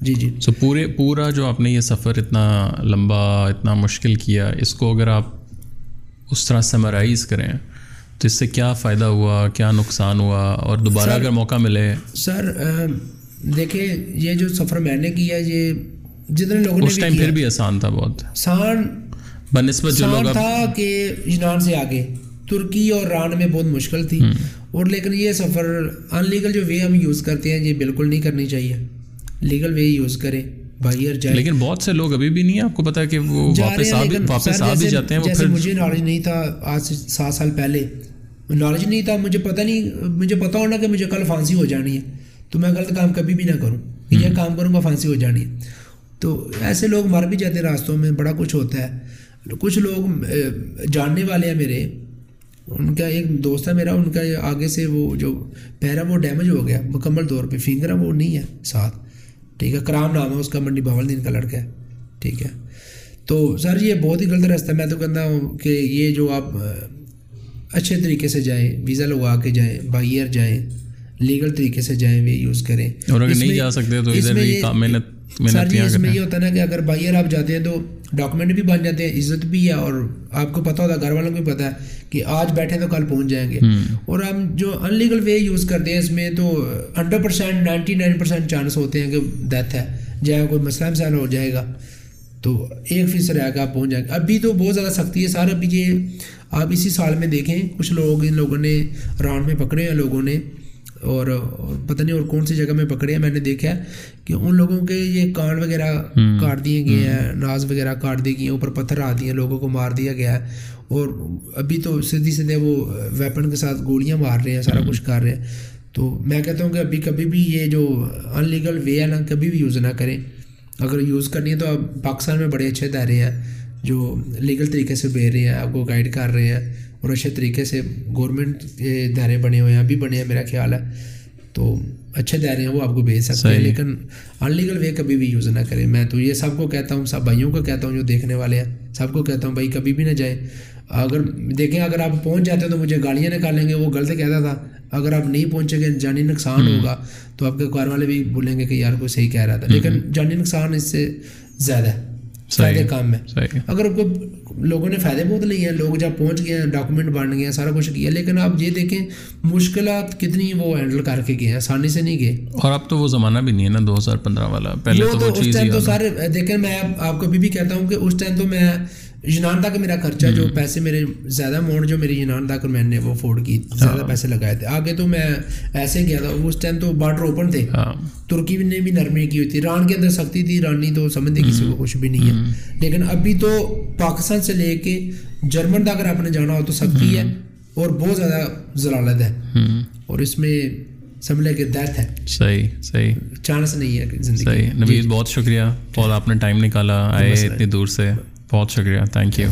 S1: جی جی۔
S2: سو پورے پورا جو آپ نے یہ سفر اتنا لمبا اتنا مشکل کیا اس کو اگر آپ اس طرح سمرائز کریں تو اس سے کیا فائدہ ہوا کیا نقصان ہوا؟ اور دوبارہ اگر موقع ملے۔
S1: سر دیکھیں یہ جو سفر میں نے کیا یہ جتنے لوگوں نے
S2: اس ٹائم پھر بھی آسان تھا بہت۔
S1: سان
S2: بنسبت جو لوگ
S1: تھا کہ یونان سے آگے۔ ترکی اور ران میں بہت مشکل تھی۔ اور لیکن یہ سفر ان لیگل جو وے ہم یوز کرتے ہیں یہ بالکل نہیں کرنی چاہیے۔ لیگل وے یوز کریں۔ باہر جائیں
S2: لیکن بہت سے لوگ ابھی بھی نہیں آپ کو پتا ہے کہ وہ واپس آ بھی واپس آ بھی جاتے ہیں وہ پھر
S1: مجھے نالج نہیں تھا آج سے سات سال پہلے۔ نالج نہیں تھا مجھے پتہ نہیں مجھے پتہ ہونا کہ مجھے کل پھانسی ہو جانی ہے۔ تو میں غلط کام کبھی بھی نہ کروں۔ کہ یہ کام کروں گا پھانسی ہو جانی ہے۔ تو ایسے لوگ مر بھی جاتے ہیں راستوں میں بڑا کچھ ہوتا ہے۔ کچھ لوگ جاننے والے ہیں میرے۔ ان کا ایک دوست ہے میرا ان کا آگے سے وہ جو پیر ہے وہ ڈیمیج ہو گیا مکمل طور پہ فنگر وہ نہیں ہے ساتھ۔ ٹھیک ہے کرام نام ہے اس کا منڈی باول دین کا لڑکا ہے۔ ٹھیک ہے۔ تو سر یہ بہت ہی غلط راستہ ہے۔ میں تو کہتا ہوں کہ یہ جو آپ اچھے طریقے سے جائیں ویزا لگوا کے جائیں بائی ایئر جائیں لیگل طریقے سے جائیں وہ یوز کریں۔
S2: اور اگر نہیں جا سکتے تو ادھر بھی محنت
S1: سر جی اس میں یہ ہوتا ہے نا کہ اگر بائی ایئر آپ جاتے ہیں تو ڈاکومنٹ بھی بن جاتے ہیں عزت بھی ہے اور آپ کو پتہ ہوتا ہے گھر والوں کو بھی پتہ ہے کہ آج بیٹھے تو کل پہنچ جائیں گے۔ اور ہم جو ان لیگل وے یوز کرتے ہیں اس میں تو hundred percent ninety nine percent chance ہوتے ہیں کہ ڈیتھ ہے۔ جائے کوئی مسئلہ مسائل ہو جائے گا۔ تو ایک فیصد رہ گا آپ پہنچ جائیں گے۔ ابھی تو بہت زیادہ سختی ہے۔ سر ابھی یہ آپ اسی سال میں دیکھیں کچھ لوگ ان لوگوں نے راؤنڈ میں پکڑے ہیں لوگوں نے۔ اور اور پتہ نہیں اور کون سی جگہ میں پکڑے ہیں میں نے دیکھا ہے کہ ان لوگوں کے یہ کان وغیرہ کاٹ دیے گئے ہیں ناز وغیرہ کاٹ دی گئی ہیں اوپر پتھر آ دیے ہیں لوگوں کو مار دیا گیا ہے۔ اور ابھی تو سیدھی سیدھے وہ ویپن کے ساتھ گولیاں مار رہے ہیں سارا کچھ کر رہے ہیں۔ تو میں کہتا ہوں کہ ابھی کبھی بھی یہ جو ان لیگل وے ہے نا کبھی بھی یوز نہ کریں۔ اگر یوز کرنی ہے تو اب پاکستان میں بڑے اچھے دائرے ہیں جو لیگل طریقے سے بھیج رہے ہیں آپ کو گائیڈ کر رہے ہیں اور اچھے طریقے سے گورنمنٹ کے دائرے بنے ہوئے ہیں ابھی بنے ہیں میرا خیال ہے۔ تو اچھے دائرے ہیں وہ آپ کو بھیج سکتے ہیں۔ لیکن ان لیگل وے کبھی بھی یوز نہ کریں۔ میں تو یہ سب کو کہتا ہوں سب بھائیوں کو کہتا ہوں جو دیکھنے والے ہیں سب کو کہتا ہوں بھائی کبھی بھی نہ جائیں۔ اگر دیکھیں اگر آپ پہنچ جاتے ہیں تو مجھے گالیاں نکالیں گے وہ غلط کہتا تھا۔ اگر آپ نہیں پہنچے گے جانی نقصان ہوگا۔ تو آپ کے کار والے بھی بولیں گے کہ یار کوئی صحیح کہہ رہا تھا۔ لیکن جانی نقصان اس سے زیادہ ہے فائدے کام میں اگر کو لوگوں نے فائدے بہت لیے ہیں لوگ جب پہنچ گئے ہیں ڈاکومنٹ بن گئے ہیں سارا کچھ کیا۔ لیکن آپ یہ دیکھیں مشکلات کتنی وہ ہینڈل کر کے گئے ہیں آسانی سے نہیں گئے۔
S2: اور اب تو وہ زمانہ بھی نہیں ہے نا دو ہزار پندرہ والا۔ پہلے تو وہ چیز
S1: تو سارے دیکھیں میں آپ کو ابھی بھی کہتا ہوں کہ اس ٹائم تو میں یونان تک میرا خرچہ جو پیسے میرے زیادہ اماؤنٹ جو میری یونان تک میں نے وہ افورڈ کی زیادہ پیسے لگائے تھے۔ آگے تو میں ایسے گیا تھا اس ٹائم تو بارڈر اوپن تھے۔
S2: ہاں۔
S1: ترکی نے بھی نرمی کی ہوئی تھی۔ ایران کے اندر سختی تھی ایرانی تو سمجھتے کسی کو کچھ بھی نہیں ہے۔ لیکن ابھی تو پاکستان سے لے کے جرمن تک اگر آپ نے جانا ہو تو سختی ہے اور بہت زیادہ ضلالت ہے۔ اور اس میں سمجھ لے کہ ڈیتھ ہے۔
S2: صحیح صحیح۔
S1: چانس نہیں ہے زندگی
S2: صحیح۔ نوید بہت شکریہ۔ اور آپ نے ٹائم نکالا آئے اتنی دور سے۔ بہت شکریہ تھینک یو